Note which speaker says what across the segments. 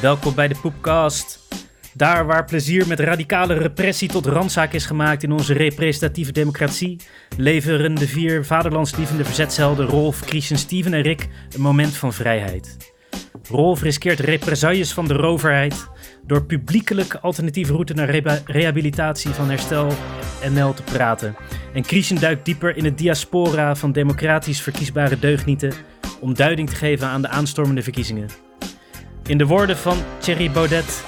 Speaker 1: Welkom bij de Poepcast. Daar waar plezier met radicale repressie tot randzaak is gemaakt in onze representatieve democratie, leveren de vier vaderlandslievende verzetshelden Rolf, Christian, Steven en Rick een moment van vrijheid. Rolf riskeert represailles van de roverheid door publiekelijk alternatieve route naar rehabilitatie van herstel NL te praten. En Christian duikt dieper in het diaspora van democratisch verkiesbare deugnieten om duiding te geven aan de aanstormende verkiezingen. In de woorden van Thierry Baudet,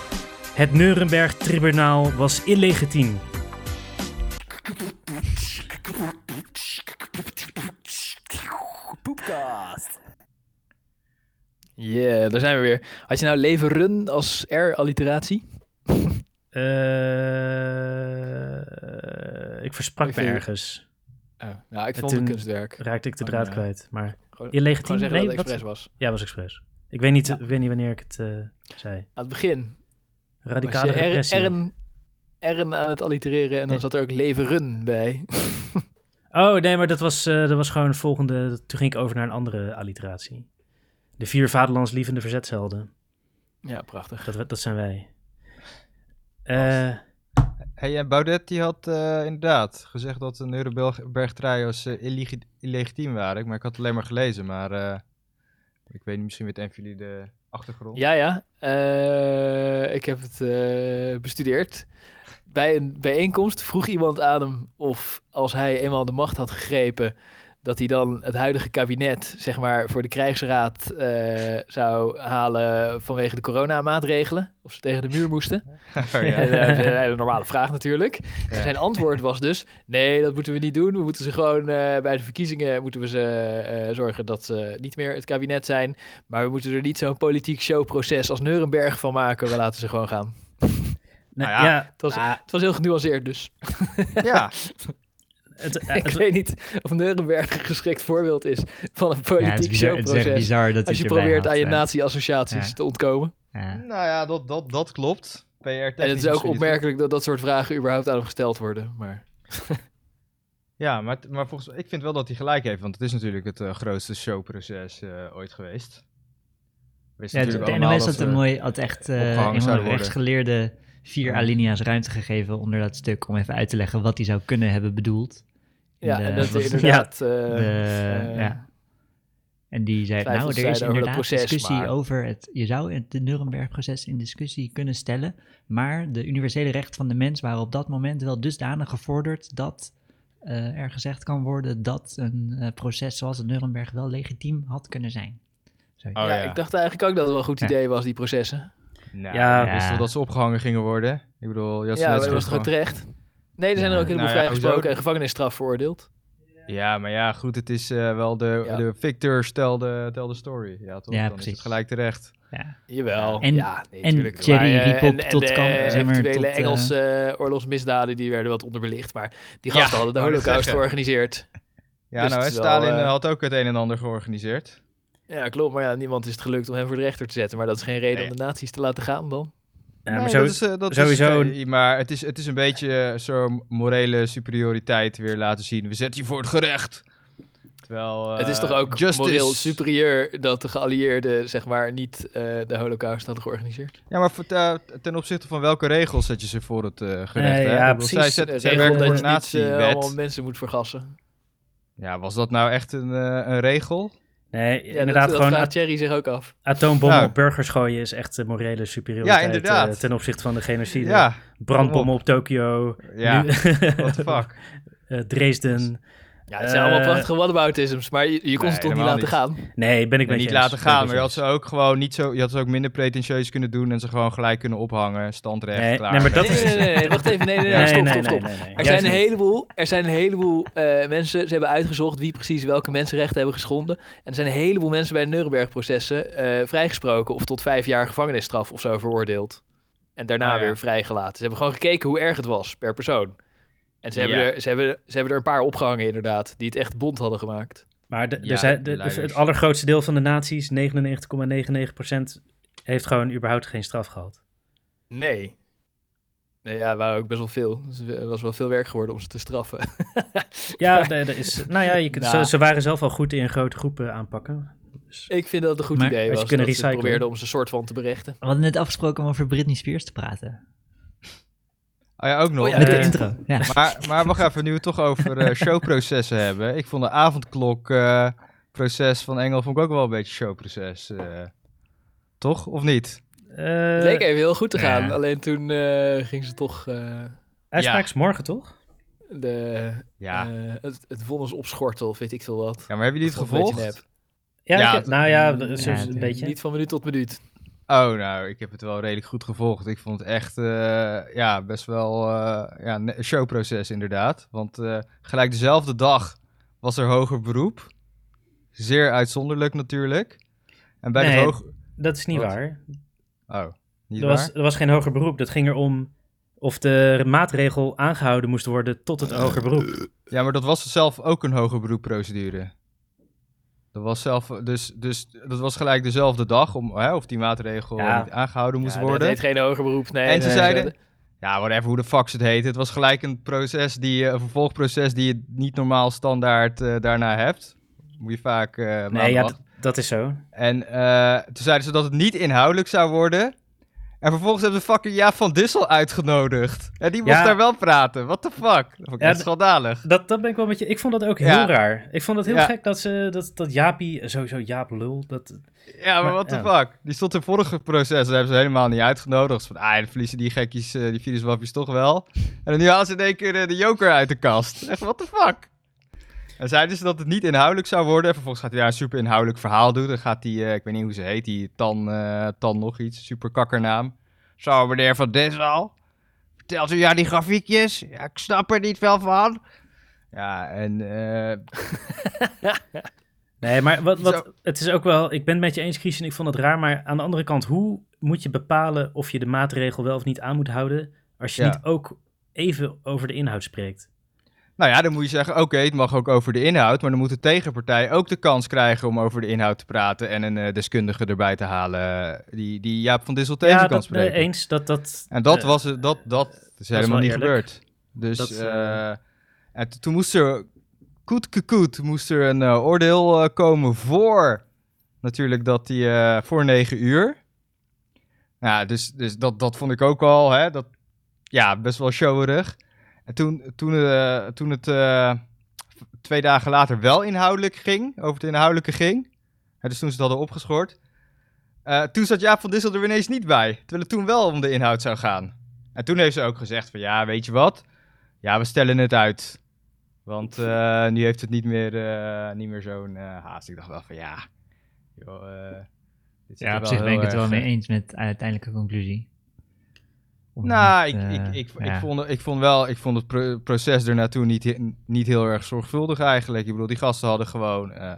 Speaker 1: het Nuremberg-tribunaal was illegitiem.
Speaker 2: Poepcast. Yeah, daar zijn we weer. Had je nou leven run als R-alliteratie?
Speaker 1: Eh, ik versprak
Speaker 2: Ik
Speaker 1: me
Speaker 2: vind-
Speaker 1: ergens.
Speaker 2: Oh, nou, ik vond het kunstwerk.
Speaker 1: Raakte ik de
Speaker 2: Gewoon,
Speaker 1: draad
Speaker 2: eh,
Speaker 1: kwijt. Maar
Speaker 2: Gewoon,
Speaker 1: illegitiem?
Speaker 2: gewoon
Speaker 1: Nee,
Speaker 2: dat het
Speaker 1: wat-
Speaker 2: expres was.
Speaker 1: ja, was expres. Ik weet niet,
Speaker 2: Ja.
Speaker 1: ik weet niet wanneer ik het eh, zei.
Speaker 2: Aan het begin
Speaker 1: Radicale repressie.
Speaker 2: Aan het allitereren en dan zat er ook leven run bij.
Speaker 1: Oh, nee, maar dat was, eh, dat was gewoon het volgende. Toen ging ik over naar een andere alliteratie. De vier vaderlandslievende verzetshelden.
Speaker 2: ja, prachtig.
Speaker 1: Dat, dat zijn wij. Eh,
Speaker 3: Hey, en Baudet die had eh, inderdaad gezegd dat de Nuremberg-trials eh, illegi- illegitiem waren. Maar ik had het alleen maar gelezen, maar eh, ik weet niet, misschien van jullie de achtergrond.
Speaker 2: Ja, ja. Eh, ik heb het eh, bestudeerd. Bij een bijeenkomst vroeg iemand aan hem of als hij eenmaal de macht had gegrepen, dat hij dan het huidige kabinet, zeg maar, voor de krijgsraad eh, zou halen vanwege de coronamaatregelen. Of ze tegen de muur moesten.
Speaker 3: Oh, ja.
Speaker 2: En, eh, een hele normale vraag natuurlijk. En. Zijn antwoord was dus: nee, dat moeten we niet doen. We moeten ze gewoon eh, bij de verkiezingen moeten we ze eh, zorgen dat ze niet meer het kabinet zijn. Maar we moeten er niet zo'n politiek showproces als Nuremberg van maken. We laten ze gewoon gaan.
Speaker 1: nee,
Speaker 3: Nou ja,
Speaker 1: ja,
Speaker 2: Het was,
Speaker 1: ah,
Speaker 2: het was heel genuanceerd dus.
Speaker 3: ja,
Speaker 1: het, eh,
Speaker 2: Ik
Speaker 1: het-
Speaker 2: weet niet of Nuremberg een geschikt voorbeeld is van een
Speaker 4: Ja, het is,
Speaker 2: politiek
Speaker 4: bizar, het is echt
Speaker 2: showproces.
Speaker 4: bizar dat
Speaker 2: Als je probeert
Speaker 4: had,
Speaker 2: aan je nazi-associaties
Speaker 4: Ja.
Speaker 2: te ontkomen.
Speaker 4: Ja.
Speaker 3: nou ja, dat, dat, dat klopt. PR
Speaker 2: En het is ook opmerkelijk dat dat soort vragen überhaupt aan hem gesteld worden. Maar
Speaker 3: Ja, maar, maar volgens mij, ik vind wel dat hij gelijk heeft, want het is natuurlijk het eh, grootste showproces eh, ooit geweest. Wist
Speaker 4: Ja, de
Speaker 3: allemaal
Speaker 4: NOS had, een mooi, had echt eh een rechtsgeleerde vier
Speaker 3: Ja.
Speaker 4: alinea's ruimte gegeven onder dat stuk om even uit te leggen wat hij zou kunnen hebben bedoeld.
Speaker 2: Ja,
Speaker 4: de-
Speaker 2: en dat
Speaker 4: wat-
Speaker 2: inderdaad... eh,
Speaker 4: de-
Speaker 2: eh,
Speaker 4: ja. En die zei, nou, er is inderdaad
Speaker 2: proces,
Speaker 4: discussie
Speaker 2: maar-
Speaker 4: over het... Je zou het de Nuremberg-proces in discussie kunnen stellen, maar de universele rechten van de mens waren op dat moment wel dusdanig gevorderd dat eh, er gezegd kan worden dat een eh, proces zoals het Nuremberg wel legitiem had kunnen zijn.
Speaker 3: Oh,
Speaker 2: ja,
Speaker 3: ja.
Speaker 2: ik dacht eigenlijk ook dat het wel een goed
Speaker 4: Ja.
Speaker 2: idee was, die processen.
Speaker 3: Nou,
Speaker 1: Ja.
Speaker 3: ja, wist
Speaker 4: Ja.
Speaker 3: dat ze opgehangen gingen worden. Ik bedoel,
Speaker 2: Ja, dat was
Speaker 3: goed
Speaker 2: toch
Speaker 3: gewoon-
Speaker 2: terecht? Nee, er zijn
Speaker 4: Ja.
Speaker 2: er ook heleboel
Speaker 3: Nou ja,
Speaker 2: vrijgesproken en gevangenisstraf veroordeeld.
Speaker 3: Ja, maar ja, goed, het is eh, wel de,
Speaker 2: Ja.
Speaker 3: de victors tell the, tell the story. Ja, toch?
Speaker 4: Ja,
Speaker 3: Dan is
Speaker 4: precies.
Speaker 3: het gelijk terecht.
Speaker 4: Ja.
Speaker 2: Jawel.
Speaker 4: En-
Speaker 2: ja, nee,
Speaker 4: en
Speaker 2: eh,
Speaker 4: riep op
Speaker 2: en- en de eventuele
Speaker 4: tot, eh,
Speaker 2: Engelse eh, oorlogsmisdaden, die werden wat onderbelicht. Maar die
Speaker 3: Ja,
Speaker 2: gasten hadden de holocaust georganiseerd.
Speaker 3: Ja,
Speaker 2: Dus
Speaker 3: nou,
Speaker 2: het
Speaker 3: hè,
Speaker 2: is wel,
Speaker 3: Stalin
Speaker 2: eh,
Speaker 3: eh, had ook het een en ander georganiseerd.
Speaker 2: Ja, klopt. Maar ja, niemand is het gelukt om hem voor de rechter te zetten. Maar dat is geen reden
Speaker 3: Nee.
Speaker 2: om de nazi's te laten gaan dan.
Speaker 1: Ja, maar
Speaker 3: Nee,
Speaker 1: zo,
Speaker 3: dat is, eh, dat
Speaker 1: sowieso-
Speaker 3: Is, eh, maar het is, het is een beetje eh, zo'n morele superioriteit weer laten zien. We zetten je voor het gerecht. Terwijl,
Speaker 2: het is
Speaker 3: eh,
Speaker 2: toch ook
Speaker 3: justice-
Speaker 2: moreel superieur dat de geallieerden zeg maar niet eh, de holocaust hadden georganiseerd.
Speaker 3: Ja, maar voor- eh, ten opzichte van welke regels zet je ze voor het eh, gerecht?
Speaker 1: Nee,
Speaker 3: hè?
Speaker 1: ja,
Speaker 3: bedoel, Zij,
Speaker 1: precies.
Speaker 3: zet, zij
Speaker 2: regel
Speaker 3: werken
Speaker 2: dat
Speaker 3: voor een
Speaker 2: eh,
Speaker 3: natiewet.
Speaker 2: allemaal mensen moet vergassen.
Speaker 3: Ja, was dat nou echt een, eh, een regel?
Speaker 1: Nee,
Speaker 2: Ja,
Speaker 1: inderdaad,
Speaker 2: dat,
Speaker 1: gewoon
Speaker 2: dat Thierry zich ook af.
Speaker 1: atoombommen op burgers gooien is echt de morele superioriteit
Speaker 3: Ja, inderdaad.
Speaker 1: eh, ten opzichte van de genocide.
Speaker 3: Ja,
Speaker 1: Brandbommen op Tokio,
Speaker 3: ja.
Speaker 1: nu-
Speaker 3: what the fuck.
Speaker 1: eh, Dresden.
Speaker 2: Ja, het zijn allemaal
Speaker 1: Eh,
Speaker 2: prachtige whataboutisms, maar je, je kon
Speaker 3: nee,
Speaker 2: ze toch niet laten
Speaker 3: niet.
Speaker 2: gaan?
Speaker 1: Nee, ben ik met
Speaker 3: niet
Speaker 1: je
Speaker 3: laten.
Speaker 1: Ben
Speaker 3: gaan, maar je had ze ook gewoon niet zo, je had ze ook minder pretentieus kunnen doen en ze gewoon gelijk kunnen ophangen, standrecht,
Speaker 1: Nee,
Speaker 3: klaar.
Speaker 1: nee, maar dat
Speaker 2: nee,
Speaker 1: is-
Speaker 2: nee, nee, nee, wacht even. Nee, nee, nee,
Speaker 1: Nee,
Speaker 2: stop,
Speaker 1: nee,
Speaker 2: stop,
Speaker 1: nee,
Speaker 2: stop.
Speaker 1: nee, nee.
Speaker 2: Er zijn, een heleboel, er zijn een heleboel eh, mensen, ze hebben uitgezocht wie precies welke mensenrechten hebben geschonden. En er zijn een heleboel mensen bij de Nuremberg-processen eh, vrijgesproken of tot vijf jaar gevangenisstraf of zo veroordeeld. En daarna
Speaker 3: Ah, ja.
Speaker 2: weer vrijgelaten. Ze hebben gewoon gekeken hoe erg het was per persoon. En ze hebben,
Speaker 3: Ja.
Speaker 2: er, ze, hebben, ze hebben er een paar opgehangen inderdaad, die het echt bond hadden gemaakt.
Speaker 1: Maar de,
Speaker 3: Ja,
Speaker 1: er zijn,
Speaker 3: de
Speaker 1: de- het allergrootste deel van de naties, 99,99%, heeft gewoon überhaupt geen straf gehad.
Speaker 2: Nee. Nee, ja, waren ook best wel veel. Dus het was wel veel werk geworden om ze te straffen.
Speaker 1: Ja, er er is, nou ja, je kunt,
Speaker 2: Nou.
Speaker 1: ze, ze waren zelf al goed in grote groepen aanpakken. Dus.
Speaker 2: Ik vind dat het een goed
Speaker 4: Maar
Speaker 2: idee
Speaker 1: als je
Speaker 2: was.
Speaker 1: kunnen
Speaker 2: dat ze
Speaker 1: recyclen.
Speaker 2: probeerden om ze soort van te berechten.
Speaker 4: We hadden net afgesproken om over Britney Spears te praten.
Speaker 3: Oh ja, ook nog.
Speaker 2: Oh ja,
Speaker 4: Met de
Speaker 1: eh,
Speaker 4: intro. Ja.
Speaker 3: Maar, maar wacht even, nu we het toch over eh, showprocessen hebben. Ik vond de avondklok eh, proces van Engel vond ik ook wel een beetje showproces. eh. toch, of niet?
Speaker 1: Eh,
Speaker 2: Het leek even heel goed te gaan. Alleen toen eh, ging ze toch eh,
Speaker 1: uitspraak
Speaker 3: Ja.
Speaker 1: is morgen, toch?
Speaker 2: de,
Speaker 3: Ja.
Speaker 2: eh, het, het vonnis opschorten of weet ik veel wat.
Speaker 3: ja, maar hebben jullie het gevolgd?
Speaker 1: Ja,
Speaker 3: Ja,
Speaker 1: nou ja, dat is
Speaker 4: ja,
Speaker 1: een beetje.
Speaker 2: Niet van minuut tot minuut.
Speaker 3: Oh, nou, ik heb het wel redelijk goed gevolgd. Ik vond het echt, eh, ja, best wel eh, ja, een showproces inderdaad. Want eh, gelijk dezelfde dag was er hoger beroep. Zeer uitzonderlijk natuurlijk. En bij
Speaker 1: Nee,
Speaker 3: het hoger...
Speaker 1: Dat is niet
Speaker 3: Wat?
Speaker 1: waar.
Speaker 3: Oh, niet
Speaker 1: Er
Speaker 3: waar?
Speaker 1: was, er was geen hoger beroep. Dat ging erom of de maatregel aangehouden moest worden tot het hoger beroep.
Speaker 3: Ja, maar dat was zelf ook een hoger beroepprocedure. Dat was zelf, dus, dus dat was gelijk dezelfde dag, om, hè, of die maatregel
Speaker 1: Ja.
Speaker 3: aangehouden moest
Speaker 2: Ja,
Speaker 3: worden.
Speaker 2: Heet geen hoger beroep. Nee,
Speaker 3: En ze
Speaker 2: nee,
Speaker 3: zeiden- Ja, whatever, hoe de fuck ze het heet. Het was gelijk een proces, die, een vervolgproces die je niet normaal standaard eh, daarna hebt. Moet je vaak eh
Speaker 1: Nee, ja, dat is zo.
Speaker 3: En eh, toen zeiden ze dat het niet inhoudelijk zou worden. En vervolgens hebben ze fucking Jaap van Dissel uitgenodigd. En die moest
Speaker 1: Ja.
Speaker 3: daar wel praten. What the fuck? Dat vond ik
Speaker 1: Ja,
Speaker 3: schandalig.
Speaker 1: Dat, dat ben ik wel met je. Ik vond dat ook heel
Speaker 3: Ja.
Speaker 1: raar. Ik vond het heel gek dat ze dat, dat Jaapie, sowieso Jaap lul. Dat,
Speaker 3: Ja, maar
Speaker 1: Maar,
Speaker 3: what the fuck? Die stond in vorige proces, daar hebben ze helemaal niet uitgenodigd. Van, ah, dan verliezen die gekkies, eh, die viruswapjes toch wel. En nu halen ze in één keer eh, de joker uit de kast. Echt, what the fuck? En zeiden ze dat het niet inhoudelijk zou worden. En vervolgens gaat hij daar een super inhoudelijk verhaal doen. Dan gaat die, eh, ik weet niet hoe ze heet, die Tan, eh, Tan nog iets, super kakkernaam. Zo, meneer Van Dessel. Vertelt u ja die grafiekjes? Ja, ik snap er niet veel van. Ja, en eh,
Speaker 1: nee, maar wat, wat, het is ook wel... Ik ben het met je eens, Christian. Ik vond het raar. Maar aan de andere kant, hoe moet je bepalen of je de maatregel wel of niet aan moet houden... als je
Speaker 3: Ja.
Speaker 1: niet ook even over de inhoud spreekt?
Speaker 3: Nou ja, dan moet je zeggen, oké, het mag ook over de inhoud, maar dan moet de tegenpartij ook de kans krijgen om over de inhoud te praten en een eh, deskundige erbij te halen die, die Jaap van Dissel tegen
Speaker 1: ja,
Speaker 3: kan
Speaker 1: dat,
Speaker 3: spreken.
Speaker 1: nee, eens. Dat, dat,
Speaker 3: En dat
Speaker 1: eh,
Speaker 3: was het, dat, dat is helemaal niet
Speaker 1: eerlijk.
Speaker 3: gebeurd. Dus
Speaker 1: Dat,
Speaker 3: eh, en toen moest er, koet koet, moest er een eh, oordeel eh, komen voor, natuurlijk dat die, eh, voor negen uur. Ja, dus, dus dat, dat vond ik ook al, hè, dat, ja, best wel showerig. En toen, toen, eh, toen het eh, twee dagen later wel inhoudelijk ging, over het inhoudelijke ging, hè, dus toen ze het hadden opgeschort, eh, toen zat Jaap van Dissel er ineens niet bij, terwijl het toen wel om de inhoud zou gaan. En toen heeft ze ook gezegd van, ja, weet je wat, ja, we stellen het uit. Want nu heeft het niet meer, niet meer zo'n haast. Ik dacht wel van, ja, joh,
Speaker 4: Ja, op zich ben ik het wel mee eens met de uiteindelijke conclusie.
Speaker 3: Nou,
Speaker 4: niet,
Speaker 3: ik,
Speaker 4: eh,
Speaker 3: ik, ik,
Speaker 4: ja.
Speaker 3: ik, vond, ik vond wel, ik vond het pro- proces ernaartoe niet, niet heel erg zorgvuldig eigenlijk. Ik bedoel, die gasten hadden gewoon eh,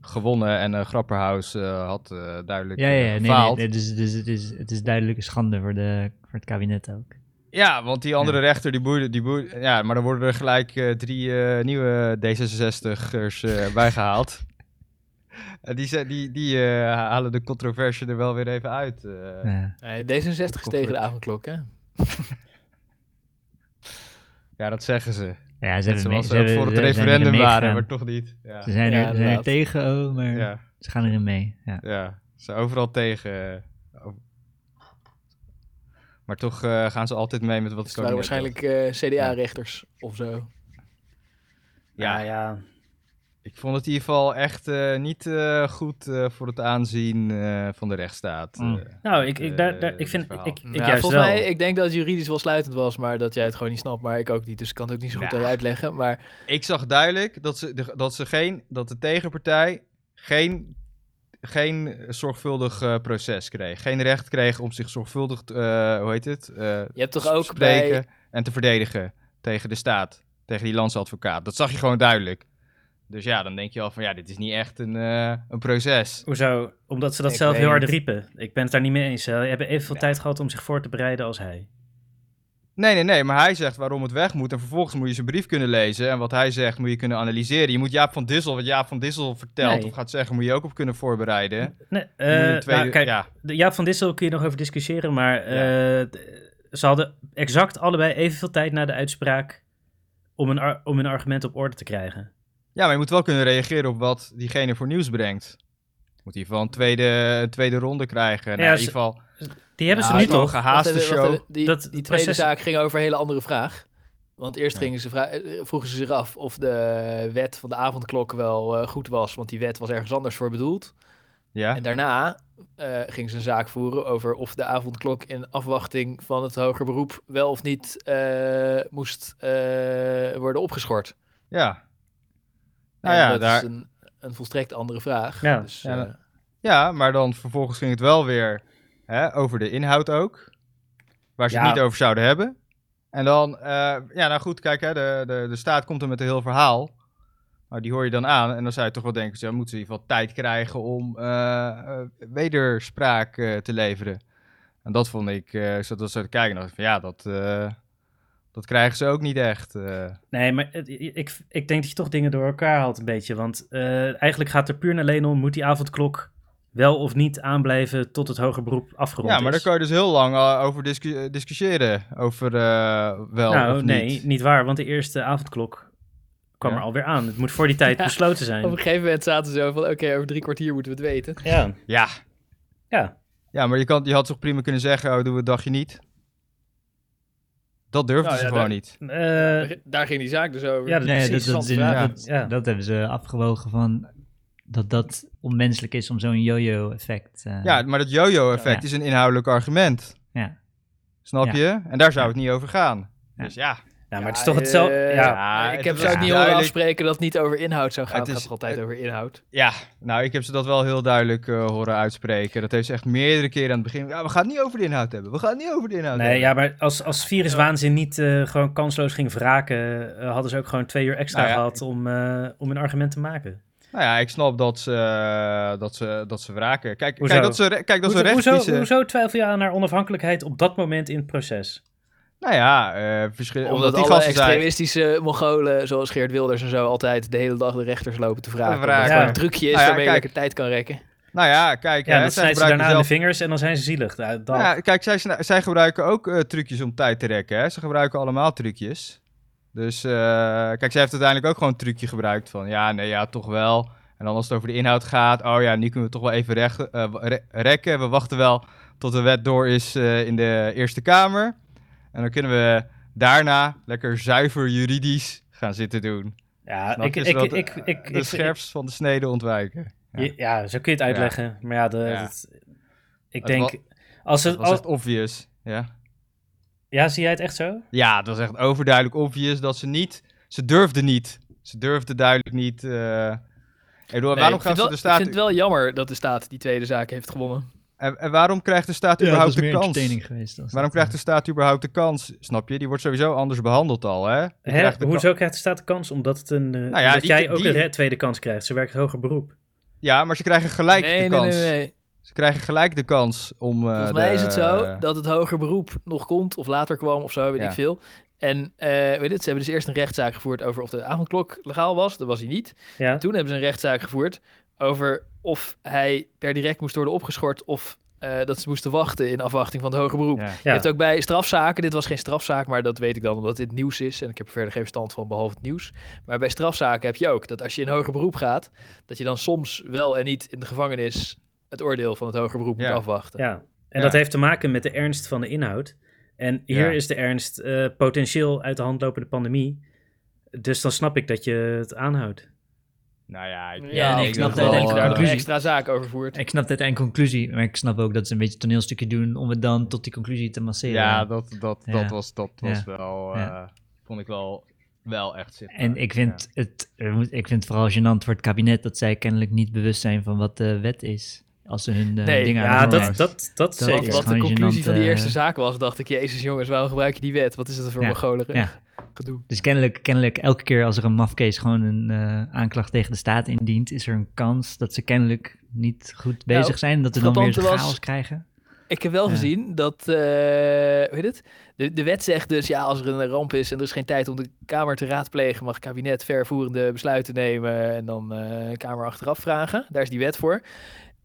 Speaker 3: gewonnen en uh, Grapperhaus had eh, duidelijk
Speaker 4: Ja, ja, ja, nee, nee, nee, dus, dus het, is, het is duidelijk een schande voor, de, voor het kabinet ook.
Speaker 3: Ja, want die andere rechter, die boeide, die boeide, ja, maar dan worden er gelijk drie nieuwe D66'ers eh, bijgehaald. En die, ze- die, die eh, halen de controverse er wel weer even uit. eh.
Speaker 4: Ja.
Speaker 2: Nee, D66 is tegen de avondklok, hè?
Speaker 3: Ja, dat zeggen ze.
Speaker 4: Ja, ze hebben
Speaker 3: Zoals
Speaker 4: mee-
Speaker 3: ze
Speaker 4: ze
Speaker 3: ook
Speaker 4: hebben-
Speaker 3: voor het
Speaker 4: ze
Speaker 3: referendum waren, maar toch niet. Ja,
Speaker 4: Ze zijn er, ze zijn er tegen, oh, maar
Speaker 3: ja,
Speaker 4: ze gaan erin mee. Ja.
Speaker 3: ja. ze zijn overal tegen. eh, Maar toch eh, gaan ze altijd mee met wat
Speaker 2: Het
Speaker 3: het
Speaker 2: waren waarschijnlijk eh, CDA-rechters of zo.
Speaker 1: Ja,
Speaker 3: ja. Ik vond het in ieder geval echt eh, niet eh, goed eh, voor het aanzien eh, van de rechtsstaat.
Speaker 4: Mm.
Speaker 1: Nou, ik, ik, daar, daar, ik vind... Ik, ik juist
Speaker 2: volgens
Speaker 1: wel.
Speaker 2: mij, ik denk dat het juridisch wel sluitend was, maar dat jij het gewoon niet snapt, maar ik ook niet. Dus ik kan het ook niet zo goed
Speaker 3: Ja.
Speaker 2: uitleggen. Maar
Speaker 3: Ik zag duidelijk dat, ze, de- dat, ze geen, dat de tegenpartij geen, geen zorgvuldig eh, proces kreeg. Geen recht kreeg om zich zorgvuldig, eh, hoe heet het? eh,
Speaker 2: je hebt toch
Speaker 3: te
Speaker 2: ook
Speaker 3: spreken
Speaker 2: bij...
Speaker 3: en te verdedigen tegen de staat. Tegen die landsadvocaat. Dat zag je gewoon duidelijk. Dus ja, dan denk je al van ja, dit is niet echt een, eh, een proces.
Speaker 1: Hoezo? Omdat ze dat
Speaker 2: Ik
Speaker 1: zelf
Speaker 2: weet
Speaker 1: heel hard riepen. Ik ben het daar niet mee eens. Ze hebben evenveel tijd gehad om zich voor te bereiden als hij.
Speaker 3: Nee, nee, nee, maar hij zegt waarom het weg moet. En vervolgens moet je zijn brief kunnen lezen. En wat hij zegt moet je kunnen analyseren. Je moet Jaap van Dissel, wat Jaap van Dissel vertelt
Speaker 1: Nee.
Speaker 3: of gaat zeggen, moet je ook op kunnen voorbereiden.
Speaker 1: Nee, eh,
Speaker 3: een tweede-
Speaker 1: nou, kijk,
Speaker 3: ja.
Speaker 1: Jaap van Dissel kun je nog over discussiëren, maar eh,
Speaker 3: Ja.
Speaker 1: ze hadden exact allebei evenveel tijd na de uitspraak om een, ar- om hun argument op orde te krijgen.
Speaker 3: Ja, maar je moet wel kunnen reageren op wat diegene voor nieuws brengt. Moet in ieder geval een tweede, een tweede ronde krijgen. Nou, in
Speaker 1: ze-
Speaker 3: ieder geval
Speaker 1: Die hebben ze
Speaker 2: Ja,
Speaker 1: nu
Speaker 2: ik wou
Speaker 1: toch?
Speaker 3: een gehaaste show.
Speaker 2: Die,
Speaker 1: Dat-
Speaker 2: die tweede
Speaker 1: proces-
Speaker 2: zaak ging over een hele andere vraag. Want eerst gingen ze eh, vroegen ze zich af of de wet van de avondklok wel eh, goed was. Want die wet was ergens anders voor bedoeld.
Speaker 3: Ja,
Speaker 2: En daarna eh ging ze een zaak voeren over of de avondklok in afwachting van het hoger beroep wel of niet eh, moest eh, worden opgeschort.
Speaker 3: ja. Nou ja,
Speaker 2: dat
Speaker 3: daar,
Speaker 2: is een, een volstrekt andere vraag.
Speaker 1: Ja,
Speaker 2: dus,
Speaker 3: ja,
Speaker 2: eh,
Speaker 3: ja, maar dan vervolgens ging het wel weer hè, over de inhoud ook. Waar ze
Speaker 1: Ja.
Speaker 3: het niet over zouden hebben. En dan, eh, ja, nou goed, kijk, hè, de, de, de staat komt er met een heel verhaal. Nou, die hoor je dan aan. En dan zou je toch wel denken, ze moeten ze in ieder geval tijd krijgen om eh, wederspraak te leveren. En dat vond ik, eh ik zat zo te kijken en dacht ik van ja, dat, dat krijgen ze ook niet echt. eh.
Speaker 1: Nee, maar ik, ik denk dat je toch dingen door elkaar haalt een beetje. Want eh, eigenlijk gaat er puur en alleen om, moet die avondklok wel of niet aanblijven tot het hoger beroep afgerond
Speaker 3: Ja, maar daar
Speaker 1: is?
Speaker 3: kan je dus heel lang eh, over discu- discussiëren. Over eh, wel
Speaker 1: nou,
Speaker 3: of
Speaker 1: nee,
Speaker 3: niet.
Speaker 1: niet. waar, want de eerste avondklok kwam
Speaker 3: Ja.
Speaker 1: er alweer aan. Het moet voor die tijd
Speaker 2: Ja.
Speaker 1: besloten
Speaker 2: op
Speaker 1: zijn.
Speaker 2: een gegeven moment zaten ze zo van, oké, over drie kwartier moeten we het weten.
Speaker 1: Ja,
Speaker 3: Ja.
Speaker 1: ja.
Speaker 3: ja, maar je, kan, je had toch prima kunnen zeggen, oh, doen we het dagje niet. Dat durfden
Speaker 2: Nou
Speaker 3: ze
Speaker 2: ja,
Speaker 3: gewoon
Speaker 2: daar-
Speaker 3: niet.
Speaker 1: Eh,
Speaker 2: Daar- Daar ging die zaak dus over.
Speaker 1: Ja, dat-
Speaker 4: Nee, dat, dat,
Speaker 1: Ja.
Speaker 4: dat hebben ze afgewogen van dat dat onmenselijk is om zo'n yo-yo-effect. eh,
Speaker 3: Ja, maar dat yo-yo-effect
Speaker 4: Ja.
Speaker 3: is een inhoudelijk argument.
Speaker 4: ja.
Speaker 3: Snap
Speaker 4: Ja.
Speaker 3: je? En daar zou het niet over gaan.
Speaker 4: Ja.
Speaker 3: Dus ja.
Speaker 1: Ja, maar het is toch hetzelfde.
Speaker 2: eh,
Speaker 1: ja.
Speaker 3: Ja,
Speaker 2: ik heb
Speaker 3: is
Speaker 2: ze ook niet horen
Speaker 3: duidelijk-
Speaker 2: afspreken dat het niet over inhoud zou gaan.
Speaker 3: Het
Speaker 2: Het,
Speaker 3: is-
Speaker 2: gaat toch altijd over inhoud.
Speaker 3: Ja, nou, ik heb ze dat wel heel duidelijk eh, horen uitspreken. Dat heeft ze echt meerdere keren aan het begin. Ja, we gaan het niet over de inhoud hebben. We gaan het niet over de inhoud
Speaker 1: Nee,
Speaker 3: hebben.
Speaker 1: ja, maar als, als viruswaanzin niet eh, gewoon kansloos ging wraken, hadden ze ook gewoon twee uur extra
Speaker 3: Nou ja,
Speaker 1: gehad om, eh, om een argument te maken.
Speaker 3: Nou ja, ik snap dat ze, dat ze, dat ze wraken. Kijk,
Speaker 1: Hoezo?
Speaker 3: kijk dat ze, kijk, dat ze recht
Speaker 1: hoezo, hoezo twijfel je aan haar onafhankelijkheid op dat moment in het proces?
Speaker 3: Nou ja, eh verschil,
Speaker 2: Omdat,
Speaker 3: omdat die
Speaker 2: alle
Speaker 3: gasten zijn...
Speaker 2: extremistische Mongolen, zoals Geert Wilders en zo, altijd de hele dag de rechters lopen te vragen.
Speaker 1: Ja.
Speaker 2: een trucje is
Speaker 3: Nou ja,
Speaker 2: waarmee je
Speaker 3: kijk.
Speaker 2: lekker tijd kan rekken.
Speaker 3: Nou ja, kijk,
Speaker 1: Ja,
Speaker 3: hè,
Speaker 1: dat
Speaker 3: zij
Speaker 1: snijdt ze
Speaker 3: gebruiken
Speaker 1: daarna aan de
Speaker 3: zelf...
Speaker 1: vingers en dan zijn ze zielig. Ja,
Speaker 3: Nou kijk, zij, zij gebruiken ook eh, trucjes om tijd te rekken. Hè? Ze gebruiken allemaal trucjes. Dus eh, kijk, zij heeft uiteindelijk ook gewoon een trucje gebruikt van ja, nee, ja, toch wel. En dan als het over de inhoud gaat, oh ja, nu kunnen we toch wel even recht, eh, re- rekken. We wachten wel tot de wet door is eh, in de Eerste Kamer. En dan kunnen we daarna lekker zuiver juridisch gaan zitten doen.
Speaker 1: ja, ik, ik, ik, ik, ik,
Speaker 3: de
Speaker 1: ik-
Speaker 3: scherpst van de snede ontwijken. Ja.
Speaker 1: Zo kun je het uitleggen. Maar ja, de,
Speaker 3: Ja.
Speaker 1: dat- ik
Speaker 3: Het
Speaker 1: denk... als het,
Speaker 3: was
Speaker 1: al-
Speaker 3: echt obvious, ja.
Speaker 1: ja, zie jij het echt zo?
Speaker 3: Ja, dat was echt overduidelijk obvious dat ze niet... Ze durfde niet. Ze durfde duidelijk niet... eh ik bedoel,
Speaker 2: Nee,
Speaker 3: waarom
Speaker 2: ik,
Speaker 3: gaat
Speaker 2: vind
Speaker 3: ze
Speaker 2: wel,
Speaker 3: de
Speaker 2: ik
Speaker 3: staat...
Speaker 2: vind het wel jammer dat de staat die tweede zaak heeft gewonnen.
Speaker 3: En, en waarom krijgt de staat
Speaker 4: Ja, dat
Speaker 3: überhaupt
Speaker 4: is
Speaker 3: de kans?
Speaker 4: entertaining geweest.
Speaker 3: Waarom
Speaker 4: dat,
Speaker 3: krijgt de staat überhaupt de kans? Snap je? Die wordt sowieso anders behandeld al, hè?
Speaker 1: Hoezo krijgt de staat de kans? Omdat, het een, eh,
Speaker 3: Nou ja, die-
Speaker 1: jij ook
Speaker 3: die-
Speaker 1: een tweede kans krijgt. Ze werkt hoger beroep.
Speaker 3: Ja, maar ze krijgen gelijk
Speaker 2: nee,
Speaker 3: de
Speaker 2: nee,
Speaker 3: kans.
Speaker 2: nee, nee.
Speaker 3: Ze krijgen gelijk de kans om... eh,
Speaker 2: Volgens mij
Speaker 3: de-
Speaker 2: is het zo dat het hoger beroep nog komt of later kwam of zo, weet
Speaker 3: Ja.
Speaker 2: ik veel. En eh, weet je, ze hebben dus eerst een rechtszaak gevoerd over of de avondklok legaal was. Dat was hij niet.
Speaker 1: Ja?
Speaker 2: Toen hebben ze een rechtszaak gevoerd over of hij per direct moest worden opgeschort of eh, dat ze moesten wachten in afwachting van het hoger beroep.
Speaker 3: Ja.
Speaker 2: Je hebt ook bij strafzaken, dit was geen strafzaak, maar dat weet ik dan omdat dit nieuws is en ik heb er verder geen verstand van behalve het nieuws. Maar bij strafzaken heb je ook dat als je in hoger beroep gaat, dat je dan soms wel en niet in de gevangenis het oordeel van het hoger beroep
Speaker 3: Ja.
Speaker 2: moet afwachten.
Speaker 1: Ja, en
Speaker 3: Ja.
Speaker 1: dat heeft te maken met de ernst van de inhoud. En hier
Speaker 3: Ja.
Speaker 1: is de ernst eh, potentieel uit de hand lopende pandemie. Dus dan snap ik dat je het aanhoudt.
Speaker 3: Nou ja, ik,
Speaker 2: Ja,
Speaker 4: nee,
Speaker 2: ik snap wel dat daar een extra zaak over voert.
Speaker 4: Ik snap dit en conclusie, maar ik snap ook dat ze een beetje toneelstukje doen om het dan tot die conclusie te masseren.
Speaker 3: ja, dat, dat,
Speaker 4: Ja.
Speaker 3: dat was, dat was
Speaker 4: Ja.
Speaker 3: wel... eh,
Speaker 4: Ja.
Speaker 3: Vond ik wel, wel echt zitten.
Speaker 4: En ik vind, het, ik vind het vooral gênant voor het kabinet dat zij kennelijk niet bewust zijn van wat de wet is. Als ze hun eh,
Speaker 2: Nee,
Speaker 4: dingen aan
Speaker 1: Ja, dat, dat, dat
Speaker 4: Dat
Speaker 1: zeker.
Speaker 2: Wat de conclusie van die
Speaker 4: eh,
Speaker 2: eerste zaak was, dacht ik, jezus jongens, waarom gebruik je die wet? Wat is het voor
Speaker 4: Ja.
Speaker 2: Gedoe.
Speaker 4: Dus kennelijk, kennelijk elke keer als er een mafkees gewoon een eh, aanklacht tegen de staat indient, is er een kans dat ze kennelijk niet goed bezig
Speaker 2: Nou,
Speaker 4: zijn. Dat we dan weer
Speaker 2: was-
Speaker 4: chaos krijgen.
Speaker 2: Ik heb wel
Speaker 4: Ja.
Speaker 2: gezien dat, eh hoe heet het? De, de wet zegt dus, ja, als er een ramp is en er is geen tijd om de Kamer te raadplegen, mag het kabinet vervoerende besluiten nemen en dan eh Kamer achteraf vragen. Daar is die wet voor.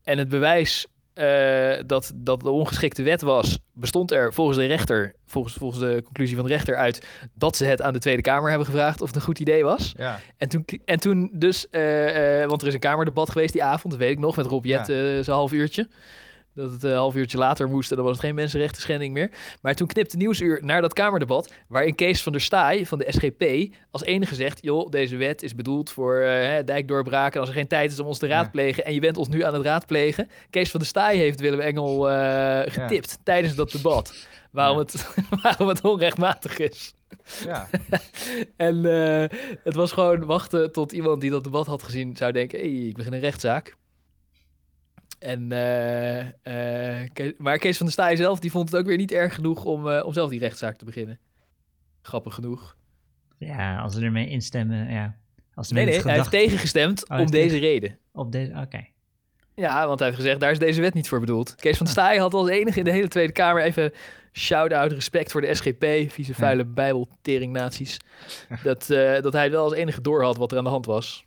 Speaker 2: En het bewijs eh, dat, dat de ongeschikte wet was, bestond er volgens de rechter, volgens, volgens de conclusie van de rechter uit, dat ze het aan de Tweede Kamer hebben gevraagd of het een goed idee was.
Speaker 3: Ja,
Speaker 2: En toen, en toen dus, eh, eh, want er is een kamerdebat geweest die avond, dat weet ik nog, met Rob Jet, eh, zo'n half uurtje. Dat het een half uurtje later moest en dan was het geen mensenrechten schending meer. Maar toen knipte Nieuwsuur naar dat kamerdebat, waarin Kees van der Staaij van de SGP als enige zegt, joh, deze wet is bedoeld voor eh, dijkdoorbraken. Als er geen tijd is om ons te raadplegen en je bent ons nu aan het raadplegen. Kees van der Staaij heeft Willem Engel eh, getipt tijdens dat debat. Waarom,
Speaker 3: Ja.
Speaker 2: het, waarom het onrechtmatig is.
Speaker 3: ja.
Speaker 2: En eh, het was gewoon wachten tot iemand die dat debat had gezien zou denken: hey, ik begin een rechtszaak. En, eh, eh, Kees- maar Kees van der Staaij zelf die vond het ook weer niet erg genoeg om, eh, om zelf die rechtszaak te beginnen. Grappig genoeg.
Speaker 4: Ja, als ze ermee instemmen, ja. Als ze
Speaker 2: Nee, nee,
Speaker 4: het
Speaker 2: hij heeft
Speaker 4: gedacht
Speaker 2: tegengestemd
Speaker 4: hij
Speaker 2: om deze reden.
Speaker 4: op deze... Oké.
Speaker 2: Ja, want hij heeft gezegd, daar is deze wet niet voor bedoeld. Kees van der Staaij had als enige in de hele Tweede Kamer even shout-out respect voor de SGP, vieze vuile bijbelteringnaties. Dat, eh, dat hij wel als enige door had wat er aan de hand was.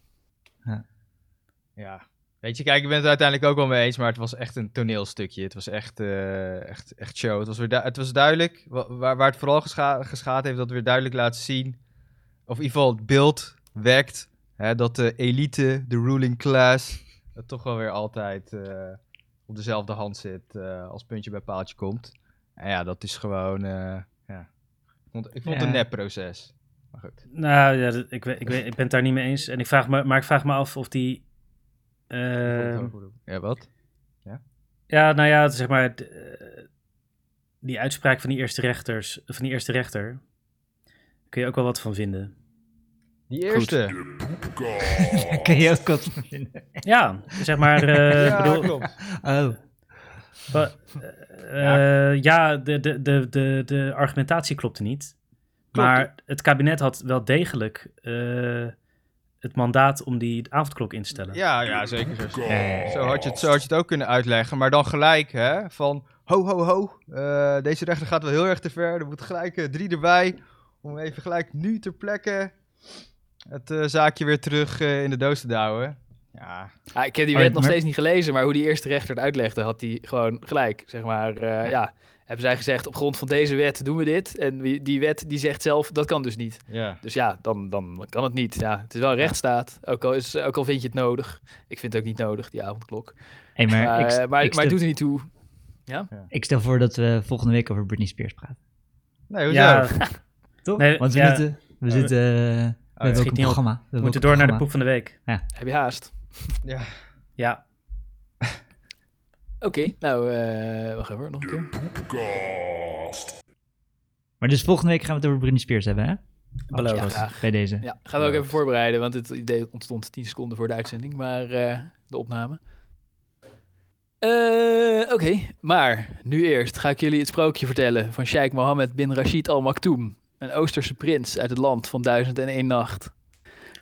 Speaker 3: Ja. Weet je, kijk, ik ben het uiteindelijk ook wel mee eens, maar het was echt een toneelstukje. Het was echt, eh, echt, echt show. Het was, weer het was duidelijk, wa- waar, waar het vooral gescha geschaad heeft, dat het weer duidelijk laat zien, of in ieder geval het beeld wekt, hè, dat de elite, de ruling class, het toch wel weer altijd eh, op dezelfde hand zit eh, als puntje bij paaltje komt. En ja, dat is gewoon, ja. Ik vond, ik vond het een nepproces. Maar goed.
Speaker 1: Nou ja, ik, weet, ik, weet, ik ben het daar niet mee eens. En ik vraag me, maar ik vraag me af of die. Eh,
Speaker 3: ja, wat?
Speaker 1: ja, nou ja, zeg maar. eh, die uitspraak van die eerste rechters, van die eerste rechter. Kun je ook wel wat van vinden.
Speaker 3: Die eerste.
Speaker 4: Kun je ook wat van vinden?
Speaker 1: Ja, zeg maar. eh,
Speaker 3: ja,
Speaker 1: bedoel,
Speaker 3: klopt.
Speaker 4: Oh,
Speaker 1: eh, ja, de, de, de, de, de argumentatie klopte niet.
Speaker 3: Klopt.
Speaker 1: Maar het kabinet had wel degelijk eh, het mandaat om die avondklok in te stellen.
Speaker 3: Ja, ja, zeker. Zo, zo, had je het, zo had je het ook kunnen uitleggen. Maar dan gelijk, hè, van ho, ho, ho. eh, deze rechter gaat wel heel erg te ver. Er moet gelijk eh, drie erbij. Om even gelijk nu ter plekke het eh, zaakje weer terug eh, in de doos te douwen. Ja,
Speaker 2: Ja, ik heb die
Speaker 4: Maar-
Speaker 2: wet nog steeds niet gelezen, maar hoe die eerste rechter het uitlegde, had hij gewoon gelijk. Zeg maar, eh, ja. hebben zij gezegd, op grond van deze wet doen we dit. En die wet die zegt zelf, dat kan dus niet.
Speaker 3: ja.
Speaker 2: Dus ja, dan, dan kan het niet. Ja, het is wel een rechtsstaat, ook al, is, ook al vind je het nodig. Ik vind het ook niet nodig, die avondklok.
Speaker 4: hey, maar,
Speaker 2: Maar,
Speaker 4: ik,
Speaker 2: eh, maar,
Speaker 4: ik,
Speaker 2: maar het doet er niet toe.
Speaker 4: ik stel voor dat we volgende week over Britney Spears praten.
Speaker 3: Nee, hoezo?
Speaker 1: Ja,
Speaker 4: Toch?
Speaker 1: Nee,
Speaker 4: Want we
Speaker 1: ja.
Speaker 4: zitten... We
Speaker 1: Oh,
Speaker 4: zitten... eh, we
Speaker 3: ja.
Speaker 4: hebben
Speaker 1: Schiet
Speaker 4: ook een
Speaker 1: niet op.
Speaker 4: programma. We
Speaker 1: moeten door naar de poep van de week.
Speaker 2: Heb je haast?
Speaker 3: Ja.
Speaker 1: Ja.
Speaker 2: Oké, nou, eh wacht even, nog een keer.
Speaker 4: Maar dus volgende week gaan we het over Britney Spears hebben, hè?
Speaker 1: Beloofd.
Speaker 2: Ja,
Speaker 4: Zoals
Speaker 2: graag.
Speaker 4: Bij deze.
Speaker 2: Ja, gaan we ook even voorbereiden, want het idee ontstond 10 seconden voor de uitzending, maar eh, de opname. Eh, Oké, maar nu eerst ga ik jullie het sprookje vertellen van Sheikh Mohammed bin Rashid Al Maktoum, een Oosterse prins uit het land van duizend en één nacht.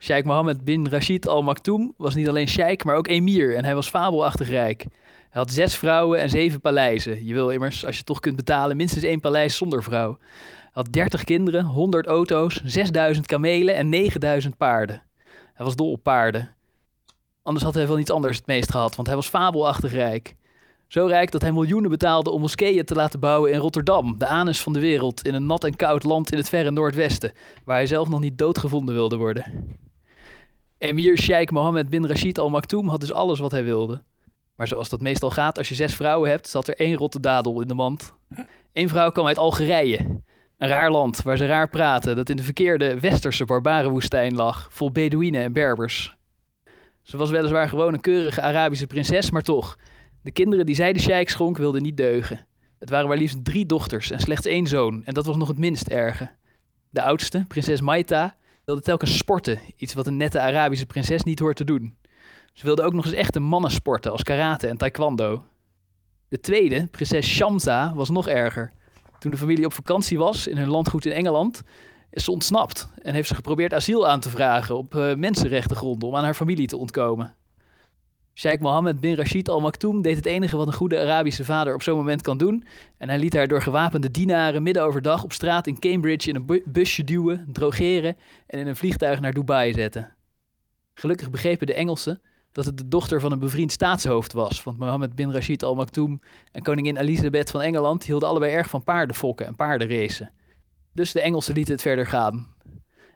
Speaker 2: Sheikh Mohammed bin Rashid Al Maktoum was niet alleen sheikh, maar ook emir en hij was fabelachtig rijk. Hij had zes vrouwen en zeven paleizen. Je wil immers, als je toch kunt betalen, minstens één paleis zonder vrouw. Hij had 30 kinderen, 100 auto's, 6000 kamelen en 9000 paarden. Hij was dol op paarden. Anders had hij wel iets anders het meest gehad, want hij was fabelachtig rijk. Zo rijk dat hij miljoenen betaalde om moskeeën te laten bouwen in Rotterdam, de anus van de wereld, in een nat en koud land in het verre Noordwesten, waar hij zelf nog niet doodgevonden wilde worden. Emir Sheikh Mohammed bin Rashid Al Maktoum had dus alles wat hij wilde. Maar zoals dat meestal gaat, als je zes vrouwen hebt, zat er één rotte dadel in de mand. Eén vrouw kwam uit Algerije, een raar land waar ze raar praten, dat in de verkeerde westerse barbarenwoestijn lag, vol Bedouinen en Berbers. Ze was weliswaar gewoon een keurige Arabische prinses, maar toch. De kinderen die zij de sheik schonk wilden niet deugen. Het waren maar liefst drie dochters en slechts één zoon, en dat was nog het minst erge. De oudste, prinses Maita, wilde telkens sporten, iets wat een nette Arabische prinses niet hoort te doen. Ze wilde ook nog eens echte mannen sporten, als karate en taekwondo. De tweede, prinses Shamsa, was nog erger. Toen de familie op vakantie was in hun landgoed in Engeland, is ze ontsnapt en heeft ze geprobeerd asiel aan te vragen op eh, mensenrechtengronden om aan haar familie te ontkomen. Sheikh Mohammed bin Rashid Al Maktoum deed het enige wat een goede Arabische vader op zo'n moment kan doen en hij liet haar door gewapende dienaren midden overdag op straat in Cambridge in een bu- busje duwen, drogeren en in een vliegtuig naar Dubai zetten. Gelukkig begrepen de Engelsen dat het de dochter van een bevriend staatshoofd was. Want Mohammed bin Rashid Al Maktoum en koningin Elisabeth van Engeland hielden allebei erg van paardenfokken en paardenracen. Dus de Engelsen lieten het verder gaan.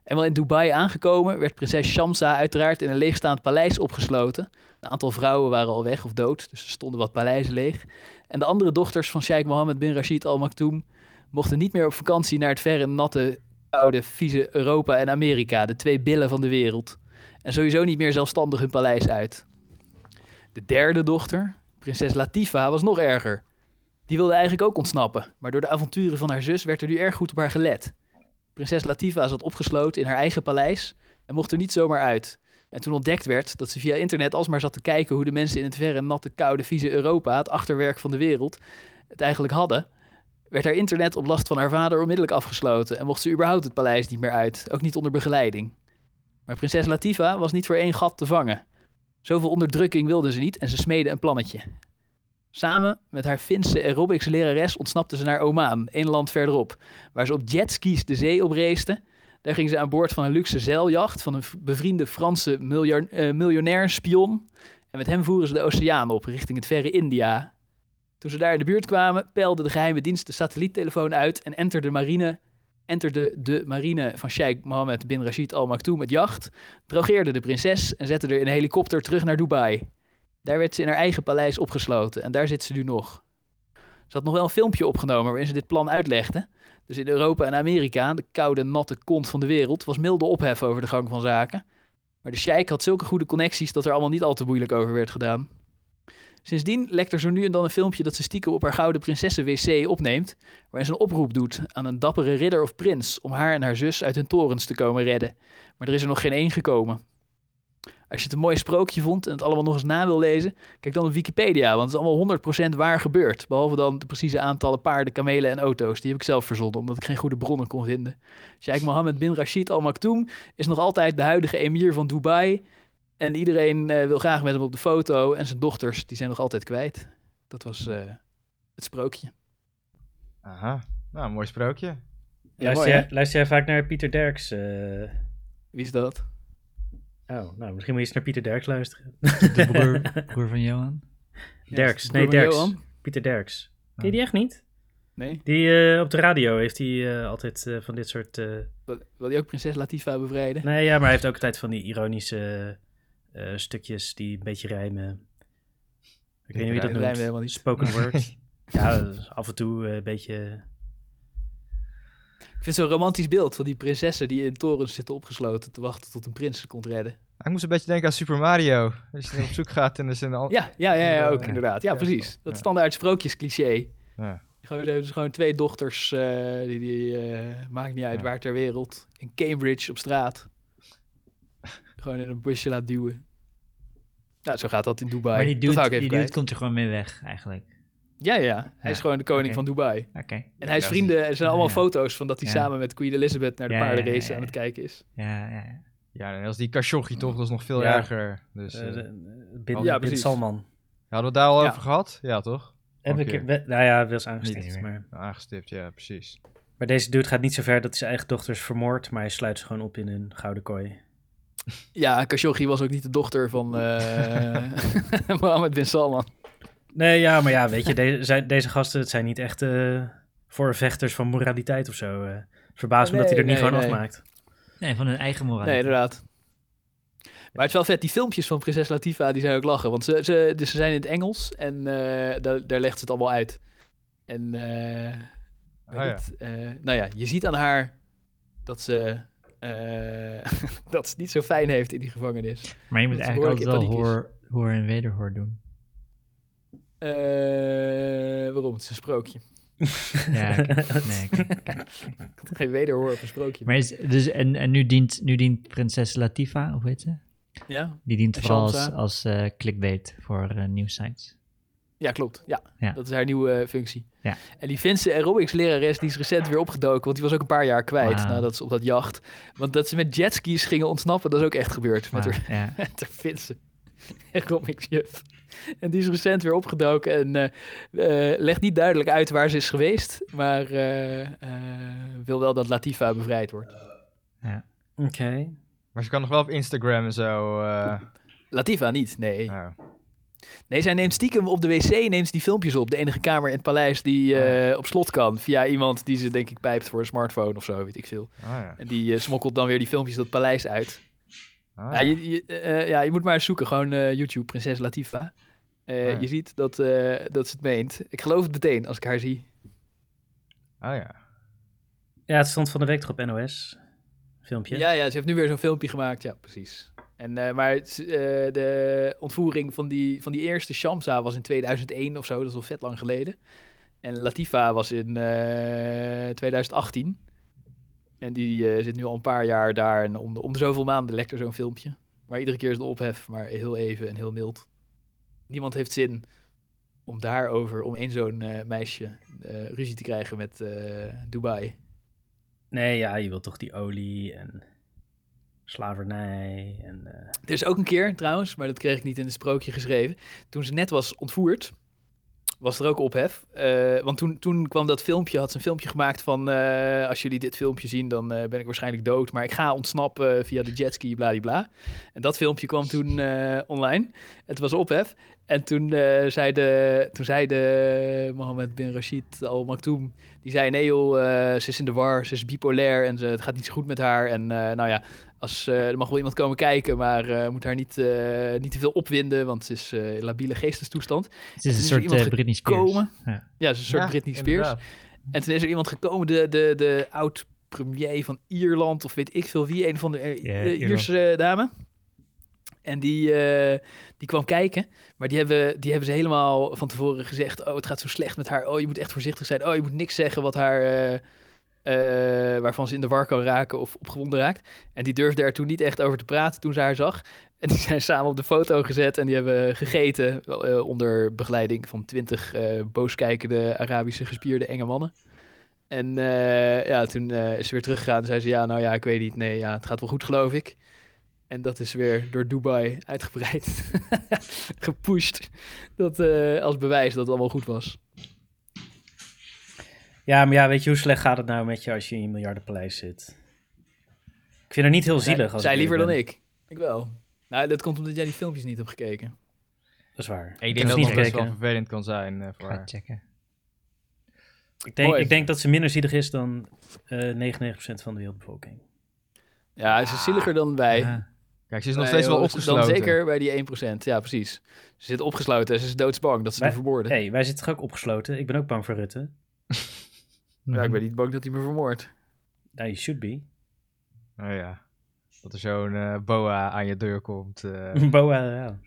Speaker 2: En wel in Dubai aangekomen werd prinses Shamsa uiteraard in een leegstaand paleis opgesloten. Een aantal vrouwen waren al weg of dood, dus er stonden wat paleizen leeg. En de andere dochters van Sheikh Mohammed bin Rashid Al Maktoum mochten niet meer op vakantie naar het verre, natte, oude, vieze Europa en Amerika, de twee billen van de wereld. En sowieso niet meer zelfstandig hun paleis uit. De derde dochter, prinses Latifa, was nog erger. Die wilde eigenlijk ook ontsnappen, maar door de avonturen van haar zus werd er nu erg goed op haar gelet. Prinses Latifa zat opgesloten in haar eigen paleis en mocht er niet zomaar uit. En toen ontdekt werd dat ze via internet alsmaar zat te kijken hoe de mensen in het verre, natte, koude, vieze Europa, het achterwerk van de wereld, het eigenlijk hadden, werd haar internet op last van haar vader onmiddellijk afgesloten en mocht ze überhaupt het paleis niet meer uit, ook niet onder begeleiding. Maar prinses Latifa was niet voor één gat te vangen. Zoveel onderdrukking wilde ze niet en ze smeedde een plannetje. Samen met haar Finse aerobics lerares ontsnapte ze naar Oman, één land verderop, waar ze op jetskis de zee opreesden. Daar ging ze aan boord van een luxe zeiljacht van een bevriende Franse miljar- eh, miljonair spion. En met hem voeren ze de oceaan op richting het verre India. Toen ze daar in de buurt kwamen, peilde de geheime dienst de satelliettelefoon uit en enterde, marine, enterde de marine van Sheikh Mohammed bin Rashid Al Maktoum het jacht, drogeerde de prinses en zette er in een helikopter terug naar Dubai. Daar werd ze in haar eigen paleis opgesloten en daar zit ze nu nog. Ze had nog wel een filmpje opgenomen waarin ze dit plan uitlegde. Dus in Europa en Amerika, de koude, natte kont van de wereld, was milde ophef over de gang van zaken. Maar de sheik had zulke goede connecties dat er allemaal niet al te moeilijk over werd gedaan. Sindsdien lekt er zo nu en dan een filmpje dat ze stiekem op haar gouden prinsessen-wc opneemt, waarin ze een oproep doet aan een dappere ridder of prins om haar en haar zus uit hun torens te komen redden. Maar er is er nog geen één gekomen. Als je het een mooi sprookje vond en het allemaal nog eens na wil lezen, kijk dan op Wikipedia, want het is allemaal 100% waar gebeurd. Behalve dan de precieze aantallen paarden, kamelen en auto's. Die heb ik zelf verzonnen, omdat ik geen goede bronnen kon vinden. Sheikh Mohammed bin Rashid Al Maktoum is nog altijd de huidige emir van Dubai. En iedereen eh, wil graag met hem op de foto. En zijn dochters, die zijn nog altijd kwijt. Dat was eh, het sprookje.
Speaker 3: Aha, nou, mooi sprookje.
Speaker 2: Ja,
Speaker 1: luister,
Speaker 2: mooi,
Speaker 1: jij,
Speaker 2: hè?
Speaker 1: luister jij vaak naar Pieter Derks? eh?
Speaker 2: Wie is dat?
Speaker 1: Oh, nou, misschien moet je eens naar Pieter Derks luisteren.
Speaker 4: De broer, broer van Johan.
Speaker 1: Derks, nee, Derks.
Speaker 2: Johan?
Speaker 1: Pieter Derks. Ken je die echt niet?
Speaker 2: Nee.
Speaker 1: Die eh, op de radio heeft hij eh, altijd eh, van dit soort... eh,
Speaker 2: Wil, die ook prinses Latifa bevrijden?
Speaker 1: Nee, ja, maar hij heeft ook altijd van die ironische eh, stukjes die een beetje rijmen. Ik weet niet hoe je dat
Speaker 2: rijmen
Speaker 1: noemt.
Speaker 2: helemaal niet.
Speaker 1: Spoken word. ja, af en toe een beetje...
Speaker 2: Ik vind zo'n romantisch beeld van die prinsessen die in torens zitten opgesloten te wachten tot een prins ze komt redden.
Speaker 3: Ik moest een beetje denken aan Super Mario. Als je op zoek gaat en er zijn al...
Speaker 2: Ja, ja, ja, ja ook
Speaker 3: Ja.
Speaker 2: inderdaad. Ja, precies. Dat standaard sprookjescliché.
Speaker 3: Ja.
Speaker 2: Gewoon, dus gewoon twee dochters, eh, die, die eh, maakt niet uit
Speaker 3: Ja.
Speaker 2: waar ter wereld, in Cambridge op straat. gewoon in een busje laat duwen. Nou, zo gaat dat in Dubai.
Speaker 4: Maar die dude, die dude komt er gewoon mee weg, eigenlijk.
Speaker 2: Ja, ja. Hij is gewoon de koning van Dubai.
Speaker 4: Oké.
Speaker 2: En hij is vrienden. Er zijn allemaal
Speaker 4: Ja.
Speaker 2: foto's van dat hij
Speaker 4: Ja.
Speaker 2: samen met Queen Elizabeth naar de
Speaker 4: Ja, ja, ja,
Speaker 2: paardenrace
Speaker 4: ja,
Speaker 2: aan het kijken is.
Speaker 4: Ja, ja, ja.
Speaker 3: Ja, en als die Khashoggi toch, dat is nog veel
Speaker 1: Ja.
Speaker 3: erger. Dus,
Speaker 1: eh,
Speaker 3: eh,
Speaker 1: bin,
Speaker 2: Ja,
Speaker 1: bin. Salman.
Speaker 3: hadden we het daar al
Speaker 2: Ja.
Speaker 3: over gehad? Ja, toch?
Speaker 1: Heb ik, nou ja, wel eens
Speaker 4: Niet
Speaker 1: aangestipt.
Speaker 4: meer.
Speaker 1: Maar,
Speaker 3: Aangestipt, ja, precies.
Speaker 1: maar deze dude gaat niet zo ver dat hij zijn eigen dochters vermoordt, maar hij sluit ze gewoon op in een gouden kooi.
Speaker 2: Ja, Khashoggi was ook niet de dochter van eh Mohammed bin Salman.
Speaker 1: Nee, ja, maar ja, weet je, deze, zijn, deze gasten, het zijn niet echt eh voorvechters van moraliteit of zo. eh. Verbaast me dat hij er niet gewoon
Speaker 2: nee.
Speaker 1: afmaakt.
Speaker 4: Nee, van hun eigen moraal.
Speaker 2: Nee, inderdaad. Maar het is wel vet, die filmpjes van prinses Latifa, die zijn ook lachen. Want ze, ze, dus ze zijn in het Engels en eh, daar, daar legt ze het allemaal uit. En eh, weet
Speaker 3: Ah, ja.
Speaker 2: het, eh, nou ja, je ziet aan haar dat ze, eh, dat ze het niet zo fijn heeft in die gevangenis.
Speaker 4: Maar je moet
Speaker 2: Dat
Speaker 4: eigenlijk altijd wel hoor, hoor en wederhoor doen.
Speaker 2: Eh, waarom? Het is een sprookje.
Speaker 4: Ja, ik- nee, ik-
Speaker 2: Geen wederhoor of een sprookje.
Speaker 4: Maar is, dus, en, en nu, dient, nu dient prinses Latifa, hoe heet ze?
Speaker 2: Ja?
Speaker 4: Die dient vooral als, als eh, clickbait voor eh nieuwsites.
Speaker 2: ja, klopt. Ja.
Speaker 4: Ja.
Speaker 2: dat is haar nieuwe functie.
Speaker 4: Ja.
Speaker 2: En die Finse aerobics lerares, die is recent weer opgedoken, want die was ook een paar jaar kwijt nadat ze op dat jacht. Want dat ze met jetskis gingen ontsnappen, dat is ook echt gebeurd. Met
Speaker 4: Maar,
Speaker 2: haar,
Speaker 4: ja.
Speaker 2: met haar Finse aerobics juf. En die is recent weer opgedoken en eh, eh, legt niet duidelijk uit waar ze is geweest, maar eh, eh, wil wel dat Latifa bevrijd wordt.
Speaker 1: Oké.
Speaker 3: Maar ze kan nog wel op Instagram en zo. eh,
Speaker 2: Latifa niet, nee.
Speaker 3: Ja.
Speaker 2: Nee, zij neemt stiekem op de wc neemt ze die filmpjes op. De enige kamer in het paleis die eh, op slot kan. Via iemand die ze denk ik pijpt voor een smartphone of zo, weet ik veel.
Speaker 3: Ah, ja.
Speaker 2: En die smokkelt dan weer die filmpjes dat paleis uit.
Speaker 3: Ah,
Speaker 2: Ja, je, je, eh, ja, je moet maar eens zoeken. Gewoon eh, YouTube, Prinses Latifa. Eh,
Speaker 3: ja.
Speaker 2: Je ziet dat, eh, dat ze het meent. Ik geloof het meteen als ik haar zie.
Speaker 3: Ah ja.
Speaker 1: Ja, het stond van de week toch op NOS. Filmpje.
Speaker 2: Ja, ja, ze heeft nu weer zo'n filmpje gemaakt. Ja, precies. En, eh, maar het- eh, de ontvoering van die, van die eerste Shamsa was in 2001 of zo. Dat is al vet lang geleden. En Latifa was in eh, 2018. En die eh, zit nu al een paar jaar daar. En om de, om de zoveel maanden lekt er zo'n filmpje. Maar iedere keer is het ophef, maar heel even en heel mild. Niemand heeft zin om daarover, om één zo'n eh, meisje, eh, ruzie te krijgen met eh, Dubai.
Speaker 1: Nee, ja, je wilt toch die olie en slavernij en...
Speaker 2: Er is ook een keer trouwens, maar dat kreeg ik niet in het sprookje geschreven. Toen ze net was ontvoerd, was er ook ophef. Want toen, toen kwam dat filmpje, had ze een filmpje gemaakt van... als jullie dit filmpje zien, dan ben ik waarschijnlijk dood. Maar ik ga ontsnappen via de jetski, bladibla. En dat filmpje kwam toen online. Het was ophef. En toen, eh, zei de, toen zei de Mohammed bin Rashid Al Maktoum... Die zei, nee joh, eh, ze is in de war, ze is bipolair en ze, het gaat niet zo goed met haar. En eh, nou ja, als, eh, er mag wel iemand komen kijken, maar eh, moet haar niet, eh, niet te veel opwinden, want ze is eh, in labiele geestestoestand.
Speaker 4: Het is een
Speaker 2: is
Speaker 4: soort eh, Britney Spears. Ja.
Speaker 2: Ja, ze is een soort
Speaker 3: Ja,
Speaker 2: Britney Spears.
Speaker 3: inderdaad.
Speaker 2: En toen is er iemand gekomen, de, de, de oud-premier van Ierland, of weet ik veel wie, een van de
Speaker 4: Ierland.
Speaker 2: Ierse dame. En die, eh, die kwam kijken, maar die hebben, die hebben ze helemaal van tevoren gezegd, oh het gaat zo slecht met haar, oh je moet echt voorzichtig zijn, oh je moet niks zeggen wat haar, eh, eh, waarvan ze in de war kan raken of opgewonden raakt. En die durfde er toen niet echt over te praten toen ze haar zag. En die zijn samen op de foto gezet en die hebben gegeten eh, onder begeleiding van twintig booskijkende Arabische gespierde enge mannen. En ja, toen is ze weer teruggegaan en zei ze, ja, nou ja, ik weet niet, nee, ja, het gaat wel goed geloof ik. En dat is weer door Dubai uitgebreid gepusht. Dat, eh, als bewijs dat het allemaal goed was.
Speaker 1: Ja, maar ja, weet je, hoe slecht gaat het nou met je als je in een miljardenpaleis zit? Ik vind het niet heel zielig. Als
Speaker 2: Zij liever dan ik. Ik wel. Nou, dat komt omdat jij die filmpjes niet hebt gekeken.
Speaker 1: Dat is waar.
Speaker 3: Ik
Speaker 1: heb
Speaker 3: denk
Speaker 1: ze
Speaker 3: dat
Speaker 1: niet
Speaker 3: het best wel vervelend kan zijn eh, voor
Speaker 4: Ga
Speaker 3: haar.
Speaker 4: checken.
Speaker 1: Ik denk,
Speaker 2: Mooi.
Speaker 1: ik denk dat ze minder zielig is dan eh 99% van de wereldbevolking.
Speaker 2: Ja, ze is zieliger dan wij.
Speaker 4: Ja.
Speaker 3: Kijk, ze is nog
Speaker 2: Nee,
Speaker 3: steeds wel opgesloten.
Speaker 2: Dan zeker bij die 1%. Ja, precies. Ze zit opgesloten en ze is doodsbang dat ze
Speaker 1: Wij-
Speaker 2: me vermoorden.
Speaker 1: hey, wij zitten toch ook opgesloten? Ik ben ook bang voor Rutte.
Speaker 2: Ja, ik ben niet bang dat hij me vermoordt.
Speaker 1: Nou, you should be.
Speaker 3: Oh ja. Dat er zo'n eh, boa aan je deur komt. eh,
Speaker 1: Boa, ja.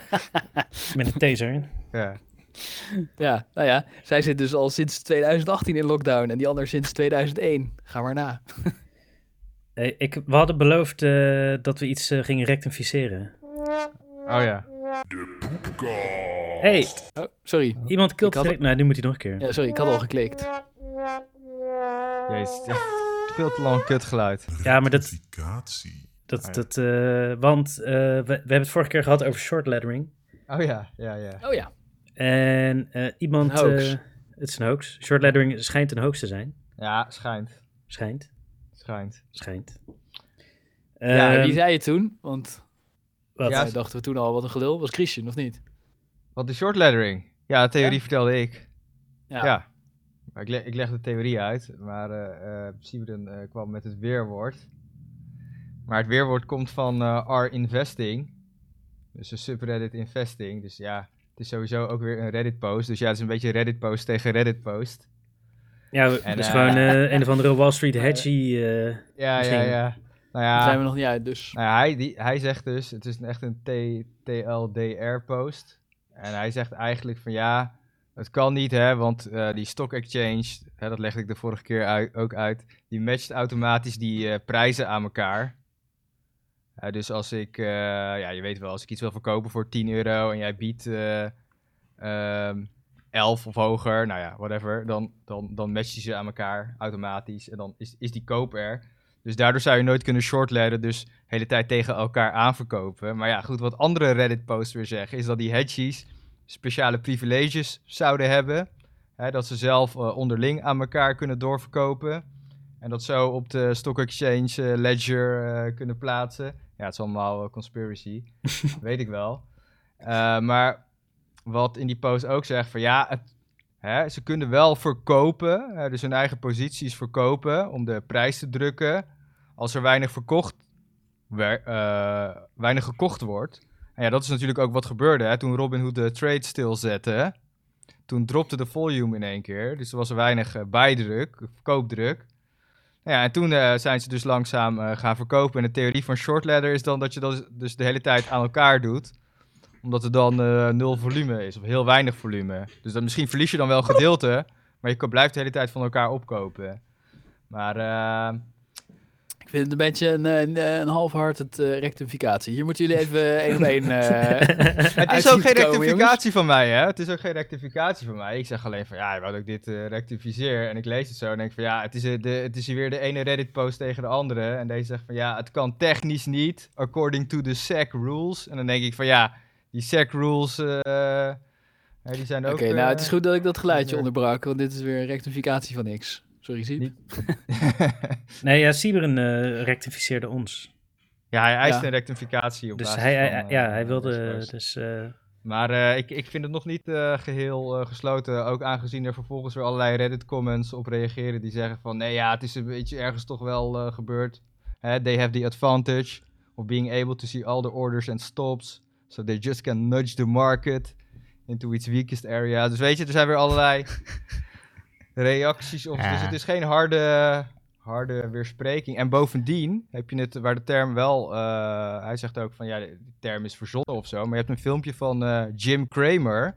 Speaker 1: Met een taser.
Speaker 3: ja.
Speaker 2: Ja, nou ja. Zij zit dus al sinds 2018 in lockdown en die ander sinds 2001. Ga maar na.
Speaker 1: Hey, ik, we hadden beloofd eh, dat we iets eh, gingen rectificeren.
Speaker 3: Oh ja.
Speaker 1: hey,
Speaker 2: Oh, sorry.
Speaker 1: iemand kilt
Speaker 2: had-.
Speaker 1: Nou, nu moet hij nog een keer.
Speaker 2: Ja, sorry, ik had al geklikt.
Speaker 3: Jezus, echt veel te lang kutgeluid.
Speaker 1: Ja, maar dat-
Speaker 5: Rectificatie.
Speaker 1: Dat,
Speaker 3: Oh ja.
Speaker 1: dat, eh, want eh, we, we hebben het vorige keer gehad over short lettering.
Speaker 3: Oh ja, ja, ja.
Speaker 2: Oh ja.
Speaker 1: En eh, iemand...
Speaker 2: Een hoax.
Speaker 1: eh, het is een hoax. Short lettering schijnt een hoax te zijn.
Speaker 3: Ja, schijnt.
Speaker 1: Schijnt.
Speaker 3: Schijnt.
Speaker 1: Schijnt.
Speaker 2: ja,
Speaker 1: Ehm,
Speaker 2: wie zei het toen? Want
Speaker 1: wat?
Speaker 3: Ja,
Speaker 2: dachten we toen al, wat een gelul. Was Christian, of niet?
Speaker 3: Wat de short lettering? Ja, de theorie
Speaker 2: Ja?
Speaker 3: vertelde ik.
Speaker 2: Ja.
Speaker 3: Ja. Maar ik, le- ik leg de theorie uit, maar eh eh eh, kwam met het weerwoord. Maar het weerwoord komt van eh R Investing. Dus een subreddit investing. Dus ja, het is sowieso ook weer een Reddit post. Dus ja, het is een beetje Reddit post tegen Reddit post.
Speaker 1: Ja, het
Speaker 3: En,
Speaker 1: is
Speaker 3: eh,
Speaker 1: gewoon eh, een of andere Wall Street hedgie. eh,
Speaker 3: Ja, ja, ja. Nou
Speaker 2: Daar zijn
Speaker 3: ja,
Speaker 2: we nog niet uit, dus.
Speaker 3: nou ja hij, die, hij zegt dus, het is echt een T- TLDR post. En hij zegt eigenlijk van ja, het kan niet hè, want eh, die stock exchange, hè, dat legde ik de vorige keer uit, ook uit, die matcht automatisch die eh, prijzen aan elkaar. Eh, dus als ik, eh, ja je weet wel, als ik iets wil verkopen voor 10 euro en jij biedt eh ehm 11 of hoger, nou ja, whatever, dan, dan, dan match je ze aan elkaar automatisch en dan is, is die koop er. Dus daardoor zou je nooit kunnen shortledden, dus de hele tijd tegen elkaar aanverkopen. Maar ja, goed, wat andere Reddit-posts weer zeggen, is dat die hedgies speciale privileges zouden hebben. Hè, dat ze zelf eh, onderling aan elkaar kunnen doorverkopen. En dat zo op de Stock Exchange eh, ledger eh, kunnen plaatsen. Ja, het is allemaal conspiracy. weet ik wel. Maar wat in die post ook zegt van ja, het, hè, ze kunnen wel verkopen. eh, dus hun eigen posities verkopen om de prijs te drukken. Als er weinig verkocht eh, weinig gekocht wordt. En ja, dat is natuurlijk ook wat gebeurde hè, toen Robinhood de trade stilzette. Toen dropte de volume in één keer. Dus er was weinig eh, bijdruk, verkoopdruk. Nou Ja, en toen eh, zijn ze dus langzaam gaan verkopen. En de theorie van short ladder is dan dat je dat dus de hele tijd aan elkaar doet. Omdat er dan eh, nul volume is, of heel weinig volume. Dus dan, misschien verlies je dan wel gedeelte, maar je blijft de hele tijd van elkaar opkopen. Maar eh,
Speaker 2: Ik vind het een beetje een, een, een half-hearted eh, rectificatie. Hier moeten jullie even één op één... eh,
Speaker 3: Het is ook geen rectificatie van mij, hè? Het is ook geen rectificatie van mij. Ik zeg alleen van, ja, wou dat ik dit eh, rectificeer. En ik lees het zo en denk van, ja, het is, de, het is hier weer de ene Reddit-post tegen de andere. En deze zegt van, ja, het kan technisch niet, according to the SEC rules. En dan denk ik van, ja, die SEC rules, eh, hè, die zijn
Speaker 2: Oké,
Speaker 3: ook...
Speaker 2: nou,
Speaker 3: eh,
Speaker 2: het is goed dat ik dat geluidje
Speaker 3: minder.
Speaker 2: onderbrak, want dit is weer een rectificatie van niks. Sorry, Siep.
Speaker 3: Niet-
Speaker 1: Nee, ja, Sieberen eh, rectificeerde ons.
Speaker 3: ja, hij eist
Speaker 2: Ja.
Speaker 3: een rectificatie op
Speaker 1: Dus
Speaker 3: basis
Speaker 1: hij,
Speaker 3: van, eh,
Speaker 1: ja, hij wilde dus... eh,
Speaker 3: Maar eh, ik, ik vind het nog niet eh, geheel eh, gesloten. Ook aangezien er vervolgens weer allerlei Reddit-comments op reageren. Die zeggen van, nee ja, het is een beetje ergens toch wel eh, gebeurd. Hè, they have the advantage of being able to see all the orders and stops. So they just can nudge the market into its weakest area. Dus weet je, er zijn weer allerlei reacties op.
Speaker 4: Ja.
Speaker 3: Dus het is geen harde, harde weerspreking. En bovendien heb je het, waar de term wel, eh, hij zegt ook van ja, de term is verzonnen of zo. Maar je hebt een filmpje van eh, Jim Cramer.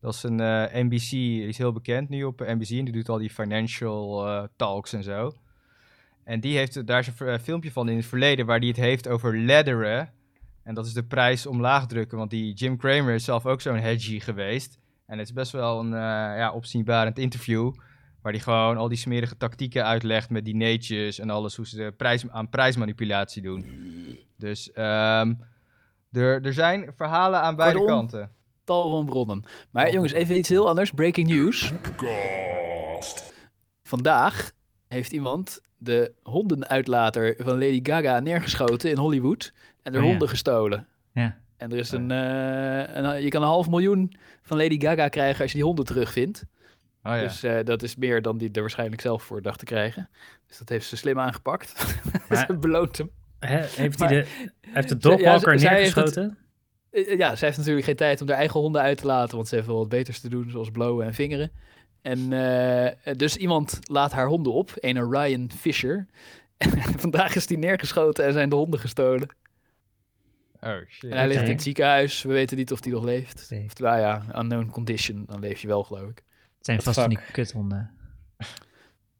Speaker 3: Dat is een eh, NBC, die is heel bekend nu op NBC. En die doet al die financial talks en zo. En die heeft, daar is een filmpje van in het verleden waar die het heeft over ladderen. En dat is de prijs omlaag drukken. Want die Jim Cramer is zelf ook zo'n hedgie geweest. En het is best wel een eh ja, opzienbarend interview. Waar hij gewoon al die smerige tactieken uitlegt met dineetjes en alles. Hoe ze de prijs, aan prijsmanipulatie doen. Dus ehm, er, er zijn verhalen aan beide
Speaker 2: Pardon?
Speaker 3: kanten.
Speaker 2: Tal van bronnen. Maar jongens, even iets heel anders. Breaking news. Vandaag heeft iemand de hondenuitlater van Lady Gaga neergeschoten in Hollywood. En de
Speaker 4: Oh ja.
Speaker 2: honden gestolen.
Speaker 4: Ja.
Speaker 2: En er is een, eh, een... Je kan een half miljoen van Lady Gaga krijgen als je die honden terugvindt.
Speaker 3: Oh ja.
Speaker 2: Dus eh, dat is meer dan die er waarschijnlijk zelf voor dacht te krijgen. Dus dat heeft ze slim aangepakt.
Speaker 1: Maar-
Speaker 2: beloont hem.
Speaker 1: hè, heeft
Speaker 2: Maar-
Speaker 1: hij de, heeft de
Speaker 2: Ja,
Speaker 1: dogwalker
Speaker 2: het-
Speaker 1: neergeschoten?
Speaker 2: Eh, Ja, zij heeft natuurlijk geen tijd om haar eigen honden uit te laten, want ze heeft wel wat beters te doen, zoals blowen en vingeren. En dus iemand laat haar honden op, een Ryan Fisher. Vandaag is die neergeschoten en zijn de honden gestolen.
Speaker 3: Oh shit.
Speaker 2: En hij ligt in het ziekenhuis. We weten niet of hij nog leeft.
Speaker 4: Nee.
Speaker 2: Of, nou ja, unknown condition. Dan leef je wel, geloof ik.
Speaker 4: Het zijn vast van die kuthonden.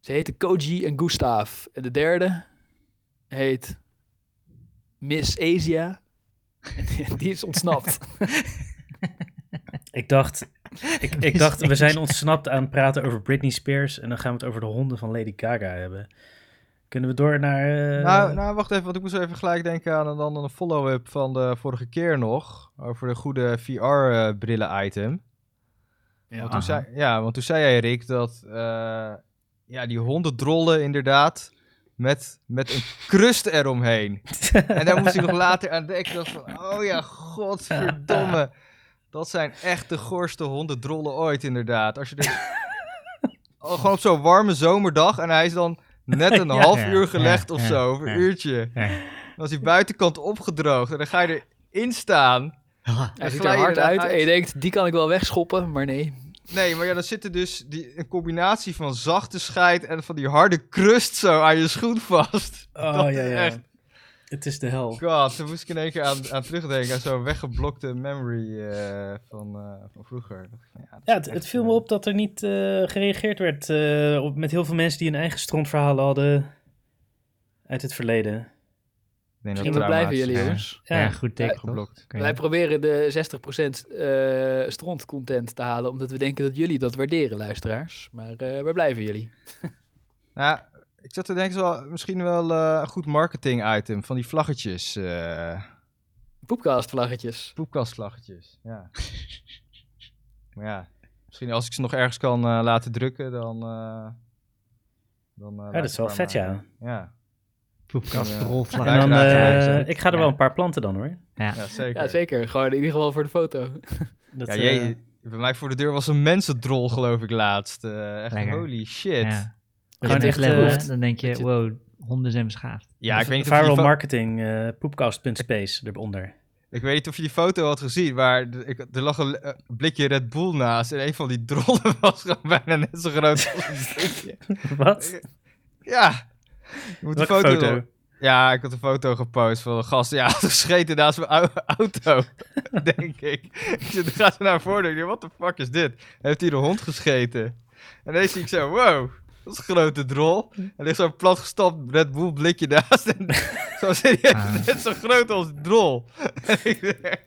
Speaker 2: Ze heten Koji en Gustav. En de derde heet Miss Asia. En die- die is ontsnapt.
Speaker 1: Ik dacht, ik, ik dacht, we zijn ontsnapt aan het praten over Britney Spears en dan gaan we het over de honden van Lady Gaga hebben. Kunnen we door naar... eh,
Speaker 3: Nou, nou, wacht even, want ik moest even gelijk denken aan een, dan een follow-up van de vorige keer nog. Over de goede VR-brillen-item.
Speaker 2: Ja,
Speaker 3: want, toen zei, ja, want toen zei jij, Rick, dat eh, ja, die hondendrollen inderdaad met, met een krust eromheen. en daar moest ik nog later aan denken. dat Van, oh ja, godverdomme. Dat zijn echt de goorste hondendrollen ooit, inderdaad. Als je dus... oh, gewoon op zo'n warme zomerdag en hij is dan net een
Speaker 1: Ja.
Speaker 3: half
Speaker 4: Ja,
Speaker 3: uur gelegd
Speaker 4: ja,
Speaker 3: of
Speaker 4: ja,
Speaker 3: zo, of een
Speaker 4: ja.
Speaker 3: uurtje.
Speaker 4: Ja.
Speaker 3: Dan is die buitenkant opgedroogd en dan ga je erin staan.
Speaker 2: Hij ziet er hard uit
Speaker 3: uit.
Speaker 2: en je denkt, die kan ik wel wegschoppen, maar nee.
Speaker 3: Nee, maar ja, dan zit er dus die, een combinatie van zachte scheid en van die harde krust zo aan je schoen vast.
Speaker 1: oh
Speaker 3: dat
Speaker 1: ja, ja.
Speaker 3: echt-
Speaker 1: Het is de hel.
Speaker 3: God, daar moest ik in één keer aan, aan terugdenken. Aan zo'n weggeblokte memory eh, van, eh, van vroeger. Dat Ja, dat
Speaker 1: het, viel me
Speaker 3: eh,
Speaker 1: op dat er niet eh, gereageerd werd eh, op, met heel veel mensen die hun eigen strontverhalen hadden uit het verleden.
Speaker 3: ik denk dat
Speaker 2: Misschien wel blijven jullie, jongens.
Speaker 4: Ja,
Speaker 1: Ja,
Speaker 4: goed teken.
Speaker 3: geblokt.
Speaker 2: Wij proberen de 60% eh strontcontent te halen, omdat we denken dat jullie dat waarderen, luisteraars. Maar eh waar blijven jullie?
Speaker 3: Nou, ik zat te denken, wel, misschien wel eh, een goed marketing item van die vlaggetjes. eh
Speaker 2: Poepkastvlaggetjes.
Speaker 3: poepkastvlaggetjes, ja. maar ja, misschien als ik ze nog ergens kan eh, laten drukken, dan... eh, Dan, eh,
Speaker 1: Ja, dat is wel vet, ja.
Speaker 3: Ja.
Speaker 1: En dan, eh, ik ga er
Speaker 4: Ja.
Speaker 1: wel een paar planten dan hoor.
Speaker 4: Ja.
Speaker 3: ja, zeker.
Speaker 2: Ja, zeker. Gewoon in ieder geval voor de foto.
Speaker 1: Dat,
Speaker 3: Ja, jee, bij mij voor de deur was een mensendrol, geloof ik, laatst. Echt,
Speaker 4: Lekker.
Speaker 3: holy shit.
Speaker 4: Ja.
Speaker 3: Ja,
Speaker 4: Als je
Speaker 1: Gewoon
Speaker 4: het echt level
Speaker 1: eh,
Speaker 4: hebt, dan denk je, wow, honden zijn beschaafd.
Speaker 3: ik weet niet of je
Speaker 1: Viral marketing, eh poepcast.space eronder.
Speaker 3: Ik weet niet of je die foto had gezien, maar ik, er lag een eh, blikje Red Bull naast. En een van die drollen was gewoon bijna net zo groot als een blikje.
Speaker 1: Wat?
Speaker 3: Ja. Je moet
Speaker 1: Welke
Speaker 3: foto...
Speaker 1: foto?
Speaker 3: Ja, ik had een foto gepost van een gast. Ja, gescheten naast mijn au- auto, denk ik. Ik zit, dan gaat ze naar voren en ik denk, wat de fuck is dit? Heeft hij de hond gescheten? En ineens zie ik zo, wow, dat is een grote drol. Er ligt zo'n platgestapt Red Bull blikje naast. En zo serieus,
Speaker 4: Ah.
Speaker 3: net zo groot als een drol. En ik denk,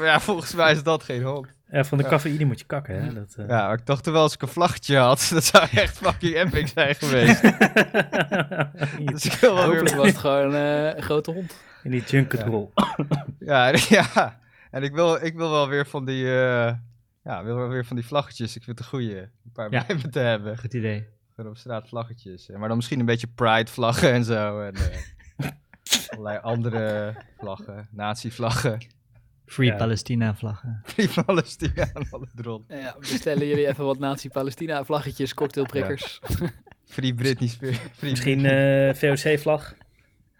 Speaker 3: ja, volgens mij is dat geen hond.
Speaker 1: Ja, van de
Speaker 3: Ja.
Speaker 1: cafeïne moet je kakken, hè? Dat, eh.
Speaker 3: Ja, maar ik dacht er wel als ik een vlaggetje had, dat zou echt fucking epic zijn geweest. Dus ik wil wel
Speaker 2: Hopelijk
Speaker 3: weer
Speaker 2: was het gewoon eh, een grote hond.
Speaker 1: In die junketrol.
Speaker 3: Ja, ja. En ik wil, ik wil wel weer van die, eh, ja, wil wel weer van die vlaggetjes. Ik vind het een goeie. Een paar
Speaker 4: Ja.
Speaker 3: bij me te hebben.
Speaker 4: Goed idee.
Speaker 3: Gewoon op straat vlaggetjes. Maar dan misschien een beetje pride vlaggen en zo. En eh, allerlei andere vlaggen. Nazi-vlaggen.
Speaker 4: Free
Speaker 1: Ja.
Speaker 4: Palestina vlaggen.
Speaker 3: Free Palestina en alle drol.
Speaker 2: Ja, bestellen jullie even wat Nazi-Palestina vlaggetjes, cocktailprikkers.
Speaker 3: Free Britney Spears. Free
Speaker 1: Misschien eh VOC-vlag.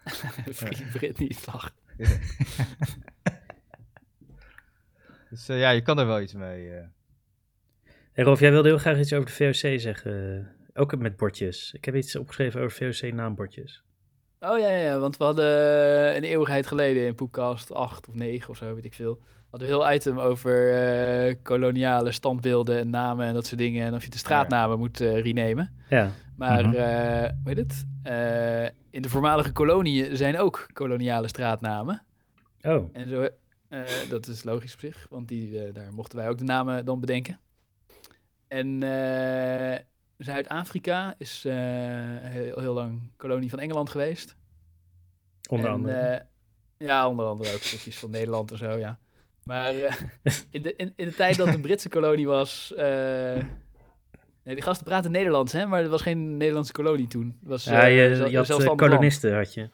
Speaker 2: Free Britney vlag.
Speaker 3: Dus eh, ja, je kan er wel iets mee. eh.
Speaker 1: Hey Rolf, jij wilde heel graag iets over de VOC zeggen. Ook met bordjes. Ik heb iets opgeschreven over VOC-naambordjes.
Speaker 2: Oh ja, ja, ja, want we hadden een eeuwigheid geleden in Poepcast 8 of 9 of zo, weet ik veel. Hadden we een heel item over eh, koloniale standbeelden en namen en dat soort dingen. En of je de straatnamen moet eh renamen.
Speaker 1: Ja.
Speaker 2: Maar,
Speaker 4: Mhm.
Speaker 2: eh, hoe heet het? Eh, in de voormalige koloniën zijn ook koloniale straatnamen.
Speaker 1: Oh,
Speaker 2: En zo, eh, dat is logisch op zich, want die, eh, daar mochten wij ook de namen dan bedenken. En eh, Zuid-Afrika is heel, heel lang kolonie van Engeland geweest.
Speaker 1: onder
Speaker 2: En,
Speaker 1: andere.
Speaker 2: ja, onder andere ook stukjes van Nederland en zo, ja. Maar in, de, in, in de tijd dat het een Britse kolonie was... eh, nee, die gasten praten Nederlands, hè? Maar er was geen Nederlandse kolonie toen. Het was,
Speaker 1: ja, je, je had kolonisten, had je.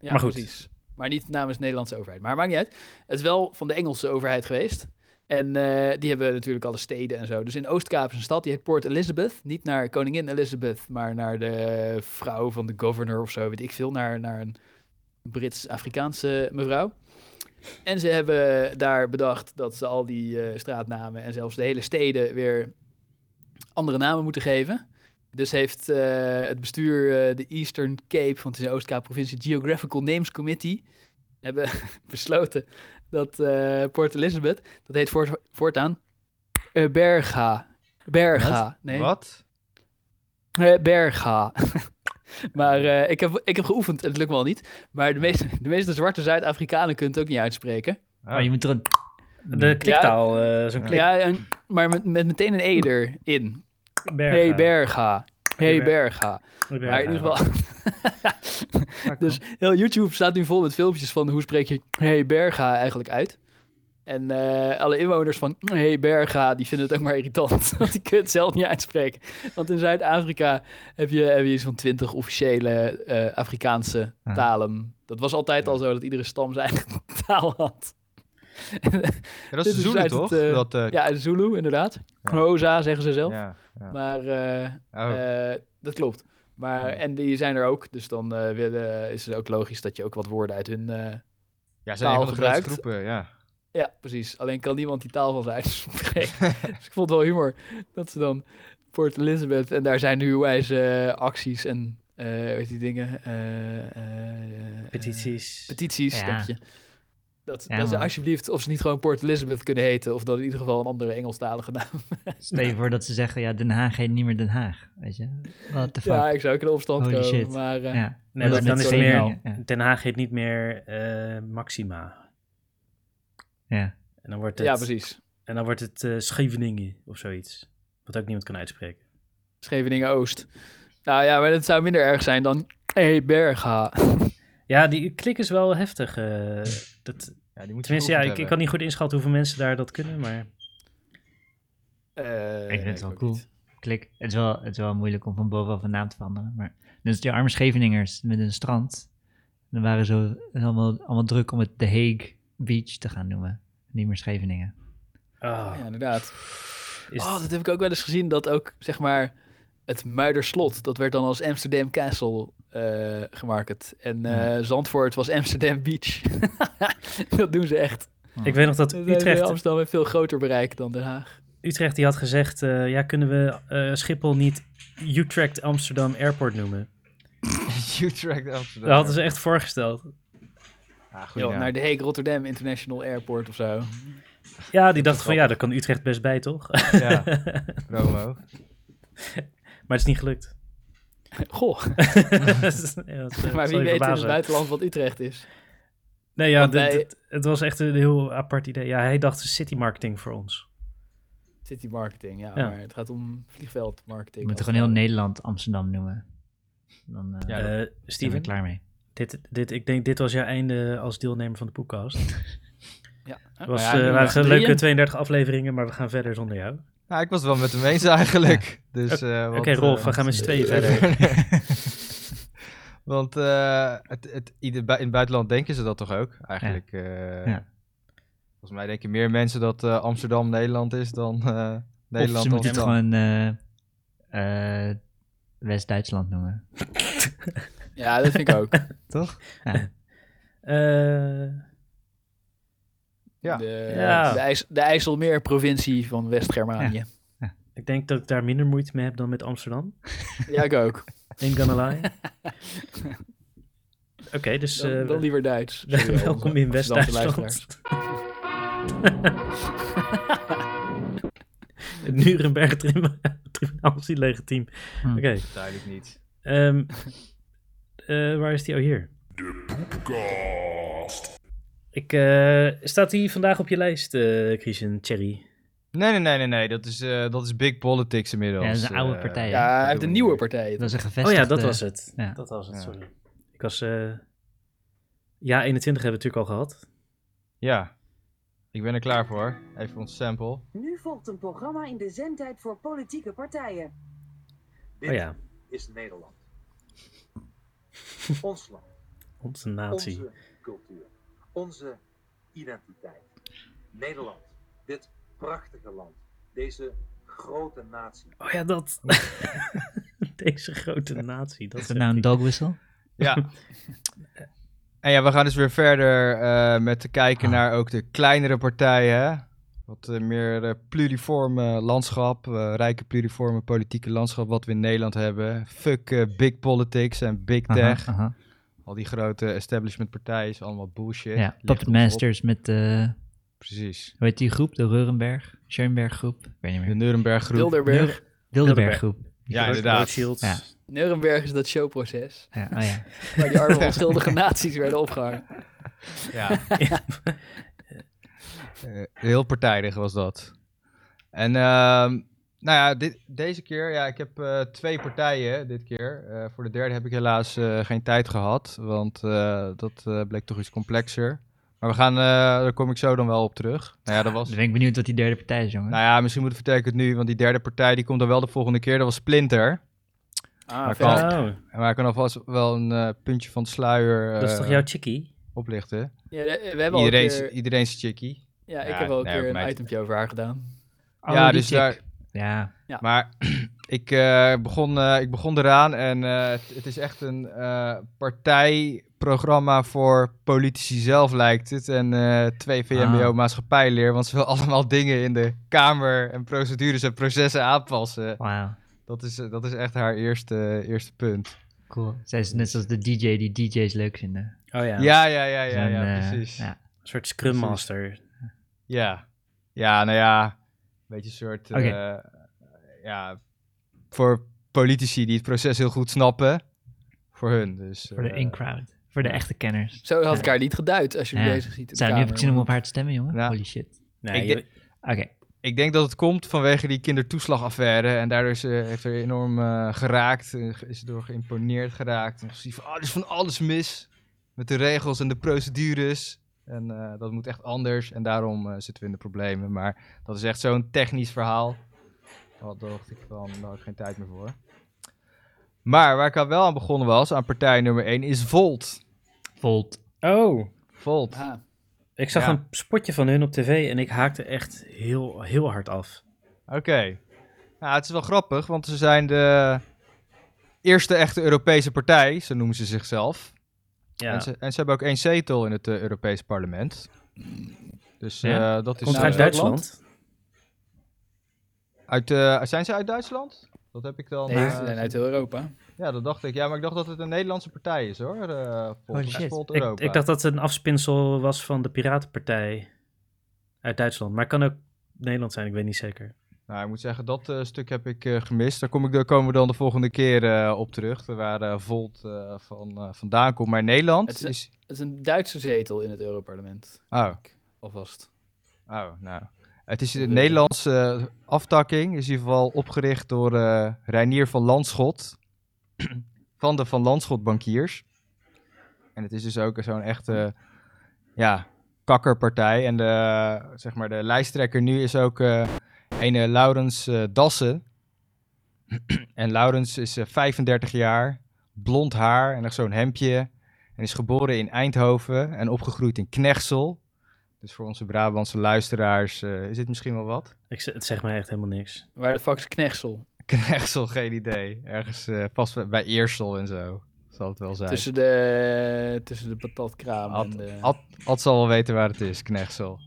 Speaker 2: Ja,
Speaker 1: Maar goed.
Speaker 2: precies. Maar niet namens de Nederlandse overheid. Maar maakt niet uit. Het is wel van de Engelse overheid geweest. En eh, die hebben natuurlijk alle steden en zo. Dus in Oostkaap is een stad, die heet Port Elizabeth. Niet naar koningin Elizabeth, maar naar de vrouw van de governor of zo, weet ik veel. Naar, naar een Brits-Afrikaanse mevrouw. En ze hebben daar bedacht dat ze al die eh, straatnamen en zelfs de hele steden weer andere namen moeten geven. Dus heeft eh, het bestuur de Eastern Cape, want het is een Oostkaap provincie, Geographical Names Committee, hebben besloten dat eh, Port Elizabeth, dat heet voort, voortaan eh, Berga. Berga. Nee,
Speaker 3: Wat?
Speaker 2: eh, Berga. maar eh, ik, heb, ik heb geoefend en het lukt me al niet. Maar de meeste, de meeste zwarte Zuid-Afrikanen kunnen het ook niet uitspreken.
Speaker 3: Ah,
Speaker 4: Maar je moet er een...
Speaker 1: De kliktaal, eh, zo'n klik.
Speaker 2: Ja, en, maar met, met meteen een E erin.
Speaker 1: Berga.
Speaker 2: Hey Berga. Hey
Speaker 1: Ber-
Speaker 2: Berga.
Speaker 1: Berga.
Speaker 2: Maar in ieder geval. dus heel YouTube staat nu vol met filmpjes van hoe spreek je Hey Berga eigenlijk uit. En eh, alle inwoners van Hey Berga, die vinden het ook maar irritant. Want die kunnen het zelf niet uitspreken. Want in Zuid-Afrika heb je, heb je van twintig officiële eh, Afrikaanse
Speaker 4: Ah.
Speaker 2: talen. Dat was altijd al zo dat iedere stam zijn eigen taal had.
Speaker 3: Ja, dat is Zulu, toch?
Speaker 2: het, eh,
Speaker 3: dat, eh,
Speaker 2: ja, Zulu inderdaad.
Speaker 3: Ja.
Speaker 2: Rosa zeggen ze zelf.
Speaker 3: ja, ja.
Speaker 2: Maar eh,
Speaker 3: Oh,
Speaker 2: eh, dat klopt. Maar,
Speaker 3: Ja.
Speaker 2: en die zijn er ook. Dus dan eh, willen, is het ook logisch dat je ook wat woorden uit hun... eh,
Speaker 3: ja, zijn
Speaker 2: taal gebruikt.
Speaker 3: groepen, ja.
Speaker 2: ja, precies. Alleen kan niemand die taal van ze uitspreken. dus ik vond het wel humor dat ze dan Port Elizabeth... En daar zijn nu wijze acties en... eh weet die dingen? eh, eh,
Speaker 1: Petities.
Speaker 2: petities,
Speaker 4: Ja.
Speaker 2: dank je. Dat,
Speaker 4: Ja,
Speaker 2: dat ze alsjeblieft, of ze niet gewoon Port Elizabeth kunnen heten... of dat in ieder geval een andere Engelstalige naam.
Speaker 4: Stel je voor dat ze zeggen, ja, Den Haag heet niet meer Den Haag. Weet je? What the fuck?
Speaker 2: Ja, ik zou ook in de opstand
Speaker 4: Holy
Speaker 2: komen.
Speaker 4: shit.
Speaker 2: Maar eh,
Speaker 4: Ja.
Speaker 1: Nee,
Speaker 2: dat
Speaker 1: dan, is het meer... Den Haag heet niet meer eh, Maxima.
Speaker 4: ja.
Speaker 1: En dan wordt het,
Speaker 2: ja, precies.
Speaker 1: En dan wordt het eh, Scheveningen of zoiets. Wat ook niemand kan uitspreken.
Speaker 2: Scheveningen Oost. Nou ja, maar dat zou minder erg zijn dan Hey Berga.
Speaker 1: Ja, die klik is wel heftig. eh, dat,
Speaker 3: ja die moet
Speaker 1: tenminste, ja, ik, ik kan niet goed inschatten hoeveel mensen daar dat kunnen, maar...
Speaker 2: Eh,
Speaker 4: Ik vind het wel cool.
Speaker 2: niet.
Speaker 4: klik. Het is, wel, het is wel moeilijk om van bovenaf een naam te veranderen. Maar dus die arme Scheveningers met een strand. Dan waren ze allemaal, allemaal druk om het The Hague Beach te gaan noemen. Niet meer Scheveningen.
Speaker 1: Ah,
Speaker 2: Ja, inderdaad.
Speaker 1: is
Speaker 2: Oh, dat heb ik ook wel eens gezien, dat ook, zeg maar, het Muiderslot, dat werd dan als Amsterdam Castle eh gemarket. En eh, Zandvoort was Amsterdam Beach. dat doen ze echt.
Speaker 1: ik weet nog dat
Speaker 2: heeft
Speaker 1: Utrecht,
Speaker 2: Amsterdam een veel groter bereik dan Den Haag.
Speaker 1: Utrecht die had gezegd... eh, ja, kunnen we eh, Schiphol niet Utrecht Amsterdam Airport noemen?
Speaker 3: Utrecht Amsterdam.
Speaker 1: Dat hadden ze echt voorgesteld.
Speaker 3: Ah,
Speaker 2: Yo,
Speaker 3: naam.
Speaker 2: naar de Hague Rotterdam International Airport of zo.
Speaker 1: Ja, die dachten van ja, daar kan Utrecht best bij, toch?
Speaker 3: Ja, promo.
Speaker 1: Maar het is niet gelukt.
Speaker 2: Goh,
Speaker 1: is- eh,
Speaker 2: maar wie weet in het
Speaker 1: verbazen.
Speaker 2: buitenland wat Utrecht is.
Speaker 1: Nee, ja,
Speaker 2: Want
Speaker 1: dit-
Speaker 2: wij-
Speaker 1: dit- het was echt een heel apart idee. Ja, hij dacht city marketing voor ons.
Speaker 2: City marketing, ja,
Speaker 1: Ja.
Speaker 2: maar het gaat om vliegveld marketing.
Speaker 4: We moeten gewoon heel
Speaker 2: het
Speaker 4: Nederland Amsterdam noemen. Dan eh
Speaker 3: Ja,
Speaker 1: Eh Steven,
Speaker 4: er klaar mee.
Speaker 1: dit, dit, ik denk dit was jouw einde als deelnemer van de podcast. Het.
Speaker 2: Ja.
Speaker 1: was, waren
Speaker 2: met z'n
Speaker 1: leuke
Speaker 2: drieën.
Speaker 1: 32 afleveringen, maar we gaan verder zonder jou.
Speaker 3: Nou, ik was het wel met hem eens eigenlijk. Dus, eh,
Speaker 1: Oké, Rolf,
Speaker 3: eh,
Speaker 1: we gaan met z'n tweeën verder.
Speaker 3: Want eh, het, het, in het buitenland denken ze dat toch ook? Eigenlijk. eh,
Speaker 4: Ja.
Speaker 3: Volgens mij denken meer mensen dat eh, Amsterdam Nederland is dan eh,
Speaker 4: Of
Speaker 3: Nederland
Speaker 4: ze moeten het gewoon eh, eh, West-Duitsland noemen.
Speaker 2: Ja, dat vind ik ook.
Speaker 4: Toch? Ja.
Speaker 3: Ja.
Speaker 2: De,
Speaker 1: Ja.
Speaker 2: de, IJs, de IJsselmeer-provincie van West-Germanië.
Speaker 1: ik denk dat ik daar minder moeite mee heb dan met Amsterdam.
Speaker 2: Ja. ik ook.
Speaker 1: Ain't gonna lie. Oké, dus
Speaker 2: Dan,
Speaker 1: eh,
Speaker 2: dan liever Duits. Sorry,
Speaker 1: welkom in West-Duitsland. Het Nuremberg trim- tribunaal is niet legitiem.
Speaker 4: Hm.
Speaker 1: Oké,
Speaker 3: Duidelijk niet.
Speaker 1: ehm, eh, waar is die? Oh, hier. Ik, eh, staat die vandaag op je lijst, eh Christian Cherry?
Speaker 3: Nee, nee, nee, nee, nee. Dat is, eh, dat is big politics inmiddels.
Speaker 4: Ja, dat is een oude partij?
Speaker 2: Ja, hij heeft een
Speaker 3: we
Speaker 2: nieuwe partij.
Speaker 4: Dat is een
Speaker 1: Oh
Speaker 4: gevestigde...
Speaker 1: ja, dat was het.
Speaker 4: ja.
Speaker 1: Dat was het,
Speaker 3: Ja.
Speaker 1: sorry. Ik was... eh, ja, 21 hebben we natuurlijk al gehad.
Speaker 3: Ja. Ik ben er klaar voor. Even ons sample.
Speaker 5: Nu volgt een programma in de zendtijd voor politieke partijen.
Speaker 6: Dit
Speaker 1: Oh ja,
Speaker 6: is Nederland. Ons land,
Speaker 1: onze natie.
Speaker 6: onze cultuur, onze identiteit. Nederland, dit prachtige land, deze grote natie.
Speaker 1: Oh ja, dat. Deze grote natie. Dat
Speaker 4: Is nou een dog whistle?
Speaker 3: Ja. en ja, we gaan dus weer verder eh, met te kijken
Speaker 4: Ah.
Speaker 3: naar ook de kleinere partijen. hè. Wat eh, meer eh, pluriforme landschap, eh, rijke pluriforme politieke landschap wat we in Nederland hebben. Fuck big politics en big tech.
Speaker 4: Aha, aha.
Speaker 3: Al die grote establishment partijen is allemaal bullshit.
Speaker 4: Ja,
Speaker 3: Ligt
Speaker 4: Puppet
Speaker 3: ons op.
Speaker 4: Masters met, eh
Speaker 3: Precies.
Speaker 4: Hoe heet die groep? De Reurenberg? Schoenberg groep? Ik weet niet
Speaker 3: De
Speaker 4: meer.
Speaker 3: Nuremberg groep.
Speaker 4: Wilderberg groep.
Speaker 3: Ja, inderdaad.
Speaker 4: Ja.
Speaker 2: Nuremberg is dat showproces.
Speaker 4: Ja, oh ja.
Speaker 2: Waar die arme onschuldige naties werden opgehangen.
Speaker 3: Ja. Eh, heel partijdig was dat. En ehm, nou ja, dit, deze keer, ja, ik heb eh, twee partijen dit keer. Eh, voor de derde heb ik helaas eh, geen tijd gehad, want eh, dat eh, bleek toch iets complexer. Maar we gaan, eh, daar kom ik zo dan wel op terug. Nou ja, dat was...
Speaker 4: Dan ben ik benieuwd wat die derde partij is, jongen.
Speaker 3: Nou ja, misschien moet ik vertel ik het nu, want die derde partij die komt dan wel de volgende keer. Dat was Splinter.
Speaker 2: Ah,
Speaker 3: Maar kan-
Speaker 1: Oh,
Speaker 3: Maar ik kan alvast wel een puntje van de sluier
Speaker 1: dat is toch jouw chickie?
Speaker 3: oplichten.
Speaker 2: Ja, we hebben al een
Speaker 3: Iedereen,
Speaker 2: keer,
Speaker 3: iedereen is chickie.
Speaker 2: ja, ik
Speaker 3: Ja,
Speaker 2: heb al een
Speaker 3: nee,
Speaker 2: keer
Speaker 3: ook
Speaker 2: een itempje over haar gedaan.
Speaker 4: Oh,
Speaker 3: ja, dus
Speaker 4: chick.
Speaker 3: daar,
Speaker 4: Ja,
Speaker 3: Maar ik, eh, begon, eh, ik begon eraan en eh, het, het is echt een eh, partijprogramma voor politici zelf lijkt het. En eh, twee VMBO
Speaker 4: Ah.
Speaker 3: maatschappijleer, want ze wil allemaal dingen in de Kamer en procedures en processen aanpassen.
Speaker 4: wauw.
Speaker 3: Dat is, dat is echt haar eerste, eerste punt.
Speaker 4: Cool. Zij is net zoals de DJ die DJ's leuk vinden.
Speaker 1: Oh ja,
Speaker 3: Ja, ja, ja, ja, ja, precies.
Speaker 4: ja.
Speaker 1: een soort Scrum Master.
Speaker 3: Ja. Ja, nou ja, beetje een soort, eh, ja, voor politici die het proces heel goed snappen, voor hun. Dus,
Speaker 4: Voor de
Speaker 3: eh,
Speaker 4: in-crowd. Voor de echte kenners.
Speaker 2: Zo had ik haar niet geduid als je me
Speaker 4: Ja.
Speaker 2: bezig ziet.
Speaker 4: Zou, nu heb ik zin om op haar te stemmen, jongen.
Speaker 3: Ja.
Speaker 4: Holy shit.
Speaker 1: Nee,
Speaker 3: Ik
Speaker 1: je-
Speaker 3: denk-
Speaker 4: Oké.
Speaker 3: Ik denk dat het komt vanwege die kindertoeslagaffaire. En daardoor is, eh, heeft er enorm eh, geraakt. ge- is er door geïmponeerd geraakt. En gezien van, oh, er is van alles mis. Met de regels en de procedures. En eh, dat moet echt anders. En daarom eh, zitten we in de problemen. Maar dat is echt zo'n technisch verhaal. Wat dacht ik van, daar had ik geen tijd meer voor. Maar waar ik al wel aan begonnen was, aan partij nummer 1, is Volt.
Speaker 4: Volt.
Speaker 1: Oh,
Speaker 3: Volt.
Speaker 2: Ah,
Speaker 1: ik zag
Speaker 3: Ja.
Speaker 1: een spotje van hun op tv en ik haakte echt heel, heel hard af.
Speaker 3: Oké. Nou, het is wel grappig, want ze zijn de eerste echte Europese partij, zo noemen ze zichzelf.
Speaker 1: Ja.
Speaker 3: En, ze, en ze hebben ook één zetel in het eh, Europees parlement. Dus
Speaker 4: Ja?
Speaker 3: eh, dat is...
Speaker 1: Komt uit
Speaker 3: eh,
Speaker 1: Duitsland?
Speaker 3: uit, eh, zijn ze uit Duitsland? Dat heb ik dan...
Speaker 2: nee,
Speaker 3: eh,
Speaker 2: ze zijn uit Europa.
Speaker 3: Ja, dat dacht ik. Ja, maar ik dacht dat het een Nederlandse partij is, hoor. eh.
Speaker 4: Holy
Speaker 3: is
Speaker 4: shit.
Speaker 1: Ik,
Speaker 3: Europa.
Speaker 1: ik dacht dat het een afspinsel was van de Piratenpartij uit Duitsland. Maar het kan ook Nederland zijn, ik weet niet zeker.
Speaker 3: Nou, ik moet zeggen, dat eh, stuk heb ik eh, gemist. Daar, kom ik, daar komen we dan de volgende keer eh, op terug. Waar Volt van, vandaan komt. Maar Nederland
Speaker 2: Het
Speaker 3: is...
Speaker 2: is- Het is een Duitse zetel in het Europarlement.
Speaker 3: Oh,
Speaker 2: Alvast.
Speaker 3: oh, nou. Het is de Nederlandse aftakking. Is in ieder geval opgericht door eh Reinier van Landschot. van de Van Landschot bankiers. En het is dus ook zo'n echte... ja, kakkerpartij. En de, zeg maar, de lijsttrekker nu is ook ene Laurens eh, Dassen. en Laurens is eh, 35 jaar, blond haar en nog zo'n hemdje. En is geboren in Eindhoven en opgegroeid in Knechtsel. Dus voor onze Brabantse luisteraars eh, is dit misschien wel wat.
Speaker 1: Ik, het zegt mij echt helemaal niks.
Speaker 2: Waar de fuck is Knechtsel?
Speaker 3: Knechtsel, geen idee. Ergens eh pas bij Eersel en zo. Zal het wel zijn.
Speaker 2: Tussen de, tussen de patatkraam
Speaker 3: Ad,
Speaker 2: en de...
Speaker 3: Ad, Ad zal wel weten waar het is, Knechtsel.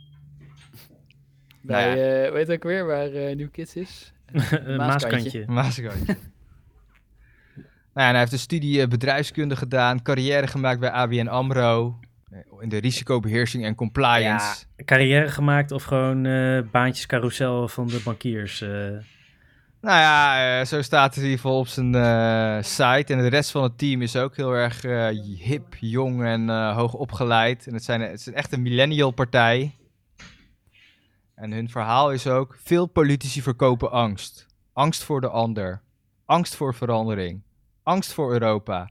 Speaker 2: Bij,
Speaker 3: nou ja.
Speaker 2: eh, weet je ook weer waar eh New Kids is?
Speaker 1: Een Maaskantje.
Speaker 3: Maaskantje. nou ja, hij heeft een studie eh, bedrijfskunde gedaan, carrière gemaakt bij ABN AMRO. eh, In de risicobeheersing en compliance.
Speaker 1: Carrière gemaakt of gewoon eh baantjes carousel van de bankiers? eh?
Speaker 3: Nou ja, eh, zo staat het in ieder geval op zijn eh, site. En de rest van het team is ook heel erg eh, hip, jong en eh, hoog opgeleid. En het, zijn, het is echt een millennial partij. En hun verhaal is ook: veel politici verkopen angst. Angst voor de ander. Angst voor verandering. Angst voor Europa.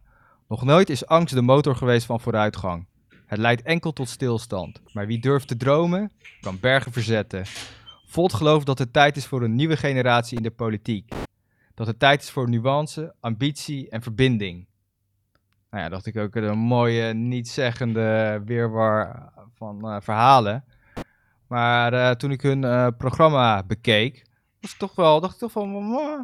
Speaker 3: Nog nooit is angst de motor geweest van vooruitgang. Het leidt enkel tot stilstand. Maar wie durft te dromen, kan bergen verzetten. Volt gelooft dat het tijd is voor een nieuwe generatie in de politiek. Dat het tijd is voor nuance, ambitie en verbinding. Nou ja, dacht ik ook een mooie, niet-zeggende weerwar van eh, verhalen. Maar eh, toen ik hun eh, programma bekeek, was toch wel, dacht ik toch van, "Mwah."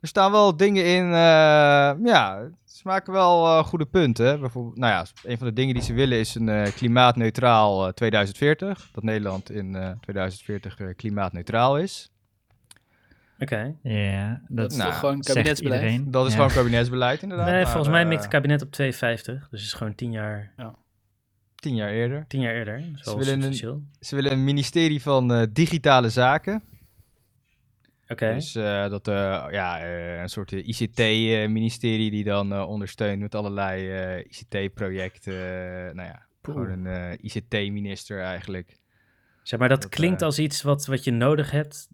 Speaker 3: er staan wel dingen in, eh, ja, ze maken wel eh, goede punten. Bijvoorbeeld, nou ja, een van de dingen die ze willen is een eh, klimaatneutraal eh, 2040. Dat Nederland in eh, 2040 eh, klimaatneutraal is.
Speaker 1: Oké.
Speaker 4: Ja, dat,
Speaker 2: Dat is
Speaker 3: Nou,
Speaker 2: toch gewoon kabinetsbeleid?
Speaker 3: Dat is
Speaker 4: Ja.
Speaker 3: gewoon kabinetsbeleid inderdaad.
Speaker 1: Nee,
Speaker 3: maar,
Speaker 1: volgens mij mikt het kabinet op 2,50. Dus het is gewoon tien jaar,
Speaker 3: tien jaar eerder.
Speaker 1: tien jaar eerder. Wel
Speaker 3: willen een-. Ze willen een ministerie van eh, digitale zaken.
Speaker 1: Oké.
Speaker 3: Dus eh, dat eh, ja, een soort ICT-ministerie die dan ondersteunt met allerlei ICT-projecten. nou ja, gewoon een ICT-minister eigenlijk.
Speaker 1: Zeg maar, dat,
Speaker 3: Dat,
Speaker 1: klinkt als iets wat, wat je nodig hebt.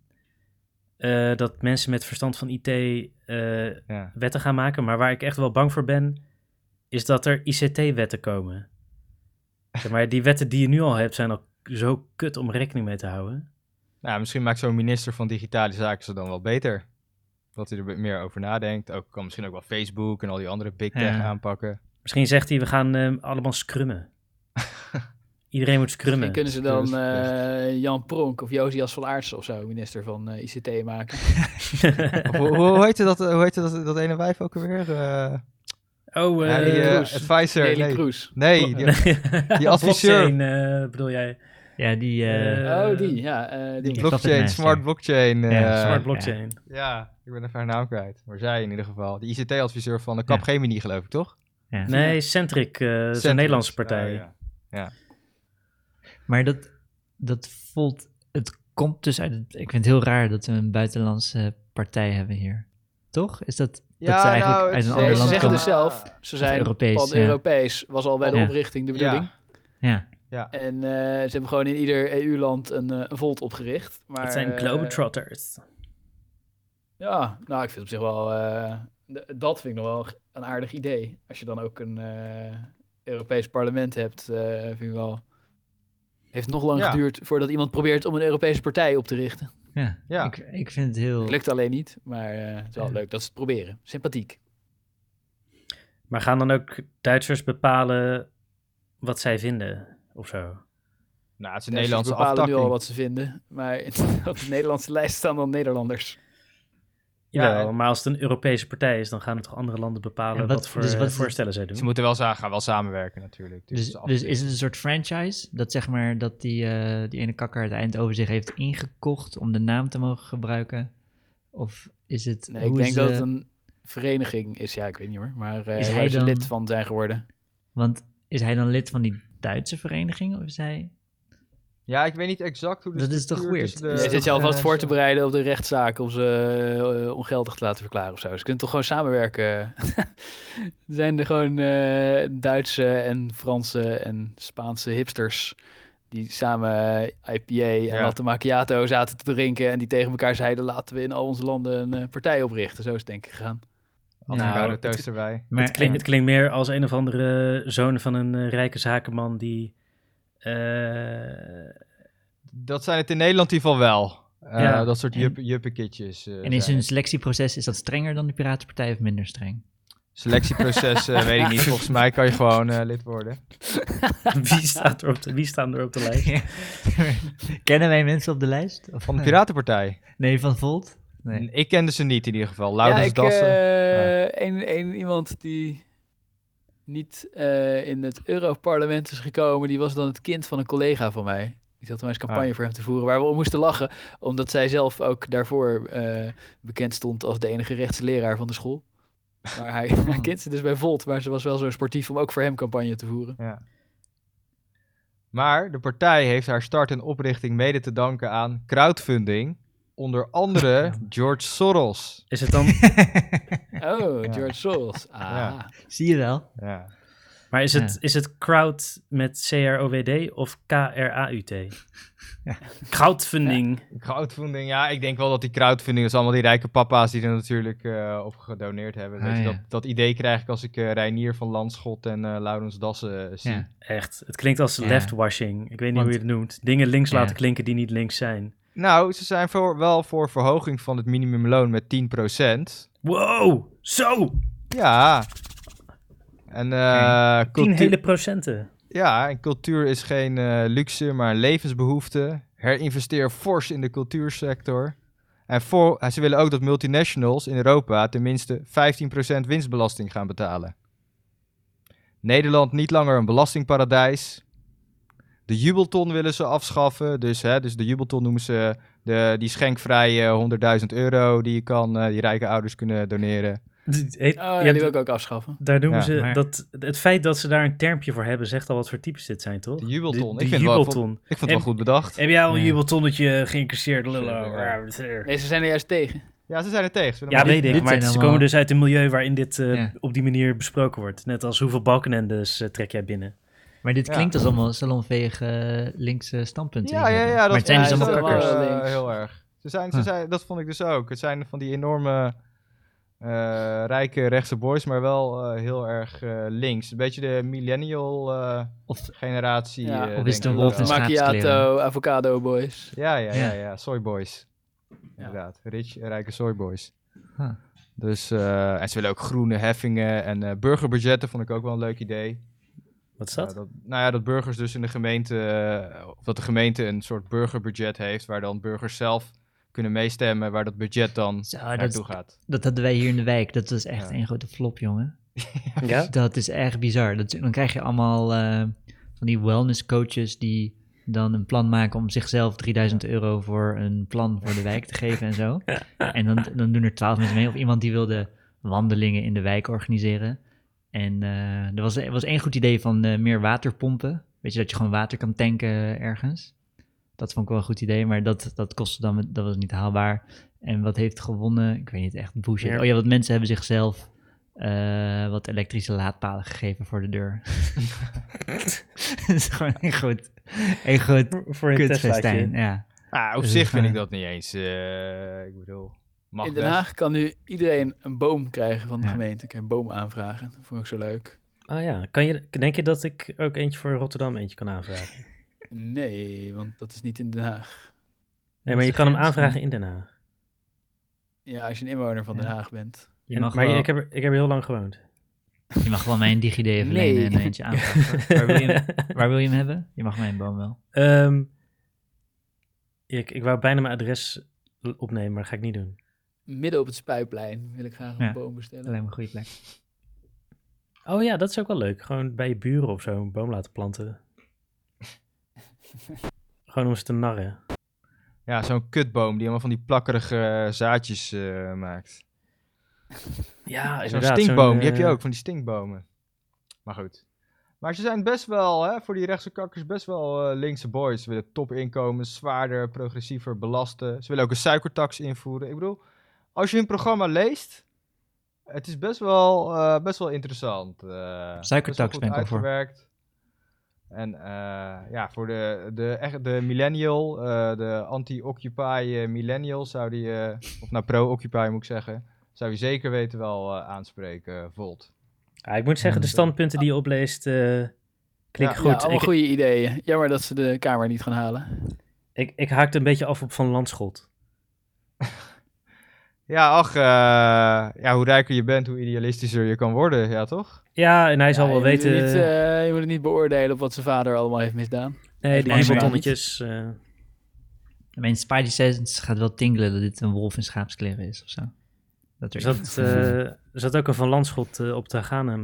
Speaker 1: dat mensen met verstand van IT
Speaker 3: Ja.
Speaker 1: wetten gaan maken. Maar waar ik echt wel bang voor ben, is dat er ICT-wetten komen. Zeg maar, die wetten die je nu al hebt, zijn al zo kut om rekening mee te houden.
Speaker 3: Nou, misschien maakt zo'n minister van digitale zaken ze dan wel beter. Dat hij er meer over nadenkt. Ook, kan misschien ook wel Facebook en al die andere big tech
Speaker 4: Ja.
Speaker 3: aanpakken.
Speaker 1: Misschien zegt hij, we gaan eh, allemaal scrummen. Iedereen moet
Speaker 2: Misschien
Speaker 1: scrummen.
Speaker 2: kunnen ze dan eh, Jan Pronk of Josias van Aartsen of zo, minister van eh, ICT maken.
Speaker 3: Of hoe, hoe heette dat, hoe heette dat, dat ene wijf ook alweer?
Speaker 1: Oh,
Speaker 3: ja, die,
Speaker 1: eh
Speaker 3: advisor. Nee.
Speaker 2: Kroes.
Speaker 3: Nee, die, die adviseur.
Speaker 1: Blockchain, eh, bedoel jij?
Speaker 4: Ja, die...
Speaker 2: oh, die, ja. eh, die.
Speaker 3: Die blockchain, smart blockchain.
Speaker 4: Ja,
Speaker 3: eh,
Speaker 1: Smart
Speaker 4: ja.
Speaker 1: blockchain.
Speaker 3: Ja, ik ben even haar naam kwijt. Maar zij in ieder geval. De ICT-adviseur van de
Speaker 4: Ja.
Speaker 3: Capgemini, geloof ik, toch?
Speaker 4: ja.
Speaker 1: Nee, Centric, eh dat is een. Nederlandse partij.
Speaker 3: Oh, ja.
Speaker 4: Maar dat, dat voelt... Het komt dus uit... het- ik vind het heel raar dat we een buitenlandse partij hebben hier. Toch? Is dat...
Speaker 3: Ja,
Speaker 4: dat ze eigenlijk
Speaker 3: nou,
Speaker 4: uit
Speaker 3: het
Speaker 4: een ander
Speaker 2: ze
Speaker 4: land
Speaker 2: zeggen
Speaker 4: komen?
Speaker 2: dus zelf, ze zijn
Speaker 4: Europees, ja.
Speaker 2: Europees, was al bij de
Speaker 4: Ja.
Speaker 2: oprichting de bedoeling.
Speaker 4: Ja.
Speaker 3: Ja.
Speaker 2: En eh, ze hebben gewoon in ieder EU-land een, eh, een volt opgericht. Maar,
Speaker 1: Het zijn
Speaker 2: eh,
Speaker 1: Globetrotters.
Speaker 2: Ja, nou, ik vind op zich wel... eh, dat vind ik nog wel een aardig idee. Als je dan ook een eh, Europees parlement hebt, eh, vind ik wel... Heeft nog lang
Speaker 3: Ja.
Speaker 2: geduurd voordat iemand probeert om een Europese partij op te richten.
Speaker 4: Ja,
Speaker 3: Ja.
Speaker 4: Ik, ik vind het heel...
Speaker 2: Het lukt alleen niet, maar eh, het is wel leuk dat ze het proberen. Sympathiek.
Speaker 1: Maar gaan dan ook Duitsers bepalen wat zij vinden of zo?
Speaker 3: Nou, het is een Nederlandse
Speaker 2: bepalen nu al wat ze vinden, maar op de Nederlandse lijst staan dan Nederlanders.
Speaker 3: Ja,
Speaker 1: Ja,
Speaker 3: en-
Speaker 1: maar als het een Europese partij is, dan gaan er toch andere landen bepalen
Speaker 4: En
Speaker 1: wat,
Speaker 4: wat-
Speaker 1: voor
Speaker 4: dus wat het-
Speaker 1: voorstellen zij doen.
Speaker 3: Ze moeten wel, gaan wel samenwerken natuurlijk.
Speaker 4: Dus,
Speaker 3: het
Speaker 4: dus
Speaker 3: afweging.
Speaker 4: is het een soort franchise? Dat zeg maar dat die, eh, die ene kakker het eind over zich heeft ingekocht om de naam te mogen gebruiken? Of is het...
Speaker 2: Nee, ik denk
Speaker 4: is,
Speaker 2: dat het een vereniging is. Ja, ik weet niet hoor. Maar eh
Speaker 4: Is
Speaker 2: waar
Speaker 4: hij
Speaker 2: ze
Speaker 4: dan-
Speaker 2: lid van zijn geworden.
Speaker 4: Want is hij dan lid van die Duitse vereniging? Of is hij...
Speaker 3: Ja, ik weet niet exact hoe de
Speaker 4: Dat is toch weird?
Speaker 3: de-
Speaker 2: Je zit je alvast
Speaker 3: eh,
Speaker 2: voor te bereiden op de rechtszaak om ze eh, ongeldig te laten verklaren of zo. Ze kunnen toch gewoon samenwerken. er zijn er gewoon eh, Duitse en Franse en Spaanse hipsters die samen IPA en
Speaker 3: Ja.
Speaker 2: latte macchiato zaten te drinken en die tegen elkaar zeiden laten we in al onze landen een partij oprichten. Zo is het denk ik gegaan.
Speaker 1: Nou,
Speaker 3: toast erbij.
Speaker 4: Maar,
Speaker 1: het, klinkt, het klinkt meer als een of andere zoon van een rijke zakenman die... eh,
Speaker 3: Dat zijn het in Nederland in ieder geval wel. Eh,
Speaker 1: Ja.
Speaker 3: Dat soort jup, juppekitjes. eh,
Speaker 4: en is
Speaker 3: zijn
Speaker 4: hun selectieproces, is dat strenger dan de Piratenpartij of minder streng?
Speaker 3: Selectieproces eh, weet ik niet. Volgens mij kan je gewoon eh, lid worden.
Speaker 1: wie, staat er op de, wie staan er op de lijst?
Speaker 4: Kennen wij mensen op de lijst? Of,
Speaker 3: Van de Piratenpartij.
Speaker 4: Nee, van Volt? Nee.
Speaker 3: Ik kende ze niet in ieder geval.
Speaker 2: ja,
Speaker 3: Laurens
Speaker 2: ik,
Speaker 3: Dassen.
Speaker 2: eh, een, een, iemand die niet eh, in het Europarlement is gekomen, die was dan het kind van een collega van mij. Die zat maar eens campagne
Speaker 3: Ah.
Speaker 2: voor hem te voeren, waar we om moesten lachen, omdat zij zelf ook daarvoor eh, bekend stond als de enige rechtse leraar van de school. Maar hij, hij kent ze dus bij Volt, maar ze was wel zo sportief om ook voor hem campagne te voeren.
Speaker 3: Ja. Maar de partij heeft haar start en oprichting mede te danken aan crowdfunding. Onder andere George Soros.
Speaker 1: Is het dan...
Speaker 2: Oh,
Speaker 3: Ja.
Speaker 2: George Soros. Ah.
Speaker 3: Ja.
Speaker 4: Zie je wel?
Speaker 3: Ja.
Speaker 1: Maar is het, is het crowd met C-R-O-W-D of K-R-A-U-T? Crowdfunding.
Speaker 3: Crowdfunding, ja, ik denk wel dat die crowdfunding, dat is allemaal die rijke papa's die er natuurlijk eh, op gedoneerd hebben.
Speaker 4: Ah,
Speaker 3: Weet je, dat, dat idee krijg ik als ik eh Reinier van Landschot en eh Laurens Dassen zie.
Speaker 4: Ja.
Speaker 1: Echt. Het klinkt als
Speaker 4: Ja.
Speaker 1: leftwashing. Ik weet niet
Speaker 4: Want-
Speaker 1: hoe je het noemt. Dingen links
Speaker 4: Ja.
Speaker 1: laten klinken die niet links zijn.
Speaker 3: Nou, ze zijn voor, wel voor verhoging van het minimumloon met 10%.
Speaker 1: Wow, zo!
Speaker 3: Ja. En, eh,
Speaker 1: Tien
Speaker 3: cultuur,
Speaker 1: hele procenten.
Speaker 3: ja, en cultuur is geen eh, luxe, maar een levensbehoefte. Herinvesteer fors in de cultuursector. En voor, ze willen ook dat multinationals in Europa tenminste 15% winstbelasting gaan betalen. Nederland niet langer een belastingparadijs. De jubelton willen ze afschaffen. Dus, hè, dus de jubelton noemen ze de, die schenkvrije 100.000 euro die je kan, eh, die rijke ouders kunnen doneren.
Speaker 1: Heet-
Speaker 2: Oh, ja, die wil ik ook afschaffen.
Speaker 1: Daar noemen
Speaker 3: Ja,
Speaker 1: ze
Speaker 4: maar-
Speaker 1: dat. Het feit dat ze daar een termpje voor hebben, zegt al wat voor types dit zijn, toch?
Speaker 3: De jubelton.
Speaker 1: De, de
Speaker 3: ik vind wel, ik vond het
Speaker 1: En-
Speaker 3: wel goed bedacht.
Speaker 1: Heb jij al een jubeltonnetje geïncasseerd? Lullo?
Speaker 3: Ja.
Speaker 2: Nee, ze zijn er juist tegen.
Speaker 3: Ja, ze zijn er tegen. Ze
Speaker 1: Ja,
Speaker 3: maar
Speaker 1: weet ik.
Speaker 4: dit
Speaker 1: Maar ze komen dus uit een milieu waarin dit eh,
Speaker 4: Ja.
Speaker 1: op die manier besproken wordt. Net als hoeveel balkenendes eh, trek jij binnen.
Speaker 4: Maar dit
Speaker 3: Ja.
Speaker 4: klinkt als allemaal salonveeg eh, linkse standpunten.
Speaker 3: Ja, ja,
Speaker 4: ze
Speaker 3: ja.
Speaker 4: hebben.
Speaker 3: Dat
Speaker 4: maar het zijn
Speaker 2: ja,
Speaker 4: dus allemaal kakkers.
Speaker 2: eh,
Speaker 3: eh,
Speaker 2: links.
Speaker 3: heel erg. Ze zijn, ze
Speaker 4: Huh.
Speaker 3: zijn, dat vond ik dus ook. Het zijn van die enorme eh, rijke rechtse boys, maar wel eh, heel erg eh, links. Een beetje de millennial eh,
Speaker 4: Of-
Speaker 3: generatie.
Speaker 2: Ja.
Speaker 3: eh,
Speaker 4: Of is het een wolf in
Speaker 2: Macchiato, avocado boys.
Speaker 3: Ja, ja, ja,
Speaker 4: Ja.
Speaker 3: ja. Soy boys. Inderdaad. Rich, rijke soy boys.
Speaker 4: Huh.
Speaker 3: Dus, eh, en ze willen ook groene heffingen en eh, burgerbudgetten vond ik ook wel een leuk idee.
Speaker 1: Wat is
Speaker 3: Ja,
Speaker 1: dat?
Speaker 3: dat, nou ja, dat burgers dus in de gemeente, eh, of dat de gemeente een soort burgerbudget heeft, waar dan burgers zelf kunnen meestemmen, waar dat budget dan
Speaker 4: Zo,
Speaker 3: naartoe
Speaker 4: dat,
Speaker 3: gaat.
Speaker 4: dat hadden wij hier in de wijk. Dat was echt
Speaker 3: Ja.
Speaker 4: een grote flop, jongen.
Speaker 1: Ja?
Speaker 4: Dat is echt bizar. Dat, dan krijg je allemaal eh, van die wellness coaches die dan een plan maken om zichzelf 3000 euro voor een plan voor de wijk te geven en zo. En dan, dan doen er twaalf mensen mee. Of iemand die wilde wandelingen in de wijk organiseren. En eh, er, was, er was één goed idee van eh, meer waterpompen. Weet je, dat je gewoon water kan tanken ergens. Dat vond ik wel een goed idee, maar dat, dat kostte dan, dat was niet haalbaar. En wat heeft gewonnen? Ik weet niet, echt.
Speaker 1: Ja.
Speaker 4: Oh ja, wat mensen hebben zichzelf eh, wat elektrische laadpalen gegeven voor de deur. dat is gewoon een goed, een goed
Speaker 1: Voor een
Speaker 4: kutfestijn. Ja.
Speaker 3: Ah, op
Speaker 4: Dus
Speaker 3: zich vind ik dat niet eens. eh, ik bedoel, mag
Speaker 2: In Den
Speaker 3: best.
Speaker 2: Haag kan nu iedereen een boom krijgen van de
Speaker 4: Ja.
Speaker 2: gemeente. Ik kan een boom aanvragen. Dat vond ik zo leuk.
Speaker 1: Ah ja, kan je, denk je dat ik ook eentje voor Rotterdam eentje kan aanvragen?
Speaker 2: Nee, want dat is niet in Den Haag.
Speaker 1: Nee, maar je kan hem aanvragen in Den Haag.
Speaker 2: Ja, als je een inwoner van Den
Speaker 4: Ja.
Speaker 2: Haag bent.
Speaker 4: Je
Speaker 1: En-
Speaker 4: mag,
Speaker 1: maar
Speaker 4: wel,
Speaker 1: ik, heb er, ik heb er heel lang gewoond.
Speaker 4: je mag wel mijn DigiD even
Speaker 2: Nee.
Speaker 4: lenen en eentje aanvragen. waar, wil je hem, waar wil je hem hebben? Je mag mijn boom wel.
Speaker 1: Ehm, ik, ik wou bijna mijn adres opnemen, maar dat ga ik niet doen.
Speaker 2: Midden op het Spuiplein wil ik graag een
Speaker 4: Ja.
Speaker 2: boom bestellen.
Speaker 4: lijkt me een goede plek.
Speaker 1: Oh ja, dat is ook wel leuk. Gewoon bij je buren of zo een boom laten planten. Gewoon om ze te narren.
Speaker 3: Ja, zo'n kutboom die helemaal van die plakkerige eh, zaadjes eh, maakt.
Speaker 1: Ja,
Speaker 3: Zo'n stinkboom, die heb je
Speaker 1: eh,
Speaker 3: ook, van die stinkbomen. Maar goed. Maar ze zijn best wel, hè, voor die rechtse kakkers, best wel eh, linkse boys. Ze willen topinkomens, zwaarder, progressiever belasten. Ze willen ook een suikertax invoeren. Ik bedoel, als je hun programma leest, het is best wel, eh, best wel interessant. eh,
Speaker 4: Suikertax ben ik al voor.
Speaker 3: uitgewerkt. En eh, ja, voor de, de, de millennial, eh, de anti-Occupy millennial, zou die, eh, of nou pro-Occupy moet ik zeggen, zou je zeker weten wel aanspreken, Volt.
Speaker 1: ah, ik moet zeggen, de
Speaker 3: Ja.
Speaker 1: standpunten die je opleest eh klinken
Speaker 3: Ja,
Speaker 2: Ja,
Speaker 1: goed.
Speaker 2: allemaal
Speaker 1: ik,
Speaker 2: goede ideeën. Jammer dat ze de Kamer niet gaan halen.
Speaker 1: ik, ik haakte een beetje af op Van Landschot.
Speaker 3: Ja, ach, eh, ja, hoe rijker je bent, hoe idealistischer je kan worden, ja toch?
Speaker 1: Ja, en hij zal wel
Speaker 2: je moet het
Speaker 1: weten...
Speaker 2: Niet, eh, je moet het niet beoordelen op wat zijn vader allemaal heeft misdaan.
Speaker 1: nee, die
Speaker 4: maar-
Speaker 1: Hamiltonnetjes. eh,
Speaker 4: Mijn Spidey Sense gaat wel tingelen dat dit een wolf in schaapskleren is of zo. Dat
Speaker 1: er zat, er zat ook een Van Landschot op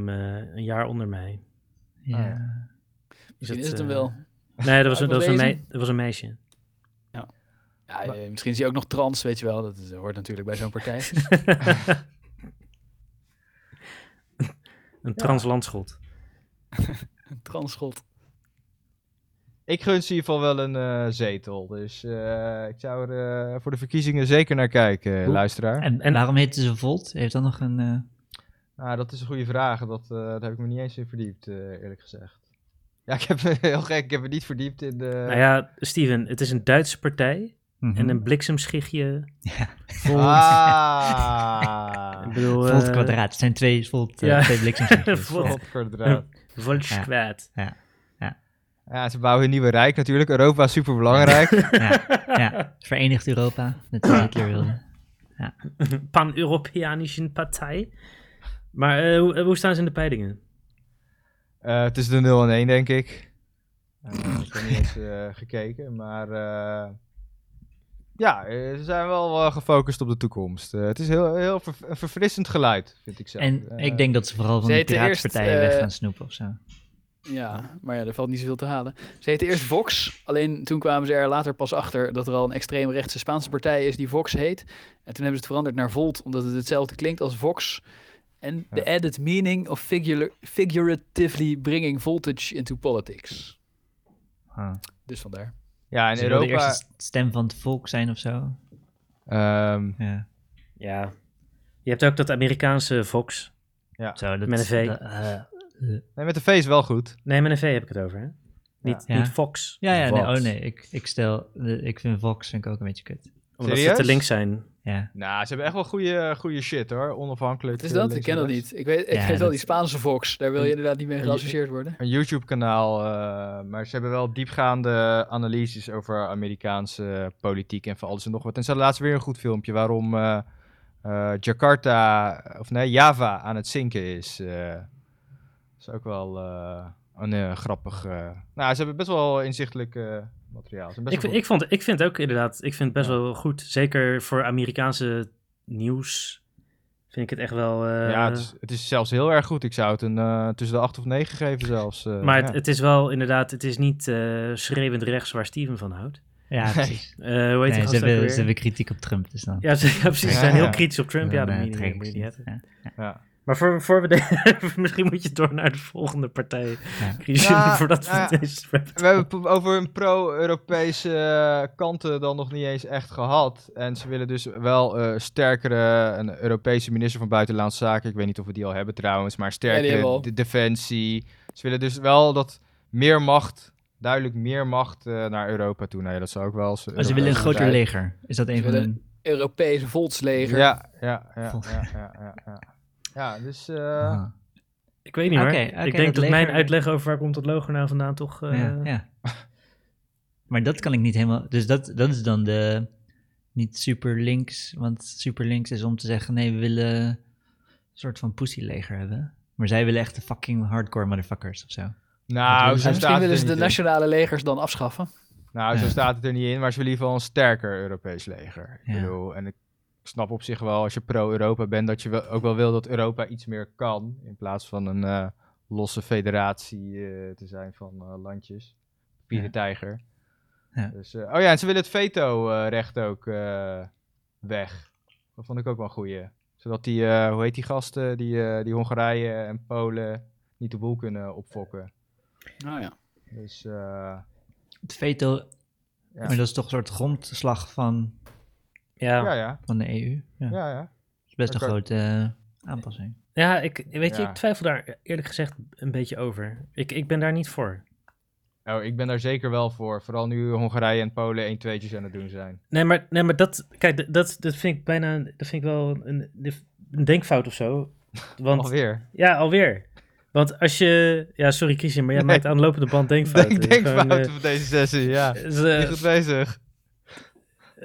Speaker 1: eh een jaar onder mij.
Speaker 4: ja.
Speaker 3: Ah.
Speaker 2: Misschien
Speaker 1: het,
Speaker 2: is het hem wel.
Speaker 1: Nee, dat was, een, dat was, een,
Speaker 2: Afgewezen?
Speaker 1: mei- dat was een meisje.
Speaker 2: Ja, eh, misschien is hij ook nog trans, weet je wel. Dat is- hoort natuurlijk bij zo'n partij.
Speaker 1: een translandschot.
Speaker 2: Een Transschot.
Speaker 3: Ik gun ze in ieder geval wel een eh, zetel, dus eh, ik zou er voor de verkiezingen zeker naar kijken, luisteraar.
Speaker 4: En,
Speaker 1: En-
Speaker 4: waarom heette ze Volt? Heeft dat nog een... eh,
Speaker 3: Nou, dat is een goede vraag, dat, eh, daar heb ik me niet eens in verdiept, eh, eerlijk gezegd. Ja, ik heb heel gek, ik heb me niet verdiept in de...
Speaker 1: Nou ja, Steven, het is een Duitse partij
Speaker 4: mhm.
Speaker 1: en een bliksemschichtje.
Speaker 4: Ja.
Speaker 1: Volt.
Speaker 3: Ah,
Speaker 1: Ik bedoel,
Speaker 4: Volt
Speaker 1: eh,
Speaker 4: kwadraat. Het zijn twee Volt, eh,
Speaker 1: ja.
Speaker 4: twee bliksemschichtjes.
Speaker 1: Volt.
Speaker 3: Volt kwadraat.
Speaker 1: Volkskwaad.
Speaker 3: Ja, ze bouwen een nieuwe rijk natuurlijk. Europa is super belangrijk.
Speaker 4: ja, ja, Verenigd Europa. Net wat Hitler wilde.
Speaker 1: Pan-Europeanische partij. Maar eh, hoe, hoe staan ze in de peilingen?
Speaker 3: Eh, het is de 0 en 1, denk ik. Eh, ik heb niet eens gekeken, maar eh, ja, eh, ze zijn wel eh, gefocust op de toekomst. Eh, het is heel, heel ver- een verfrissend geluid, vind ik zelf.
Speaker 4: En ik denk dat ze vooral van
Speaker 2: Ze
Speaker 4: de piratenpartijen weg gaan snoepen of zo.
Speaker 2: Ja, maar ja, er valt niet zoveel te halen. Ze heette eerst Vox. Alleen toen kwamen ze er later pas achter dat er al een extreemrechtse Spaanse partij is die Vox heet. En toen hebben ze het veranderd naar Volt, omdat het hetzelfde klinkt als Vox. En the added meaning of figura- figuratively bringing voltage into politics.
Speaker 4: Ah.
Speaker 2: Dus vandaar.
Speaker 3: Ja, in
Speaker 4: Ze
Speaker 3: Europa...
Speaker 4: de stem van het volk zijn of zo.
Speaker 3: ehm,
Speaker 4: Ja.
Speaker 1: Ja. Je hebt ook dat Amerikaanse Fox.
Speaker 4: Zo, dat,
Speaker 1: Met een V.
Speaker 4: dat, eh, eh.
Speaker 3: nee, met de V is wel goed.
Speaker 1: Nee, met een V heb ik het over, hè? Niet,
Speaker 4: Ja.
Speaker 1: niet Fox.
Speaker 4: ja, ja, nee, oh nee, ik, ik stel, ik vind Vox vind ik ook een beetje kut.
Speaker 1: Omdat ze te links zijn.
Speaker 4: Ja,
Speaker 3: Nou, ze hebben echt wel goede, goede shit hoor. Onafhankelijk.
Speaker 2: Is
Speaker 3: eh,
Speaker 2: dat? Ik ken
Speaker 3: en
Speaker 2: dat niet. Ik weet, ik
Speaker 4: Ja,
Speaker 2: weet wel
Speaker 4: dat-
Speaker 2: die Spaanse Vox. Daar wil je inderdaad niet mee geassocieerd worden.
Speaker 3: Een YouTube-kanaal, eh, maar ze hebben wel diepgaande analyses over Amerikaanse politiek en van alles en nog wat. En ze hadden laatst weer een goed filmpje waarom eh, eh, Jakarta, of nee, Java aan het zinken is. eh. Dat is ook wel eh, een eh, grappig... eh, Nou, ze hebben best wel inzichtelijk eh, materiaal. Best
Speaker 1: Ik, ik, vond, ik vind ook inderdaad, ik vind het best wel goed. Zeker voor Amerikaanse nieuws vind ik het echt wel... eh,
Speaker 3: Ja, het is, het is zelfs heel erg goed. Ik zou het een, eh, tussen de 8 of 9 geven zelfs. eh,
Speaker 1: maar
Speaker 3: ja.
Speaker 1: het, het is wel inderdaad, het is niet eh, schreeuwend rechts waar Steven van houdt.
Speaker 4: ja precies.
Speaker 1: Eh, hoe heet
Speaker 4: Nee, ze, hebben,
Speaker 1: weer?
Speaker 4: ze hebben kritiek op Trump, dus dan.
Speaker 1: Ja, ze, ja, precies. Ze
Speaker 3: Ja,
Speaker 1: zijn heel kritisch op Trump. Ja, dat moet je niet, hebben.
Speaker 4: Ja.
Speaker 1: Maar voor, voor we de, misschien moet je door naar de volgende partij.
Speaker 4: Ja.
Speaker 1: Christian,
Speaker 3: Ja,
Speaker 1: voordat we
Speaker 3: ja.
Speaker 1: deze...
Speaker 3: We hebben het over een pro-Europese eh, kanten dan nog niet eens echt gehad. En ze willen dus wel eh, sterkere, een Europese minister van Buitenlandse Zaken. Ik weet niet of we die al hebben trouwens, maar sterkere de defensie. Ze willen dus wel dat meer macht, duidelijk meer macht eh, naar Europa toe. Nee, dat zou ook wel.
Speaker 4: Maar ze willen een groter leger. Is dat een
Speaker 2: Ze
Speaker 4: van hun...
Speaker 2: Europese volksleger.
Speaker 3: Ja, ja, ja, ja, ja, ja. Ja, dus... eh,
Speaker 4: Ah.
Speaker 1: Ik weet niet hoor.
Speaker 4: oké,
Speaker 1: ik denk
Speaker 4: dat
Speaker 1: dat, mijn
Speaker 4: leger-
Speaker 1: uitleg over waar komt dat logo nou vandaan toch... eh,
Speaker 4: ja, ja. Maar dat kan ik niet helemaal... Dus dat, dat is dan de niet super links, want super links is om te zeggen nee, we willen een soort van pussyleger hebben. Maar zij willen echt de fucking hardcore motherfuckers of zo.
Speaker 3: Nou, zo
Speaker 4: ze?
Speaker 2: Misschien willen ze de
Speaker 3: in.
Speaker 2: nationale legers dan afschaffen.
Speaker 3: Nou, zo
Speaker 4: Ja.
Speaker 3: staat het er niet in, maar ze willen in ieder geval een sterker Europees leger. Ik
Speaker 4: Ja.
Speaker 3: bedoel, en ik snap op zich wel, als je pro-Europa bent, dat je wel, ook wel wil dat Europa iets meer kan. In plaats van een eh, losse federatie eh, te zijn van eh, landjes. Pieter
Speaker 4: Ja.
Speaker 3: Tijger.
Speaker 4: Ja.
Speaker 3: Dus, eh, oh ja, en ze willen het veto-recht ook eh, weg. Dat vond ik ook wel een goeie. Zodat die, eh, hoe heet die gasten, die, eh, die Hongarije en Polen niet de boel kunnen opfokken.
Speaker 2: Nou ja.
Speaker 3: Dus eh,
Speaker 4: Het veto,
Speaker 3: Ja.
Speaker 4: maar dat is toch een soort grondslag van,
Speaker 1: Ja,
Speaker 3: ja,
Speaker 1: ja.
Speaker 3: ja.
Speaker 4: van de EU. Ja.
Speaker 3: ja, ja.
Speaker 4: Dat is best een grote eh, aanpassing.
Speaker 1: ik, weet je,
Speaker 3: Ja.
Speaker 1: ik twijfel daar eerlijk gezegd een beetje over. Ik, ik ben daar niet voor.
Speaker 3: Oh, ik ben daar zeker wel voor. Vooral nu Hongarije en Polen 1 tweetjes aan het doen zijn.
Speaker 1: Nee, maar, nee, maar dat, kijk, dat- dat, vind ik bijna, dat vind ik wel een, een denkfout of zo. Want,
Speaker 3: Alweer.
Speaker 1: ja, alweer. Want als je, ja, sorry Christian, maar jij
Speaker 3: Nee.
Speaker 1: maakt aan de lopende band denkfouten.
Speaker 3: Denk, denk
Speaker 1: Gewoon,
Speaker 3: fouten
Speaker 1: eh,
Speaker 3: van deze sessie, ja.
Speaker 1: is,
Speaker 3: Niet goed bezig.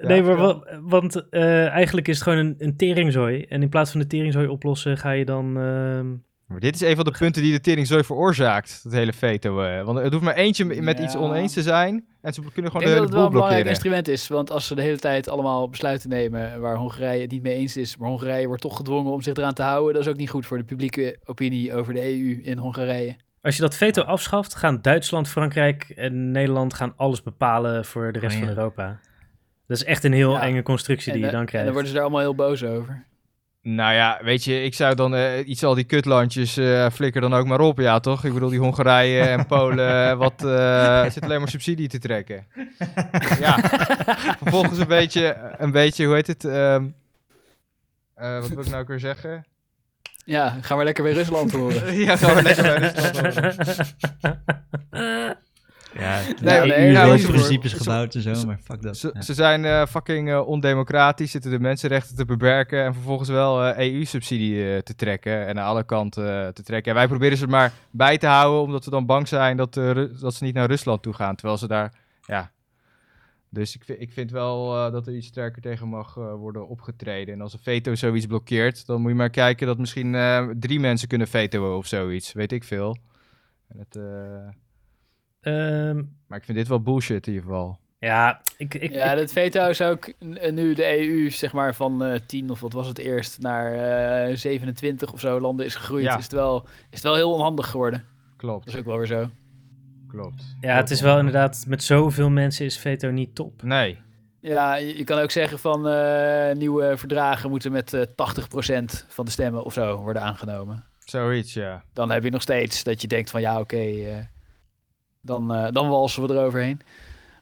Speaker 1: Nee, maar
Speaker 3: vertel.
Speaker 1: wa- want eh, eigenlijk is het gewoon een, een teringzooi. En in plaats van de teringzooi oplossen, ga je dan... ehm,
Speaker 3: Maar dit is een van de punten die de teringzooi veroorzaakt. Dat hele veto. eh. Want het hoeft maar eentje met iets oneens te zijn. En ze kunnen
Speaker 2: Ik
Speaker 3: gewoon
Speaker 2: denk
Speaker 3: de
Speaker 2: dat
Speaker 3: hele
Speaker 2: het wel een belangrijk
Speaker 3: blokkeren.
Speaker 2: instrument is. Want als ze de hele tijd allemaal besluiten nemen waar Hongarije het niet mee eens is, maar Hongarije wordt toch gedwongen om zich eraan te houden, dat is ook niet goed voor de publieke opinie over de EU in Hongarije.
Speaker 1: als je dat veto afschaft, gaan Duitsland, Frankrijk en Nederland gaan alles bepalen voor de rest
Speaker 4: Oh, ja.
Speaker 1: van Europa. Dat is echt een heel
Speaker 2: Ja.
Speaker 1: enge constructie die
Speaker 2: en,
Speaker 1: je dan
Speaker 2: en
Speaker 1: krijgt.
Speaker 2: dan worden ze daar allemaal heel boos over.
Speaker 3: Nou ja, weet je, ik zou dan eh, iets al die kutlandjes eh flikker dan ook maar op. Ja, toch? Ik bedoel, die Hongarije en Polen, eh, wat eh zit alleen maar subsidie te trekken. ja, vervolgens een beetje, een beetje, hoe heet het? ehm, eh, wat wil ik nou ook weer zeggen?
Speaker 2: Ja, gaan we lekker bij Rusland horen.
Speaker 3: ja, gaan we lekker bij Rusland horen.
Speaker 4: Ja,
Speaker 3: Nee, nee, nou, ze-
Speaker 4: principes gebouwd en zo, maar fuck dat.
Speaker 3: Ze,
Speaker 4: Ja.
Speaker 3: ze zijn eh, fucking eh, ondemocratisch, zitten de mensenrechten te beperken en vervolgens wel EU-subsidie eh, te trekken en aan alle kanten te trekken. En wij proberen ze maar bij te houden, omdat we dan bang zijn dat, dat ze niet naar Rusland toe gaan, terwijl ze daar, ja. Dus ik, vind- ik vind wel dat er iets sterker tegen mag worden opgetreden. En als een veto zoiets blokkeert, dan moet je maar kijken dat misschien drie mensen kunnen vetoen of zoiets, weet ik veel. En het, eh,
Speaker 1: Ehm,
Speaker 3: maar ik vind dit wel bullshit in ieder geval.
Speaker 1: ja, ik, ik,
Speaker 2: Ja, dat veto is ook nu de EU, zeg maar, van eh 10 of wat was het eerst, naar eh 27 of zo landen is gegroeid.
Speaker 3: Ja.
Speaker 2: Is, het wel, is het wel heel onhandig geworden.
Speaker 3: Klopt,
Speaker 2: Dat is ook wel weer zo.
Speaker 3: klopt.
Speaker 1: ja, het is wel inderdaad, met zoveel mensen is veto niet top.
Speaker 3: Nee.
Speaker 2: Ja, je, je kan ook zeggen van eh, nieuwe verdragen moeten met eh 80% van de stemmen of zo worden aangenomen.
Speaker 3: Zoiets, ja.
Speaker 2: Dan heb je nog steeds dat je denkt van ja, oké, eh, dan, eh, dan walsen we eroverheen.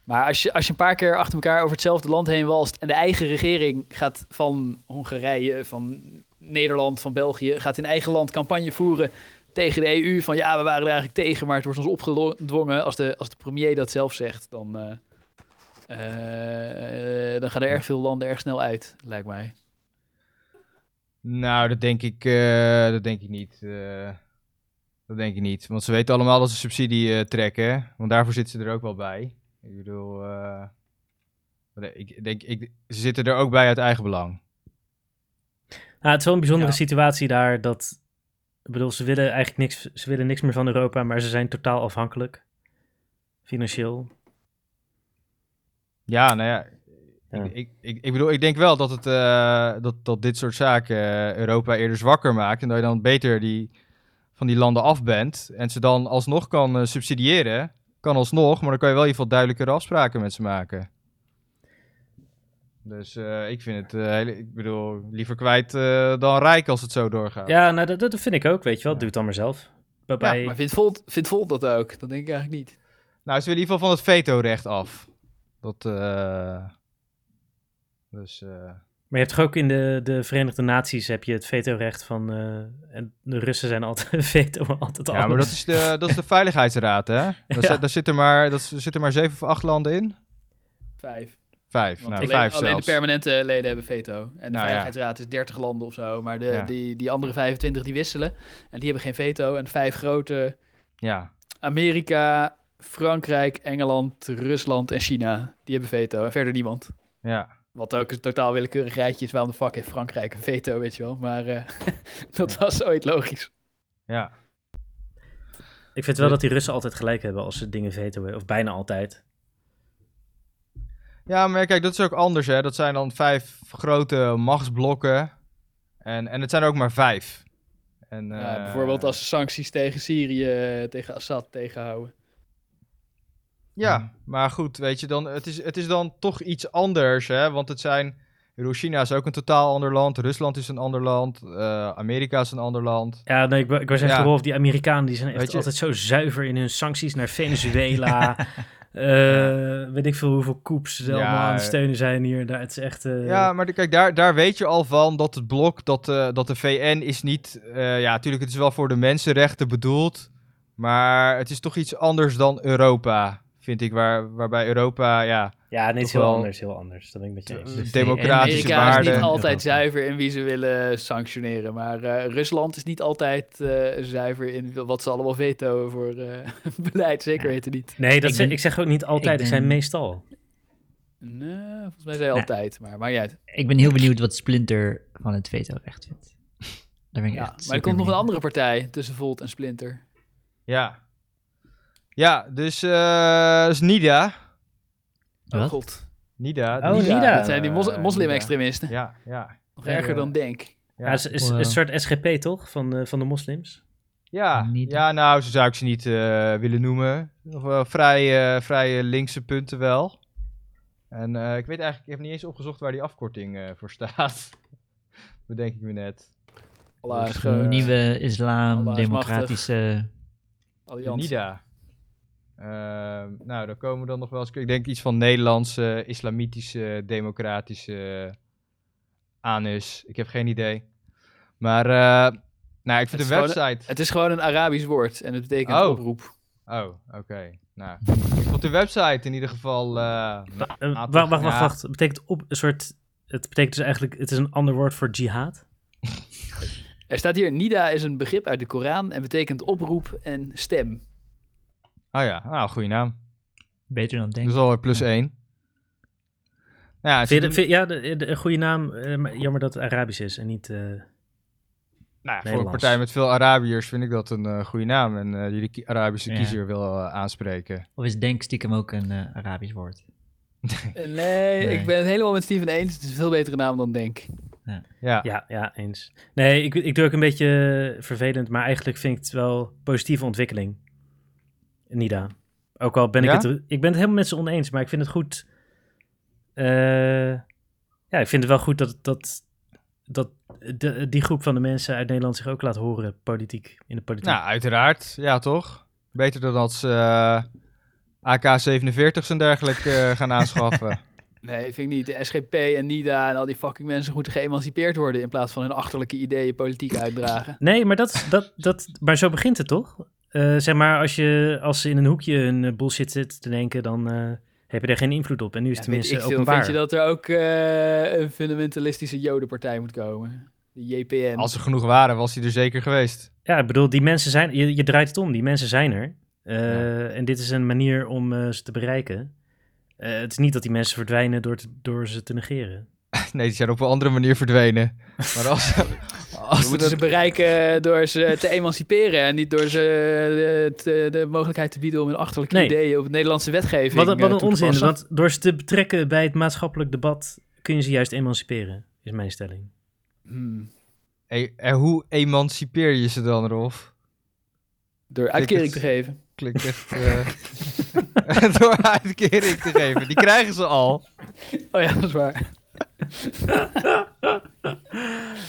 Speaker 2: Maar als je, als je een paar keer achter elkaar over hetzelfde land heen walst en de eigen regering gaat van Hongarije, van Nederland, van België, gaat in eigen land campagne voeren tegen de EU van ja, we waren er eigenlijk tegen, maar het wordt ons opgedwongen. Als de, als de premier dat zelf zegt, dan, eh, eh, dan gaan er erg veel landen erg snel uit, lijkt mij.
Speaker 3: Nou, dat denk ik, eh, dat denk ik niet. Dat denk ik niet. Want ze weten allemaal dat ze subsidie eh, trekken. Want daarvoor zitten ze er ook wel bij. Ik bedoel, eh, ik denk, ik, ze zitten er ook bij uit eigen belang.
Speaker 1: Nou, het is wel een bijzondere
Speaker 2: Ja.
Speaker 1: situatie daar dat, ik bedoel, ze willen eigenlijk niks, ze willen niks meer van Europa, maar ze zijn totaal afhankelijk. Financieel.
Speaker 3: Ja, nou ja.
Speaker 1: Ja.
Speaker 3: Ik, ik, ik, ik bedoel, ik denk wel dat, het, eh, dat, dat dit soort zaken Europa eerder zwakker maakt. En dat je dan beter die, van die landen af bent. En ze dan alsnog kan eh, subsidiëren. Kan alsnog, maar dan kan je wel in ieder geval duidelijkere afspraken met ze maken. Dus eh, ik vind het, eh, hele- ik bedoel, liever kwijt eh, dan rijk als het zo doorgaat.
Speaker 1: Ja, nou, dat, dat vind ik ook, weet je wel.
Speaker 3: Ja.
Speaker 1: Doe het dan maar zelf. Waarbij,
Speaker 2: Maar vindt Volt, vindt Volt dat ook? Dat denk ik eigenlijk niet.
Speaker 3: Nou, ze willen in ieder geval van het vetorecht af. Dat, eh, dus, eh,
Speaker 1: Maar je hebt toch ook in de, de Verenigde Naties heb je het vetorecht van... eh, en de Russen zijn altijd veto altijd
Speaker 3: ja, maar dat is, de, dat is de Veiligheidsraad, hè? Daar,
Speaker 1: Ja.
Speaker 3: zit- daar, zitten maar, dat, er zitten maar zeven of acht landen in.
Speaker 2: Vijf.
Speaker 3: Vijf, nou,
Speaker 2: alleen,
Speaker 3: vijf
Speaker 2: alleen de permanente leden hebben veto. En de
Speaker 3: Nou ja.
Speaker 2: Veiligheidsraad is 30 landen of zo. Maar de,
Speaker 3: Ja.
Speaker 2: die, die andere 25 die wisselen. En die hebben geen veto. En vijf grote...
Speaker 3: Ja,
Speaker 2: Amerika, Frankrijk, Engeland, Rusland en China. Die hebben veto. En verder niemand.
Speaker 3: ja.
Speaker 2: Wat ook een totaal willekeurig rijtje is. Waarom de fuck heeft Frankrijk een veto, weet je wel. Maar eh, dat was ooit logisch.
Speaker 3: Ja.
Speaker 1: Ik vind wel dat die Russen altijd gelijk hebben als ze dingen vetoen. Of bijna altijd.
Speaker 3: Ja, maar kijk, dat is ook anders, hè. Dat zijn dan vijf grote machtsblokken. En, en het zijn er ook maar vijf. En,
Speaker 2: Ja,
Speaker 3: eh,
Speaker 2: bijvoorbeeld als ze sancties tegen Syrië, eh, tegen Assad tegenhouden.
Speaker 3: Ja, maar goed, weet je, dan, het, is, het is dan toch iets anders, hè. Want het zijn... China is ook een totaal ander land. Rusland is een ander land. eh, Amerika is een ander land.
Speaker 1: Ja, nee, ik, ik was echt
Speaker 3: Ja.
Speaker 1: Rolf, die Amerikanen die zijn echt altijd zo zuiver in hun sancties naar Venezuela. Eh, Weet ik veel hoeveel koeps ze
Speaker 3: Ja,
Speaker 1: allemaal aan het steunen zijn hier. Daar, het is echt... eh,
Speaker 3: Ja, maar de- kijk, daar, daar weet je al van dat het blok, dat, eh, dat de VN is niet... eh, ja, natuurlijk, het is wel voor de mensenrechten bedoeld. Maar het is toch iets anders dan Europa, vind ik. Waar, waarbij Europa, ja,
Speaker 1: ja, nee, het is heel anders. Heel anders. Dat ben ik met je eens.
Speaker 4: De
Speaker 3: democratische
Speaker 2: Amerika is
Speaker 3: waarden.
Speaker 2: niet altijd zuiver in wie ze willen sanctioneren. Maar eh, Rusland is niet altijd eh, zuiver in wat ze allemaal vetoen voor eh, beleid. Zeker weten niet.
Speaker 1: Nee, dat
Speaker 4: Ik
Speaker 1: zeg,
Speaker 4: ben-
Speaker 1: ik zeg ook niet altijd.
Speaker 4: ik
Speaker 1: Ik zijn meestal.
Speaker 2: Nee, volgens mij zei
Speaker 4: Ja.
Speaker 2: altijd. Maar maakt niet uit.
Speaker 4: Ik ben heel benieuwd wat Splinter van het vetorecht vindt. Daar ben ik
Speaker 2: Ja,
Speaker 4: echt
Speaker 2: maar er komt nog een andere partij tussen Volt en Splinter.
Speaker 3: ja. Ja, dus, eh is NIDA.
Speaker 2: Oh
Speaker 4: Wat?
Speaker 2: god.
Speaker 3: NIDA.
Speaker 1: Oh, NIDA.
Speaker 2: Dat zijn die mos- moslim-extremisten.
Speaker 3: Ja, ja.
Speaker 2: Nog erger dan Denk.
Speaker 1: Ja,
Speaker 3: Ja,
Speaker 1: het is, een soort SGP toch? Van, eh, van de moslims.
Speaker 3: ja,
Speaker 4: NIDA.
Speaker 3: ja, nou, zo zou ik ze niet eh, willen noemen. Nog wel vrij, vrij linkse punten wel. En eh, ik weet eigenlijk, ik heb niet eens opgezocht waar die afkorting eh, voor staat. Bedenk ik me net.
Speaker 2: Allah is
Speaker 3: Dus,
Speaker 2: gewoon
Speaker 4: Nieuwe islam,
Speaker 2: Allah
Speaker 4: democratische...
Speaker 2: Alliantie.
Speaker 3: NIDA. Ehm, nou, daar komen dan nog wel eens, ik denk iets van Nederlandse, islamitische, democratische anus. Ik heb geen idee. Maar, eh, nou, ik vind
Speaker 2: Het
Speaker 3: de website...
Speaker 2: Het is gewoon een Arabisch woord en het betekent
Speaker 3: Oh.
Speaker 2: oproep.
Speaker 3: Oh, oké. Nou, ik vond de website in ieder geval... eh,
Speaker 1: Eh, wacht, wacht, wacht. Het betekent op een soort. Het betekent dus eigenlijk. Het is een ander woord voor jihad.
Speaker 2: Er staat hier, Nida is een begrip uit de Koran en betekent oproep en stem.
Speaker 3: Oh ja, nou, goede naam.
Speaker 4: Beter dan
Speaker 3: Dat
Speaker 4: denk
Speaker 3: is alweer plus één. Nou Ja, ze
Speaker 1: Vind je,
Speaker 3: doen-
Speaker 1: vind- ja, de, de- een goede naam. eh, jammer dat het Arabisch is en niet. eh,
Speaker 3: nou, ja, voor een partij met veel Arabiërs vind ik dat een eh, goede naam. En eh, die de ki- Arabische
Speaker 4: Ja.
Speaker 3: kiezer wil aanspreken.
Speaker 4: Of is denk stiekem ook een Arabisch woord?
Speaker 2: Nee, ik ben het helemaal met Steven eens. Het is een veel betere naam dan Denk.
Speaker 3: Ja,
Speaker 1: ja, ja, eens. Nee, ik, ik doe ook een beetje vervelend, maar eigenlijk vind ik het wel positieve ontwikkeling. Nida. Ook al ben ik
Speaker 3: Ja?
Speaker 1: het. Ik ben het helemaal met ze oneens, maar ik vind het goed. eh, ja, ik vind het wel goed dat, dat, dat de, die groep van de mensen uit Nederland zich ook laat horen, politiek, in de politiek.
Speaker 3: nou, uiteraard. Ja, toch? Beter dan dat ze eh, AK-47's en dergelijke eh, gaan aanschaffen.
Speaker 2: Nee, vind ik niet. De SGP en Nida en al die fucking mensen moeten geëmancipeerd worden in plaats van hun achterlijke ideeën politiek uitdragen.
Speaker 1: Nee, maar, dat, dat, dat, maar zo begint het toch? Eh, zeg maar, als, je, als ze in een hoekje hun eh, bullshit zit te denken, dan eh, heb je er geen invloed op. En nu is
Speaker 2: Ja,
Speaker 1: het
Speaker 2: weet
Speaker 1: tenminste
Speaker 2: ik veel.
Speaker 1: openbaar.
Speaker 2: Vind je dat er ook eh, een fundamentalistische jodenpartij moet komen? De JPN.
Speaker 3: Als er genoeg waren, was hij er zeker geweest.
Speaker 1: Ja, ik bedoel, die mensen zijn, je, je draait het om, die mensen zijn er. Eh, En dit is een manier om ze te bereiken. Eh, het is niet dat die mensen verdwijnen door, te- door ze te negeren.
Speaker 3: Nee, die zijn op een andere manier verdwenen. Maar als,
Speaker 2: We
Speaker 3: als
Speaker 2: moeten ze
Speaker 3: er
Speaker 2: bereiken door ze te emanciperen en niet door ze eh, te- de mogelijkheid te bieden om hun achterlijke
Speaker 1: Nee.
Speaker 2: ideeën op de Nederlandse wetgeving
Speaker 1: Wat, een-
Speaker 2: eh,
Speaker 1: wat een
Speaker 2: toe te
Speaker 1: onzin,
Speaker 2: passen.
Speaker 1: want door ze te betrekken bij het maatschappelijk debat kun je ze juist emanciperen, is mijn stelling.
Speaker 2: Hmm.
Speaker 3: Hey, en hoe emancipeer je ze dan, Rolf?
Speaker 2: Door uitkering te geven.
Speaker 3: Klinkt echt... eh, door uitkering te geven. Die krijgen ze al.
Speaker 2: Oh ja, dat is waar.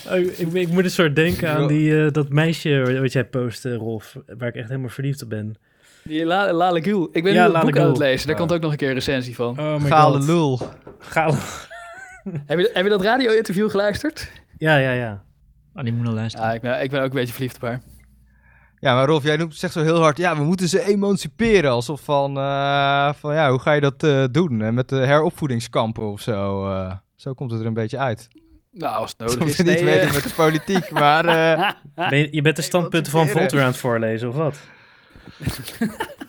Speaker 1: Oh, ik, ik, ik moet een soort denken aan die, eh, dat meisje wat jij post, eh, Rolf, waar ik echt helemaal verliefd op ben.
Speaker 2: Die La, Gül. Ik ben
Speaker 1: Ja,
Speaker 2: nu een boek aan het lezen. Daar komt ook nog een keer een recensie van.
Speaker 1: Oh my
Speaker 3: Gale lul.
Speaker 1: Gale.
Speaker 2: Heb, je, heb je dat radio-interview geluisterd?
Speaker 1: Ja, ja, ja.
Speaker 4: Oh, die moet nog luisteren.
Speaker 2: Ja, ik ben, ik ben ook een beetje verliefd op haar.
Speaker 3: Ja, maar Rolf, jij noemt, zegt zo heel hard... Ja, we moeten ze emanciperen. Alsof van... eh, van ja, hoe ga je dat eh, doen? En met de heropvoedingskampen of zo. eh, zo komt het er een beetje uit.
Speaker 2: Nou, als het nodig is.
Speaker 3: we niet
Speaker 2: nee,
Speaker 3: weten
Speaker 2: eh,
Speaker 3: met de politiek, maar... eh,
Speaker 1: Ben je, je bent de standpunten van. Volter aan het voorlezen, of wat?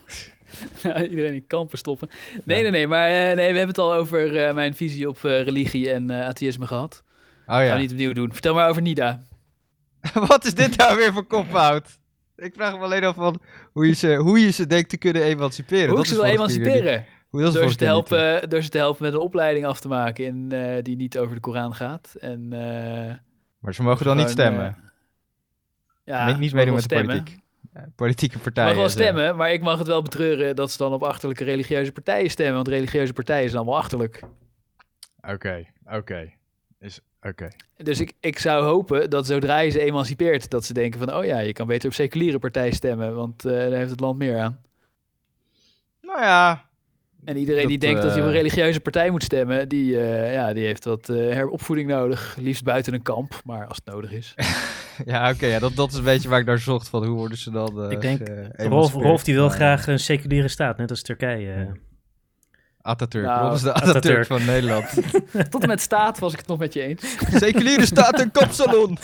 Speaker 2: Ja, iedereen in kampen stoppen. Nee, nee, nee. Maar eh, nee, we hebben het al over eh, mijn visie op eh, religie en eh, atheïsme gehad.
Speaker 3: Oh
Speaker 2: Gaan
Speaker 3: ja.
Speaker 2: we niet opnieuw doen. Vertel maar over Nida.
Speaker 3: Wat is dit nou weer voor kopfout? Ik vraag me alleen af van hoe je ze, hoe je ze denkt te kunnen emanciperen.
Speaker 2: Hoe
Speaker 3: Dat
Speaker 2: ik ze
Speaker 3: is
Speaker 2: wil emanciperen?
Speaker 3: Hoe dat
Speaker 2: Door ze, te
Speaker 3: eh.
Speaker 2: helpen, door ze te helpen met een opleiding af te maken in, eh, die niet over de Koran gaat. En, eh,
Speaker 3: Maar ze mogen dan niet
Speaker 2: gewoon,
Speaker 3: stemmen.
Speaker 2: eh, ja,
Speaker 3: niet meedoen met de
Speaker 2: wel
Speaker 3: politiek. Ja, politieke partijen.
Speaker 2: mogen wel
Speaker 3: zo.
Speaker 2: stemmen, maar ik mag het wel betreuren dat ze dan op achterlijke religieuze partijen stemmen. Want religieuze partijen zijn allemaal achterlijk.
Speaker 3: Oké, oké. Is Oké.
Speaker 2: Dus ik, ik zou hopen dat zodra je ze emancipeert, dat ze denken van, oh ja, je kan beter op seculiere partijen stemmen, want eh, daar heeft het land meer aan.
Speaker 3: Nou ja,
Speaker 2: En iedereen
Speaker 3: Dat,
Speaker 2: die denkt dat hij op een
Speaker 3: eh,
Speaker 2: religieuze partij moet stemmen, die, eh, ja, die heeft wat eh, heropvoeding nodig. Liefst buiten een kamp, maar als het nodig is.
Speaker 3: ja, oké, ja, dat, dat is een beetje waar ik naar zocht van hoe worden ze dan. eh,
Speaker 1: Ik denk. Rolf, Rolf die wil
Speaker 3: Maar,
Speaker 1: graag een seculiere staat, net als Turkije.
Speaker 3: Ja. Atatürk,
Speaker 2: Nou,
Speaker 3: Rolf is de
Speaker 1: Atatürk.
Speaker 3: Atatürk van Nederland.
Speaker 2: Tot en met staat was ik het nog met je eens.
Speaker 3: Seculiere staat een kopsalon.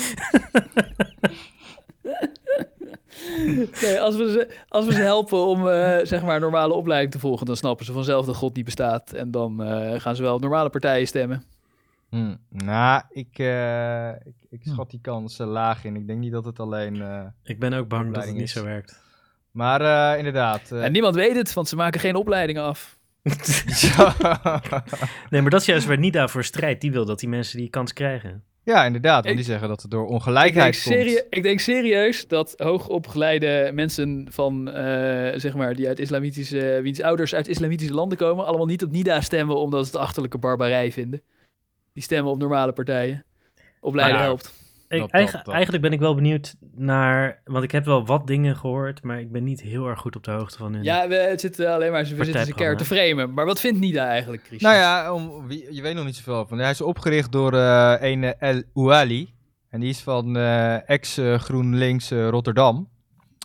Speaker 2: Nee, als, we ze, als we ze helpen om eh, zeg maar een normale opleiding te volgen, dan snappen ze vanzelf dat God niet bestaat. En dan eh, gaan ze wel op normale partijen stemmen.
Speaker 3: Hm, nou, ik, eh, ik, ik schat die kans eh, laag in. Ik denk niet dat het alleen... eh,
Speaker 1: Ik ben ook bang dat het niet
Speaker 3: is.
Speaker 1: zo werkt.
Speaker 3: maar eh, inderdaad.
Speaker 2: En niemand weet het, want ze maken geen opleidingen af.
Speaker 1: Nee, maar dat is juist waar Nida voor strijdt. Die wil dat die mensen die kans krijgen.
Speaker 3: Ja, inderdaad. Want
Speaker 2: Ik-
Speaker 3: die zeggen dat het door
Speaker 2: Ik denk,
Speaker 3: ongelijkheid komt.
Speaker 2: ik denk serieus dat hoogopgeleide mensen van, eh, zeg maar, die uit islamitische, wiens ouders uit islamitische landen komen, allemaal niet op NIDA stemmen omdat ze het achterlijke barbarij vinden. Die stemmen op normale partijen. Opleiden
Speaker 3: Maar ja,
Speaker 2: helpt.
Speaker 1: Ik,
Speaker 3: Dat-
Speaker 1: eigen-
Speaker 3: dat- dat.
Speaker 1: Eigenlijk ben ik wel benieuwd naar... Want ik heb wel wat dingen gehoord, maar ik ben niet heel erg goed op de hoogte van hun...
Speaker 2: Ja, we het zitten alleen maar we zitten ze keer te framen. Maar wat vindt NIDA eigenlijk, Christian?
Speaker 3: Nou ja, om, wie, je weet nog niet zoveel van. Hij is opgericht door eh een eh, El Ouali. En die is van eh, ex-GroenLinks eh, Rotterdam.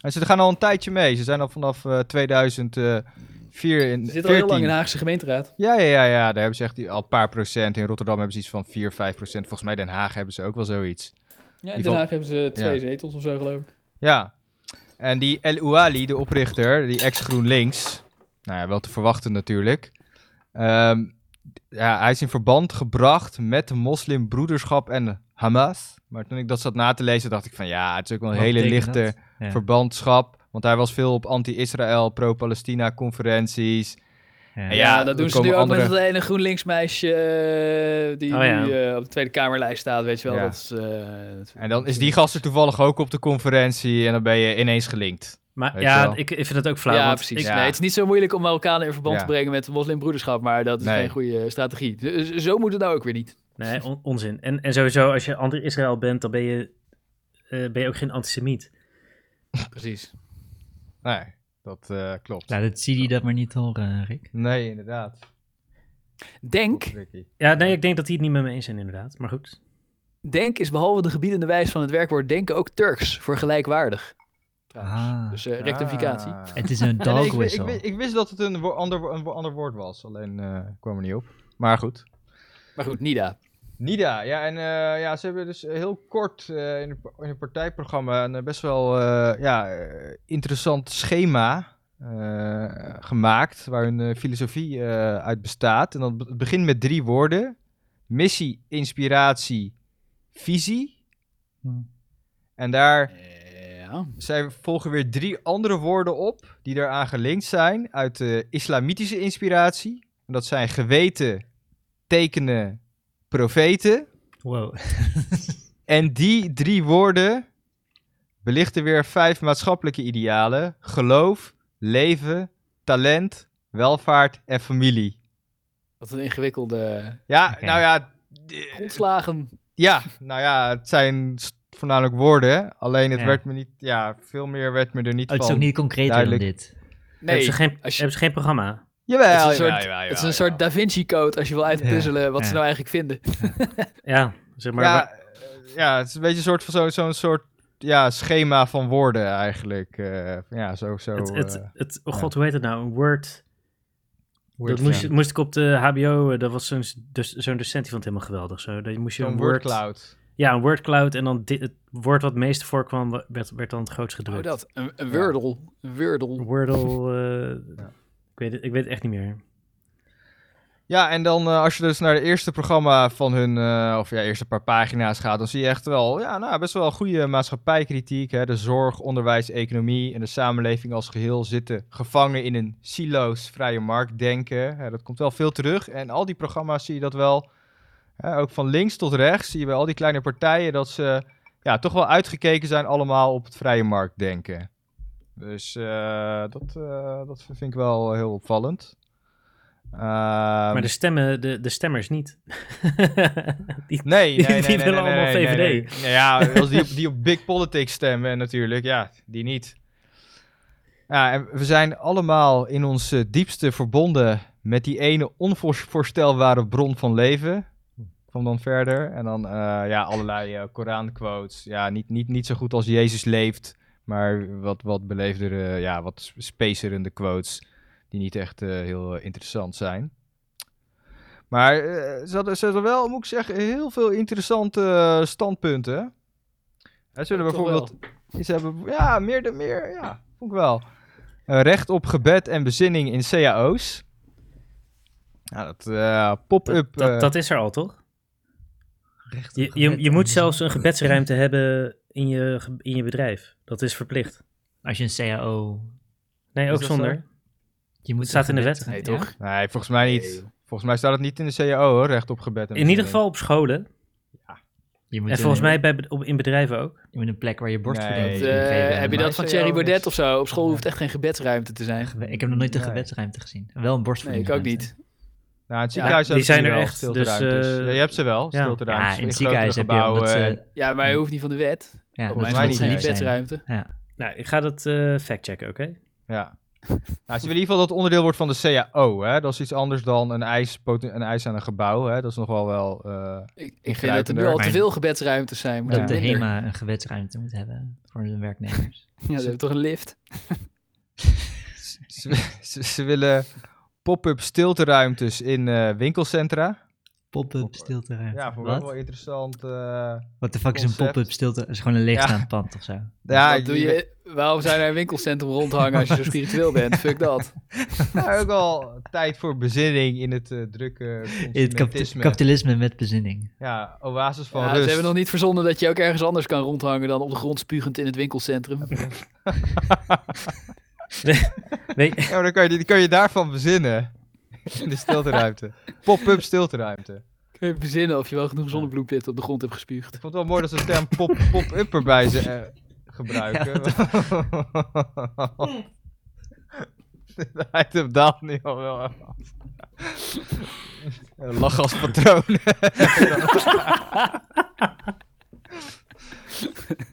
Speaker 3: En ze gaan al een tijdje mee. Ze zijn al vanaf eh 2004 in
Speaker 2: Ze zitten al heel lang in
Speaker 3: 14.
Speaker 2: de Haagse gemeenteraad.
Speaker 3: Ja, ja, ja, ja. Daar hebben ze echt al een paar procent. In Rotterdam hebben ze iets van 4, 5 procent. Volgens mij Den Haag hebben ze ook wel zoiets.
Speaker 2: Ja, in Den Haag hebben ze twee
Speaker 3: Ja.
Speaker 2: zetels of zo, geloof ik.
Speaker 3: Ja. En die El Ouali, de oprichter, die ex-GroenLinks. Nou ja, wel te verwachten natuurlijk. Ehm, ja, hij is in verband gebracht met de moslimbroederschap en Hamas. Maar toen ik dat zat na te lezen, dacht ik van ja, het is ook wel een
Speaker 4: Wat
Speaker 3: hele lichte?
Speaker 4: Ja.
Speaker 3: verbandschap. Want hij was veel op anti-Israël, pro-Palestina conferenties.
Speaker 4: Ja.
Speaker 2: Dat doen ze nu ook
Speaker 3: andere-
Speaker 2: met dat ene GroenLinks meisje eh, die
Speaker 1: Oh ja.
Speaker 2: nu eh, op de Tweede Kamerlijst staat, weet je wel.
Speaker 3: Ja.
Speaker 2: Dat is, eh, dat-
Speaker 3: En dan is die gast er toevallig ook op de conferentie en dan ben je ineens gelinkt.
Speaker 1: Maar ja, ik, ik vind het ook flauw.
Speaker 2: ja,
Speaker 1: want
Speaker 2: precies.
Speaker 1: ik-
Speaker 3: Ja.
Speaker 2: Nee, het is niet zo moeilijk om Marokkanen in verband
Speaker 3: Ja.
Speaker 2: te brengen met moslimbroederschap, maar dat is
Speaker 3: Nee.
Speaker 2: geen goede strategie. Dus zo moet het nou ook weer niet.
Speaker 1: Nee, on- onzin. En, en sowieso, als je anti-Israël bent, dan ben je, eh, ben je ook geen antisemiet.
Speaker 2: Precies.
Speaker 3: Nee, dat eh, klopt.
Speaker 4: Laat het Sidi dat maar niet horen, Rick.
Speaker 3: Nee, inderdaad.
Speaker 2: Denk.
Speaker 1: Ja, nee, ik denk dat die het niet met me eens zijn, inderdaad. Maar goed.
Speaker 2: denk is behalve de gebiedende wijs van het werkwoord denken ook Turks voor gelijkwaardig.
Speaker 4: Ah,
Speaker 2: Dus eh, rectificatie.
Speaker 3: Ah.
Speaker 4: het is een
Speaker 3: nee,
Speaker 4: dog
Speaker 3: ik, ik, wist dat het een, wo- ander, een wo- ander woord was, alleen eh, kwam er niet op. Maar goed.
Speaker 2: Maar goed, Nida.
Speaker 3: Nida, ja, en eh, ja, ze hebben dus heel kort eh, in, het, partijprogramma een eh, best wel eh, ja, eh, interessant schema eh, gemaakt, waar hun eh, filosofie eh, uit bestaat. En dat begint met drie woorden. Missie, inspiratie, visie.
Speaker 4: Hm.
Speaker 3: En daar
Speaker 2: Ja.
Speaker 3: zij volgen weer drie andere woorden op die daaraan gelinkt zijn uit de islamitische inspiratie. En dat zijn geweten, tekenen, profeten.
Speaker 4: Wow.
Speaker 3: En die drie woorden belichten weer vijf maatschappelijke idealen: geloof, leven, talent, welvaart en familie.
Speaker 2: Wat een ingewikkelde
Speaker 3: Ja, nou ja,
Speaker 2: grondslagen.
Speaker 3: ja, nou ja, het zijn voornamelijk woorden. Alleen het
Speaker 4: Ja.
Speaker 3: werd me niet, ja, veel meer werd me er niet
Speaker 4: Oh, het is ook niet concreter
Speaker 3: duidelijk.
Speaker 4: dan dit.
Speaker 2: Nee,
Speaker 1: hebben, ze geen,
Speaker 2: als je-
Speaker 1: hebben ze geen programma?
Speaker 3: Jawel,
Speaker 2: het is een
Speaker 3: jawel,
Speaker 2: soort,
Speaker 3: jawel,
Speaker 2: het is een soort Da Vinci Code als je wil uitpuzzelen wat ze
Speaker 4: Ja.
Speaker 2: nou eigenlijk vinden.
Speaker 1: Ja, zeg maar.
Speaker 3: ja, eh, ja, het is een beetje een soort van zo- zo'n soort ja, schema van woorden eigenlijk. eh, ja, zo, zo.
Speaker 1: het, het,
Speaker 3: eh,
Speaker 1: het, oh god, hoe heet het nou? Een Word.
Speaker 3: Word-
Speaker 1: dat moest,
Speaker 3: ja.
Speaker 1: moest ik op de HBO, dat was zo'n dus, zo'n docent die vond het helemaal geweldig. Zo. Dat moest je een
Speaker 3: word
Speaker 1: Word,
Speaker 3: cloud.
Speaker 1: Ja, een wordcloud en dan di- het woord wat het meeste voorkwam, wa- werd, werd dan het grootst
Speaker 2: Oh,
Speaker 1: gedrukt.
Speaker 2: dat. Een, een Wordle. Een Wordle.
Speaker 1: Wordle, eh, ik, weet het, ik weet het echt niet meer.
Speaker 3: Ja, en dan eh, als je dus naar het eerste programma van hun, eh, of ja, eerste paar pagina's gaat, dan zie je echt wel, ja, nou, best wel goede maatschappijkritiek. Hè? De zorg, onderwijs, economie en de samenleving als geheel zitten gevangen in een silo's vrije markt denken. Hè, dat komt wel veel terug. En al die programma's zie je dat wel, hè, ook van links tot rechts, zie je bij al die kleine partijen dat ze ja, toch wel uitgekeken zijn allemaal op het vrije markt denken. Dus eh, dat, eh, dat vind ik wel heel opvallend. Ehm,
Speaker 1: maar de stemmen, de, de stemmers niet. Die-
Speaker 3: Nee,
Speaker 1: Die-
Speaker 3: nee,
Speaker 1: die
Speaker 3: nee,
Speaker 1: willen allemaal VVD.
Speaker 3: ja, als die op, die op big politics stemmen natuurlijk, ja, die niet. Ja, en we zijn allemaal in ons eh, diepste verbonden met die ene onvoorstelbare bron van leven. Kwam dan verder. En dan, ja, allerlei Koranquotes. Ja, niet, niet, niet zo goed als Jezus leeft, maar wat, wat beleefdere, ja, wat spacerende quotes. Die niet echt eh, heel eh, interessant zijn. Maar eh, ze, hadden, ze hadden wel, moet ik zeggen, heel veel interessante standpunten. Hè,
Speaker 2: Toch
Speaker 3: bijvoorbeeld. Ze hebben, ja, meer, de, meer, ja, vond ik wel. Recht op gebed en bezinning in cao's. Ja, dat eh, pop-up.
Speaker 1: dat,
Speaker 3: eh,
Speaker 1: dat is er al, toch?
Speaker 4: Recht
Speaker 1: Je,
Speaker 4: op
Speaker 1: je, moet zelfs een gebedsruimte hebben in je, in je bedrijf. Dat is verplicht.
Speaker 4: Als je een CAO...
Speaker 1: Nee, ook zonder.
Speaker 4: Je moet
Speaker 1: Het staat in de wet.
Speaker 2: Nee,
Speaker 4: ja?
Speaker 2: toch?
Speaker 3: Nee, volgens mij niet.
Speaker 2: Nee,
Speaker 3: volgens mij staat het niet in de CAO hoor, recht op gebed en
Speaker 1: In ieder geval op scholen.
Speaker 4: Je moet
Speaker 1: En volgens
Speaker 4: een-
Speaker 1: mij bij, op, in bedrijven ook.
Speaker 4: Je moet een plek waar je borstvoeding
Speaker 3: Nee.
Speaker 4: kunt
Speaker 2: Eh,
Speaker 4: geven.
Speaker 2: heb je dat van Thierry Baudet of zo? Op school hoeft echt geen gebedsruimte te zijn.
Speaker 4: Ik heb nog nooit een
Speaker 3: Nee.
Speaker 4: gebedsruimte gezien. Wel een
Speaker 2: Nee,
Speaker 4: borstvoeding.
Speaker 2: ik ook niet.
Speaker 3: Nou, het
Speaker 2: Ja,
Speaker 3: ziekenhuis
Speaker 1: die zijn er
Speaker 3: wel,
Speaker 1: echt, dus, eh,
Speaker 3: Ja, je hebt ze wel,
Speaker 1: ja.
Speaker 4: Ja, in het ziekenhuis heb je ze...
Speaker 2: Ja, maar je hoeft niet van de wet.
Speaker 4: Ja,
Speaker 2: Volgens
Speaker 3: mij niet, nee.
Speaker 2: gebedsruimte.
Speaker 4: Ja.
Speaker 1: Nou, ik ga dat eh factchecken, oké?
Speaker 3: Ja. Nou, ze willen in ieder geval dat het onderdeel wordt van de CAO. Hè? Dat is iets anders dan een eis, een eis aan een gebouw. Hè? Dat is nog wel wel... eh,
Speaker 2: Ik, ik vind dat er nu al
Speaker 4: Maar-
Speaker 2: te veel gebedsruimtes zijn. Moet
Speaker 4: Dat
Speaker 2: dat
Speaker 4: de. HEMA een gebedsruimte moet hebben voor hun werknemers.
Speaker 2: Ja, ze hebben toch een lift?
Speaker 3: ze, ze, ze willen pop-up stilteruimtes in eh, winkelcentra.
Speaker 4: Pop-up stilteruimte.
Speaker 3: Ja,
Speaker 4: Wat?
Speaker 3: wel interessant. eh.
Speaker 4: Wat de fuck is een pop-up stilte? Het is gewoon een leegstaand pand of zo.
Speaker 3: ja,
Speaker 2: doe je, waarom zou je naar een winkelcentrum rondhangen als je zo spiritueel bent? Fuck dat.
Speaker 3: Nou, ook wel tijd voor bezinning in het eh, drukke
Speaker 4: In het kapitalisme met bezinning.
Speaker 3: Ja, oasis van
Speaker 2: Ja, ze hebben nog niet verzonnen dat je ook ergens anders kan rondhangen dan op de grond spugend in het winkelcentrum.
Speaker 1: Weet,
Speaker 3: Ja, maar dan kan je, die kan je daarvan bezinnen. In de stilteruimte. Pop-up stilteruimte.
Speaker 2: Kun je verzinnen of je wel genoeg zonnebloempitten op de grond hebt gespuugd.
Speaker 3: Ik vond het wel mooi dat ze de term pop- pop-up erbij ze, eh, gebruiken. De item daalt nu al wel af. Een Lachgaspatroon.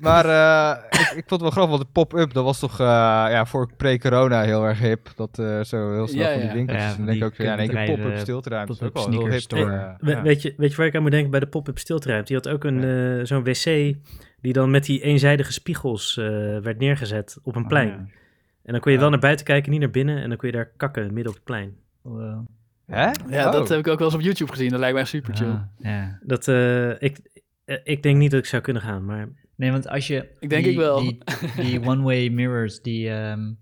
Speaker 3: maar eh, ik, ik vond het wel grappig, want de pop-up, dat was toch eh, ja, voor pre-corona heel erg hip. Dat eh, zo heel snel
Speaker 2: Ja,
Speaker 3: van die winkeltjes.
Speaker 4: Ja,
Speaker 3: dan denk ik ook, ja, in één keer pop-up stilteruimte. Dat is ook wel heel hip.
Speaker 4: sneaker store.
Speaker 1: we-
Speaker 3: ja.
Speaker 1: weet, je, weet je waar ik aan moet denken bij de pop-up stilteruimte? Die had ook een, eh, zo'n wc die dan met die eenzijdige spiegels eh, werd neergezet op een plein.
Speaker 4: Oh, ja.
Speaker 1: En dan kon je
Speaker 3: Ja.
Speaker 1: wel naar buiten kijken, niet naar binnen. En dan kon je daar kakken midden op het plein.
Speaker 4: Wow.
Speaker 3: Hè?
Speaker 2: Ja,
Speaker 3: Oh.
Speaker 2: dat heb ik ook wel eens op YouTube gezien. Dat lijkt mij super chill.
Speaker 4: Ah, ja.
Speaker 1: Dat, eh, ik, ik denk niet dat ik zou kunnen gaan, maar
Speaker 4: Nee, want als je...
Speaker 2: Ik denk
Speaker 4: die,
Speaker 2: ik wel.
Speaker 4: Die, die one-way mirrors, die... ehm,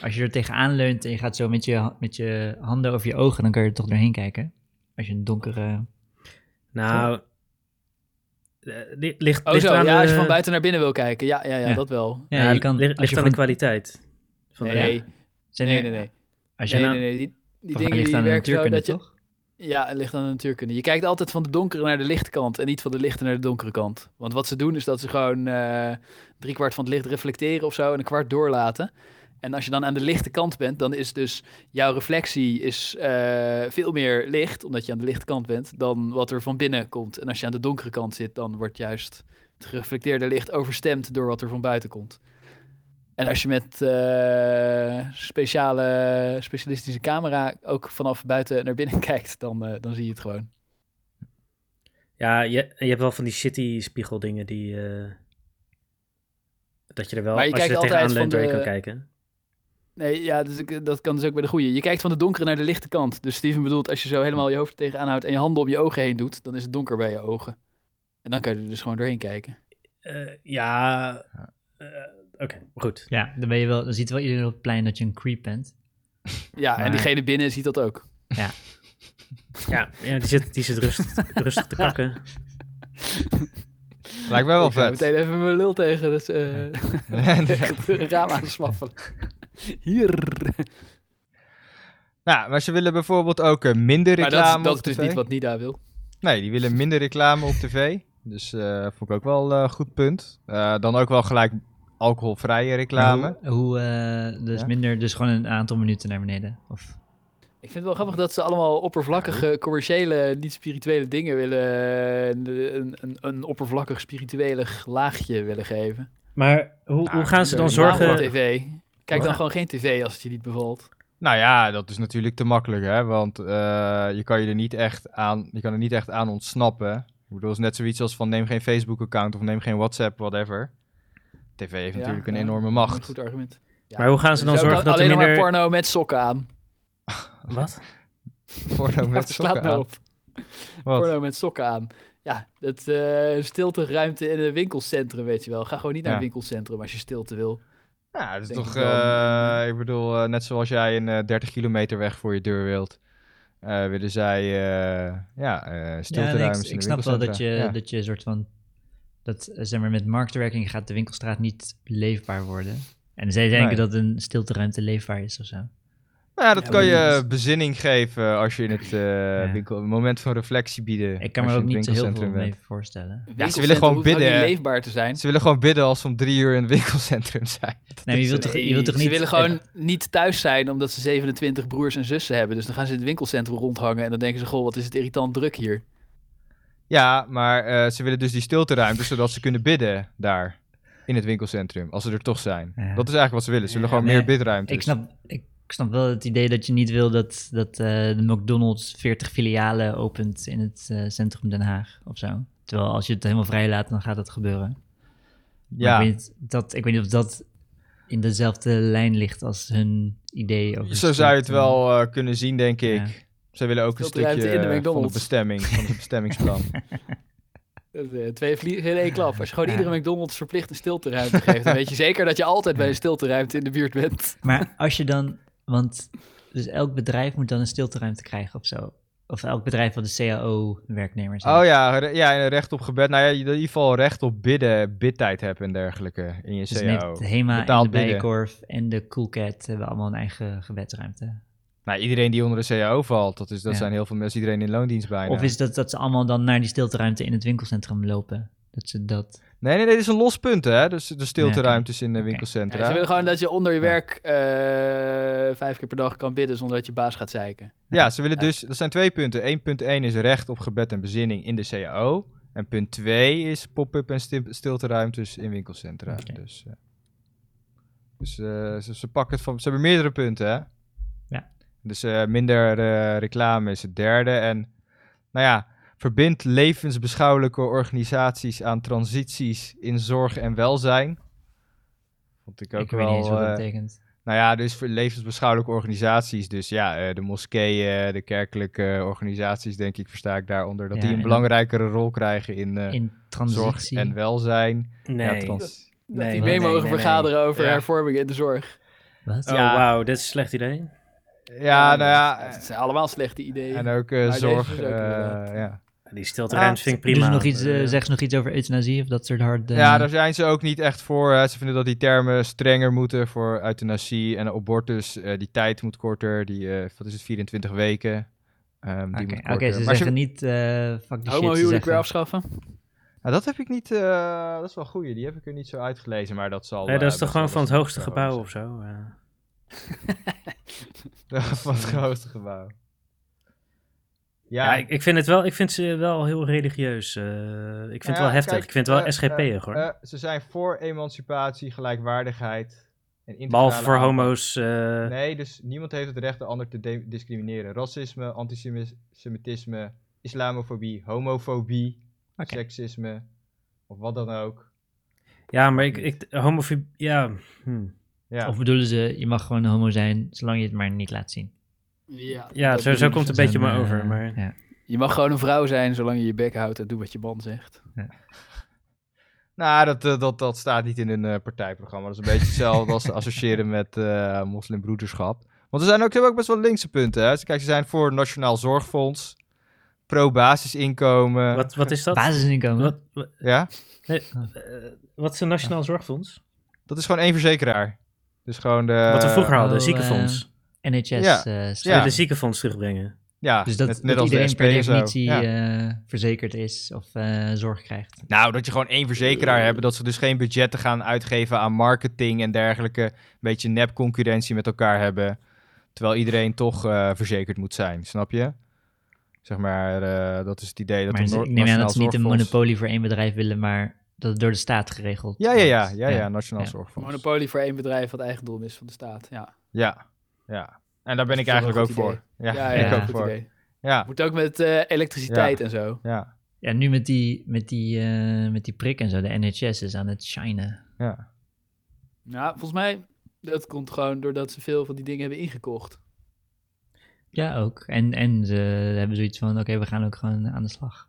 Speaker 4: als je er tegenaan leunt en je gaat zo met je, met je handen over je ogen, dan kan je er toch doorheen kijken. Als je een donkere...
Speaker 1: nou... eh, li- ligt,
Speaker 2: Oh
Speaker 1: ligt
Speaker 2: zo,
Speaker 1: eraan
Speaker 2: ja, als je van buiten naar binnen wil kijken. Ja, ja, ja,
Speaker 4: Ja.
Speaker 2: dat wel.
Speaker 4: Ja,
Speaker 1: ja,
Speaker 4: je kan...
Speaker 1: ligt,
Speaker 4: als
Speaker 1: ligt
Speaker 4: je
Speaker 1: aan
Speaker 4: van,
Speaker 1: de kwaliteit. Van de-
Speaker 2: Nee, nee, nee, nee.
Speaker 4: Als je
Speaker 2: Nee,
Speaker 4: nou-
Speaker 2: nee, nee. Die, dingen
Speaker 4: ligt
Speaker 2: die
Speaker 4: aan de
Speaker 2: werken zo dat je...
Speaker 4: toch?
Speaker 2: Ja, het ligt aan de natuurkunde. Je kijkt altijd van de donkere naar de lichte kant en niet van de lichte naar de donkere kant. Want wat ze doen is dat ze gewoon eh drie kwart van het licht reflecteren of zo en een kwart doorlaten. En als je dan aan de lichte kant bent, dan is dus jouw reflectie is, eh, veel meer licht, omdat je aan de lichte kant bent, dan wat er van binnen komt. En als je aan de donkere kant zit, dan wordt juist het gereflecteerde licht overstemd door wat er van buiten komt. En als je met eh, speciale, specialistische camera ook vanaf buiten naar binnen kijkt, dan, eh, dan zie je het gewoon.
Speaker 1: Ja, je, je hebt wel van die shitty spiegeldingen die... eh, dat je er wel,
Speaker 2: Maar je
Speaker 1: als je er tegenaan leunt, doorheen
Speaker 2: de-
Speaker 1: kan kijken.
Speaker 2: Nee, ja, dus ik, dat kan dus ook bij de goede. Je kijkt van de donkere naar de lichte kant. Dus Steven bedoelt, als je zo helemaal je hoofd tegenaan houdt en je handen om je ogen heen doet, dan is het donker bij je ogen. En dan kan je er dus gewoon doorheen kijken.
Speaker 1: Eh, ja, eh, oké, goed.
Speaker 4: Ja, dan, ben je wel, dan ziet wel iedereen op het plein dat je een creep bent.
Speaker 2: Ja, en
Speaker 4: Maar-
Speaker 2: diegene binnen ziet dat ook.
Speaker 1: Ja, ja die zit, die zit rustig, rustig te kakken.
Speaker 3: Lijkt mij wel
Speaker 2: Ik
Speaker 3: vet.
Speaker 2: meteen even mijn lul tegen eh,
Speaker 3: Nee,
Speaker 2: tegen het raam. Hier.
Speaker 3: Nou, maar ze willen bijvoorbeeld ook eh, minder
Speaker 2: Maar
Speaker 3: reclame
Speaker 2: dat, is- dat
Speaker 3: op
Speaker 2: is dus niet wat Nida wil.
Speaker 3: Nee, die willen minder reclame op tv. Dus eh vond ik ook wel een goed punt. Eh, dan ook wel gelijk alcoholvrije reclame.
Speaker 4: Hoe, hoe, eh, dus
Speaker 3: Ja?
Speaker 4: minder, dus gewoon een aantal minuten naar beneden. Of,
Speaker 2: Ik vind het wel grappig dat ze allemaal oppervlakkige, commerciële, niet spirituele dingen willen. Een, een, een, een oppervlakkig spirituele laagje willen geven.
Speaker 1: Maar hoe,
Speaker 3: Nou,
Speaker 1: hoe gaan ze dan
Speaker 2: Zorgen tv. Kijk dan gewoon geen tv als het je niet bevalt.
Speaker 3: Nou ja, dat is natuurlijk te makkelijk, hè. Want eh, je kan je er niet echt aan, je kan er niet echt aan ontsnappen. Ik bedoel, het is net zoiets als van neem geen Facebook-account of neem geen WhatsApp, whatever. TV heeft
Speaker 2: Ja,
Speaker 3: natuurlijk een
Speaker 2: ja,
Speaker 3: enorme
Speaker 2: Een
Speaker 3: macht.
Speaker 2: goed argument. Ja.
Speaker 1: Maar hoe gaan ze dan
Speaker 2: Dus
Speaker 1: zorgen dat er
Speaker 2: alleen maar
Speaker 1: minder...
Speaker 2: porno met sokken aan.
Speaker 1: Wat?
Speaker 3: Porno met sokken aan.
Speaker 2: op.
Speaker 3: Wat?
Speaker 2: Porno met sokken aan. Ja, dat eh stilte ruimte in een winkelcentrum, weet je wel. Ga gewoon niet naar
Speaker 3: Ja.
Speaker 2: een winkelcentrum als je stilte wil.
Speaker 3: Ja, dat is toch,
Speaker 2: ik
Speaker 3: eh, ik bedoel, eh, net zoals jij een eh, 30 kilometer weg voor je deur wilt, eh, willen zij, eh ja, eh
Speaker 4: ja, nee, ik,
Speaker 3: in
Speaker 4: ik snap wel dat je, dat je een soort van... Dat, eh, zeg maar, met marktwerking gaat de winkelstraat niet leefbaar worden. En zij denken
Speaker 3: Nee.
Speaker 4: dat een stilteruimte leefbaar is of zo.
Speaker 3: Nou ja, dat
Speaker 2: Ja,
Speaker 3: kan je bezinning geven als je in het eh, winkel, een moment van reflectie bieden.
Speaker 4: Ik kan me er ook niet zo heel veel mee voorstellen.
Speaker 2: Een
Speaker 3: willen gewoon bidden,
Speaker 2: leefbaar te zijn.
Speaker 3: Ze willen gewoon bidden als ze om drie uur in het winkelcentrum zijn. Dat
Speaker 4: Nee, je wilt toch, je wilt toch niet...
Speaker 2: Ze willen gewoon niet thuis zijn omdat ze 27 broers en zussen hebben. Dus dan gaan ze in het winkelcentrum rondhangen en dan denken ze, goh, wat is het irritant druk hier.
Speaker 3: Ja, maar eh, ze willen dus die stilteruimte zodat ze kunnen bidden daar in het winkelcentrum, als ze er toch zijn.
Speaker 4: Ja.
Speaker 3: Dat is eigenlijk wat ze willen. Ze willen
Speaker 2: Ja,
Speaker 3: gewoon
Speaker 4: nee,
Speaker 3: meer bidruimte.
Speaker 4: Ik snap, ik snap wel het idee dat je niet wil dat, dat eh, de McDonald's 40 filialen opent in het eh, centrum Den Haag of zo. Terwijl als je het helemaal vrij laat, dan gaat dat gebeuren. Maar
Speaker 3: Ja.
Speaker 4: Ik weet, niet, dat, ik weet niet of dat in dezelfde lijn ligt als hun idee over
Speaker 3: Zo zou je het wel kunnen zien, denk ik.
Speaker 4: Ja.
Speaker 3: Ze willen ook een stukje
Speaker 2: in de
Speaker 3: eh, van de
Speaker 2: McDonald's.
Speaker 3: bestemming, van het bestemmingsplan.
Speaker 2: Eh, twee vliegen in één klap. Als je gewoon
Speaker 4: Ja.
Speaker 2: iedere McDonald's verplicht een stilteruimte geeft, dan weet je zeker dat je altijd bij een stilteruimte in de buurt bent.
Speaker 4: Maar als je dan, want dus elk bedrijf moet dan een stilteruimte krijgen of zo. Of elk bedrijf wat de CAO-werknemers
Speaker 3: Oh ja, re- ja, en recht op gebed. Nou ja, je in ieder geval recht op bidden, bidtijd hebben en dergelijke in je
Speaker 4: Dus
Speaker 3: CAO.
Speaker 4: de HEMA en
Speaker 3: Betaald
Speaker 4: de
Speaker 3: bidden.
Speaker 4: Bijenkorf en de Coolcat hebben allemaal een eigen gebedsruimte.
Speaker 3: Nou, iedereen die onder de CAO valt, dat, is, dat
Speaker 4: Ja.
Speaker 3: zijn heel veel mensen, iedereen in loondienst bijna.
Speaker 4: Of is dat dat ze allemaal dan naar die stilteruimte in het winkelcentrum lopen? Dat ze dat...
Speaker 3: Nee, nee, nee, dit is een los punt, hè? Dus de stilteruimtes in de winkelcentra.
Speaker 2: Ja, ze willen gewoon dat je onder je
Speaker 3: Ja.
Speaker 2: werk eh, vijf keer per dag kan bidden zonder dat je baas gaat zeiken.
Speaker 3: Ja, ze willen dus, dat zijn twee punten. 1.1 is recht op gebed en bezinning in de CAO. En punt 2 is pop-up en sti- stilteruimtes in winkelcentra. Dus, eh, dus eh, ze, ze pakken het van, ze hebben meerdere punten, hè? Dus eh, minder eh, reclame is het derde. En nou ja, verbind levensbeschouwelijke organisaties aan transities in zorg en welzijn. Vond ik ook
Speaker 4: ik weet niet eens wat dat
Speaker 3: eh,
Speaker 4: betekent.
Speaker 3: nou ja, dus voor levensbeschouwelijke organisaties. Dus ja, eh, de moskeeën, de kerkelijke organisaties, denk ik, versta ik daaronder. Dat
Speaker 4: Ja,
Speaker 3: die een belangrijkere rol krijgen in, eh,
Speaker 4: In
Speaker 3: zorg en welzijn.
Speaker 1: Nee.
Speaker 3: Ja, trans-
Speaker 2: Dat
Speaker 1: Nee,
Speaker 2: die
Speaker 1: nee,
Speaker 2: mee
Speaker 1: nee,
Speaker 2: mogen
Speaker 1: nee, nee.
Speaker 2: vergaderen over
Speaker 3: Ja.
Speaker 2: hervormingen in de zorg.
Speaker 4: Wat?
Speaker 1: Oh,
Speaker 3: Ja.
Speaker 1: wauw, dit is een slecht idee.
Speaker 3: Ja, nou ja.
Speaker 2: Het zijn allemaal slechte ideeën.
Speaker 3: En ook eh, zorg.
Speaker 2: ook
Speaker 3: eh,
Speaker 2: inderdaad.
Speaker 3: ja.
Speaker 1: Die stilteruimte
Speaker 3: Ah,
Speaker 1: vind ik
Speaker 4: Doen
Speaker 1: prima.
Speaker 4: nog iets, eh, zeggen ze nog iets over euthanasie of dat soort harde...
Speaker 3: ja, daar zijn ze ook niet echt voor. hè. Ze vinden dat die termen strenger moeten voor euthanasie en abortus. eh, die tijd moet korter. Die, eh, wat is het, 24 weken. Ehm, die
Speaker 4: Oké, ze
Speaker 3: Maar
Speaker 4: zeggen niet eh fuck die
Speaker 2: weer afschaffen.
Speaker 3: Nou, dat heb ik niet. eh, dat is wel goed. Die heb ik er niet zo uitgelezen, maar dat zal.
Speaker 1: nee, dat is toch gewoon van het hoogste gebouw
Speaker 3: zijn.
Speaker 1: of zo? eh.
Speaker 3: van het hoogste gebouw.
Speaker 1: Ja,
Speaker 3: Ja,
Speaker 1: ik, ik vind het wel, ik vind ze wel heel religieus. eh, ik vind het wel heftig.
Speaker 3: kijk,
Speaker 1: ik vind het wel
Speaker 3: eh,
Speaker 1: SGP'er hoor.
Speaker 3: eh, ze zijn voor emancipatie, gelijkwaardigheid en
Speaker 1: Behalve voor homo's. eh,
Speaker 3: Nee, dus niemand heeft het recht de ander te discrimineren. Racisme, antisemitisme, islamofobie, homofobie, seksisme of wat dan ook.
Speaker 1: Ja, maar ik, ik homofobie, ja. hm.
Speaker 3: Ja,
Speaker 4: Of bedoelen ze, je mag gewoon homo zijn, zolang je het maar niet laat zien.
Speaker 2: Ja,
Speaker 1: Ja, zo, zo komt het een beetje maar
Speaker 4: eh,
Speaker 1: over. Maar
Speaker 4: Ja.
Speaker 2: Je mag gewoon een vrouw zijn zolang je je bek houdt en doet wat je man zegt.
Speaker 3: Nou, dat, eh, dat, dat staat niet in hun eh, partijprogramma. Dat is een beetje hetzelfde als associëren met eh moslimbroederschap. Want er zijn ook, ook best wel linkse punten. Hè? Dus Kijk, ze zijn voor Nationaal Zorgfonds, pro-basisinkomen.
Speaker 1: Wat, wat is dat?
Speaker 4: Basisinkomen.
Speaker 1: Wat, wat,
Speaker 3: Ja,
Speaker 1: eh, wat is een Nationaal Zorgfonds?
Speaker 3: dat is gewoon één verzekeraar. Dus gewoon de...
Speaker 1: Wat we vroeger hadden,
Speaker 4: oh,
Speaker 1: ziekenfonds.
Speaker 4: NHS.
Speaker 3: Ja.
Speaker 4: eh,
Speaker 1: Ze
Speaker 3: Ja.
Speaker 1: willen de ziekenfonds terugbrengen.
Speaker 3: Ja,
Speaker 4: Dus dat,
Speaker 3: net,
Speaker 4: dat
Speaker 3: net als de
Speaker 4: iedereen
Speaker 3: SP
Speaker 4: per definitie
Speaker 3: Ja.
Speaker 4: eh, verzekerd is of eh, zorg krijgt.
Speaker 3: Nou, dat je gewoon één verzekeraar hebt, dat ze dus geen budgetten gaan uitgeven aan marketing en dergelijke. Een beetje nep-concurrentie met elkaar hebben. Terwijl iedereen toch eh, verzekerd moet zijn, snap je? Zeg maar, eh, dat is het idee dat
Speaker 4: maar ze-
Speaker 3: Noor-
Speaker 4: ik neem aan dat ze niet een monopolie voor één bedrijf willen, maar dat het door de staat geregeld
Speaker 3: Ja, ja, ja, ja, ja, Nationaal
Speaker 4: Ja.
Speaker 3: Zorgfonds.
Speaker 2: Monopolie voor één bedrijf wat eigendom is van de staat. Ja,
Speaker 3: Ja, ja. En daar ben ik eigenlijk ook voor. Ja,
Speaker 2: ja,
Speaker 3: ik
Speaker 2: ja,
Speaker 3: ook
Speaker 2: goed
Speaker 3: voor.
Speaker 2: idee.
Speaker 3: Ja,
Speaker 2: Moet ook met eh, elektriciteit en zo.
Speaker 3: ja,
Speaker 4: Ja, nu met die, met, die, eh, met die prik en zo, de NHS is aan het shinen.
Speaker 3: ja.
Speaker 2: Nou, volgens mij, dat komt gewoon doordat ze veel van die dingen hebben ingekocht.
Speaker 4: Ja, ook. En, en ze hebben zoiets van, oké, we gaan ook gewoon aan de slag.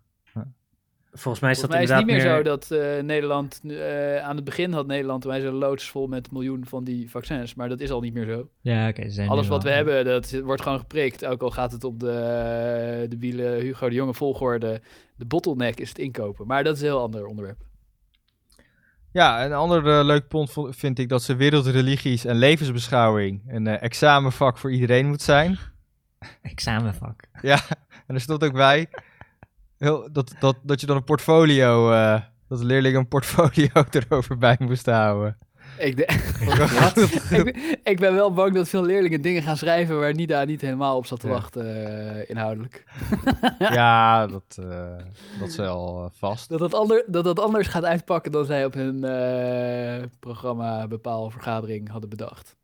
Speaker 1: Volgens mij is
Speaker 2: Volgens
Speaker 1: dat
Speaker 2: mij is het niet meer
Speaker 1: meer...
Speaker 2: zo dat eh, Nederland, eh, aan het begin had Nederland, wij zijn loods vol met miljoen van die vaccins, maar dat is al niet meer zo.
Speaker 4: Ja, oké. ze zijn nu
Speaker 2: Alles wat we hebben, dat wordt gewoon geprikt. Ook al gaat het op de, de wielen Hugo de Jonge volgorde. De bottleneck is het inkopen. Maar dat is een heel ander onderwerp.
Speaker 3: Ja, een ander eh, leuk punt vind ik dat ze wereldreligies en levensbeschouwing een examenvak voor iedereen moet zijn.
Speaker 4: Examenvak.
Speaker 3: Ja, en er stond ook bij heel, dat, dat, dat je dan een portfolio, eh, dat de leerling een portfolio erover bij moest houden.
Speaker 2: Ik, de- ik, ben, ik ben wel bang dat veel leerlingen dingen gaan schrijven waar Nida niet helemaal op zat te
Speaker 3: Ja.
Speaker 2: wachten, eh, inhoudelijk.
Speaker 3: ja, dat, eh, dat is wel vast.
Speaker 2: Dat dat, ander, dat dat anders gaat uitpakken dan zij op hun eh, programma bepaalvergadering hadden bedacht.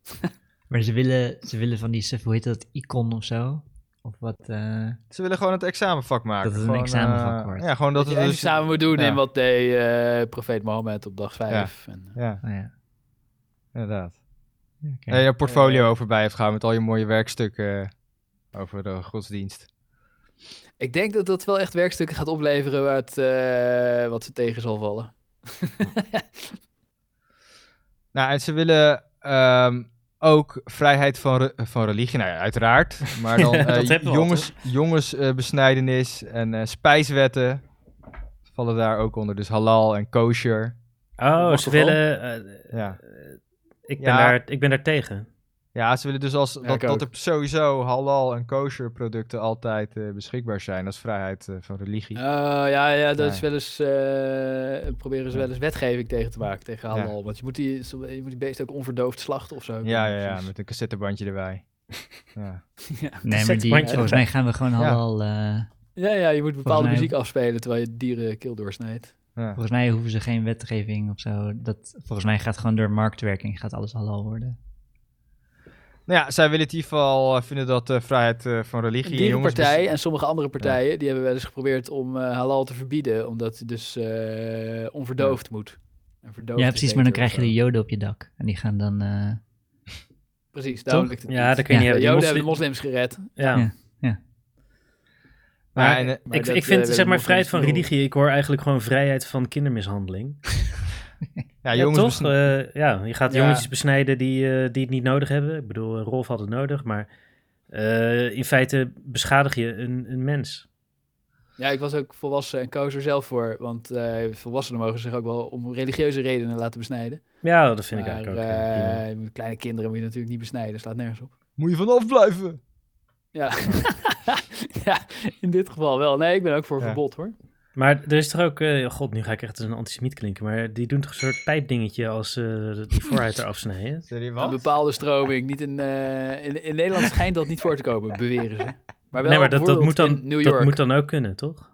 Speaker 4: Maar ze willen, ze willen van die hoe heet dat, icon of zo? Of wat, eh,
Speaker 3: Ze willen gewoon het examenvak maken.
Speaker 4: Dat het een
Speaker 3: Gewoon,
Speaker 4: examenvak
Speaker 3: eh,
Speaker 4: wordt.
Speaker 3: Ja, gewoon dat
Speaker 2: Dat
Speaker 3: het dus...
Speaker 2: samen moet doen
Speaker 3: ja.
Speaker 2: in wat deed eh, profeet Mohammed op dag 5. En,
Speaker 3: Ja,
Speaker 4: oh ja.
Speaker 3: inderdaad.
Speaker 4: Oké.
Speaker 3: En je portfolio over bij hebt gehouden met al je mooie werkstukken over de godsdienst.
Speaker 2: Ik denk dat dat wel echt werkstukken gaat opleveren waar het, eh, wat ze tegen zal vallen.
Speaker 3: Nou, en ze willen ehm, ook vrijheid van, re- van religie, nou ja, uiteraard. Maar dan eh, jongens, jongensbesnijdenis en eh, spijswetten vallen daar ook onder. Dus halal en kosher.
Speaker 1: Oh, ze willen... eh,
Speaker 3: Ja.
Speaker 1: ik, ben
Speaker 3: Ja.
Speaker 1: daar, ik ben daar tegen.
Speaker 3: Ja, ze willen dus als,
Speaker 2: Ja,
Speaker 3: dat, er sowieso halal en kosher producten altijd eh, beschikbaar zijn. als vrijheid eh, van religie.
Speaker 2: Oh, ja, ja, dat is wel eens, eh, proberen ze wel eens wetgeving tegen te maken, tegen
Speaker 3: Ja.
Speaker 2: halal. Want je moet, die, je moet die beest ook onverdoofd slachten of zo.
Speaker 3: ja, ja, ja, met een cassettebandje erbij. ja.
Speaker 2: ja.
Speaker 4: Nee, maar die, volgens mij gaan we gewoon
Speaker 3: Ja.
Speaker 4: al... eh,
Speaker 2: Ja, ja, je moet bepaalde
Speaker 4: mij-
Speaker 2: muziek afspelen terwijl je dieren keel doorsnijdt.
Speaker 3: Ja.
Speaker 4: volgens mij hoeven ze geen wetgeving of zo. Dat, volgens mij gaat gewoon door marktwerking gaat alles halal worden.
Speaker 3: Nou ja, zij willen in ieder geval eh, vinden dat eh, vrijheid eh, van religie.
Speaker 2: Een
Speaker 3: en
Speaker 2: dierenpartij
Speaker 3: jongensbes-
Speaker 2: en sommige andere partijen, die hebben wel eens geprobeerd om eh, halal te verbieden, omdat het dus eh, onverdoofd moet. En verdoofd
Speaker 4: Ja, precies, maar dan krijg je de joden op je dak. En die gaan dan... eh,
Speaker 2: Precies, het
Speaker 1: Ja, dat kun je
Speaker 4: Ja.
Speaker 1: niet
Speaker 2: De
Speaker 1: hebben.
Speaker 2: Joden
Speaker 1: Die
Speaker 2: hebben
Speaker 1: moslim-
Speaker 2: moslims gered.
Speaker 1: Ja.
Speaker 4: Ja.
Speaker 3: Maar,
Speaker 1: Maar
Speaker 3: en,
Speaker 2: Maar
Speaker 1: ik,
Speaker 2: dat,
Speaker 1: ik vind, zeg maar, vrijheid van religie. Ik hoor eigenlijk gewoon vrijheid van kindermishandeling.
Speaker 3: ja,
Speaker 1: Ja,
Speaker 3: jongens,
Speaker 1: toch? Eh, ja, je gaat
Speaker 2: Ja.
Speaker 1: jongetjes besnijden die, eh, die het niet nodig hebben. Ik bedoel, eh, Rolf had het nodig, maar eh, in feite beschadig je een, een mens.
Speaker 2: Ja, ik was ook volwassen en koos er zelf voor. Want eh, volwassenen mogen zich ook wel om religieuze redenen laten besnijden.
Speaker 1: Ja, dat vind ik eigenlijk ook.
Speaker 2: moet- kleine kinderen moet je natuurlijk niet besnijden. Slaat nergens op.
Speaker 3: moet je vanaf blijven.
Speaker 2: Ja. ja, in dit geval wel. Nee, ik ben ook voor
Speaker 3: Ja.
Speaker 2: verbod hoor.
Speaker 1: Maar er is toch ook, eh, god, nu ga ik echt als een antisemiet klinken, maar die doen toch een soort pijpdingetje als ze die vooruit eraf snijden?
Speaker 2: Een bepaalde stroming. Niet in, eh, in, in Nederland schijnt dat niet voor te komen, beweren ze. Maar wel
Speaker 1: nee, maar dat, dat, moet dan,
Speaker 2: in New
Speaker 1: dat moet dan ook kunnen, toch?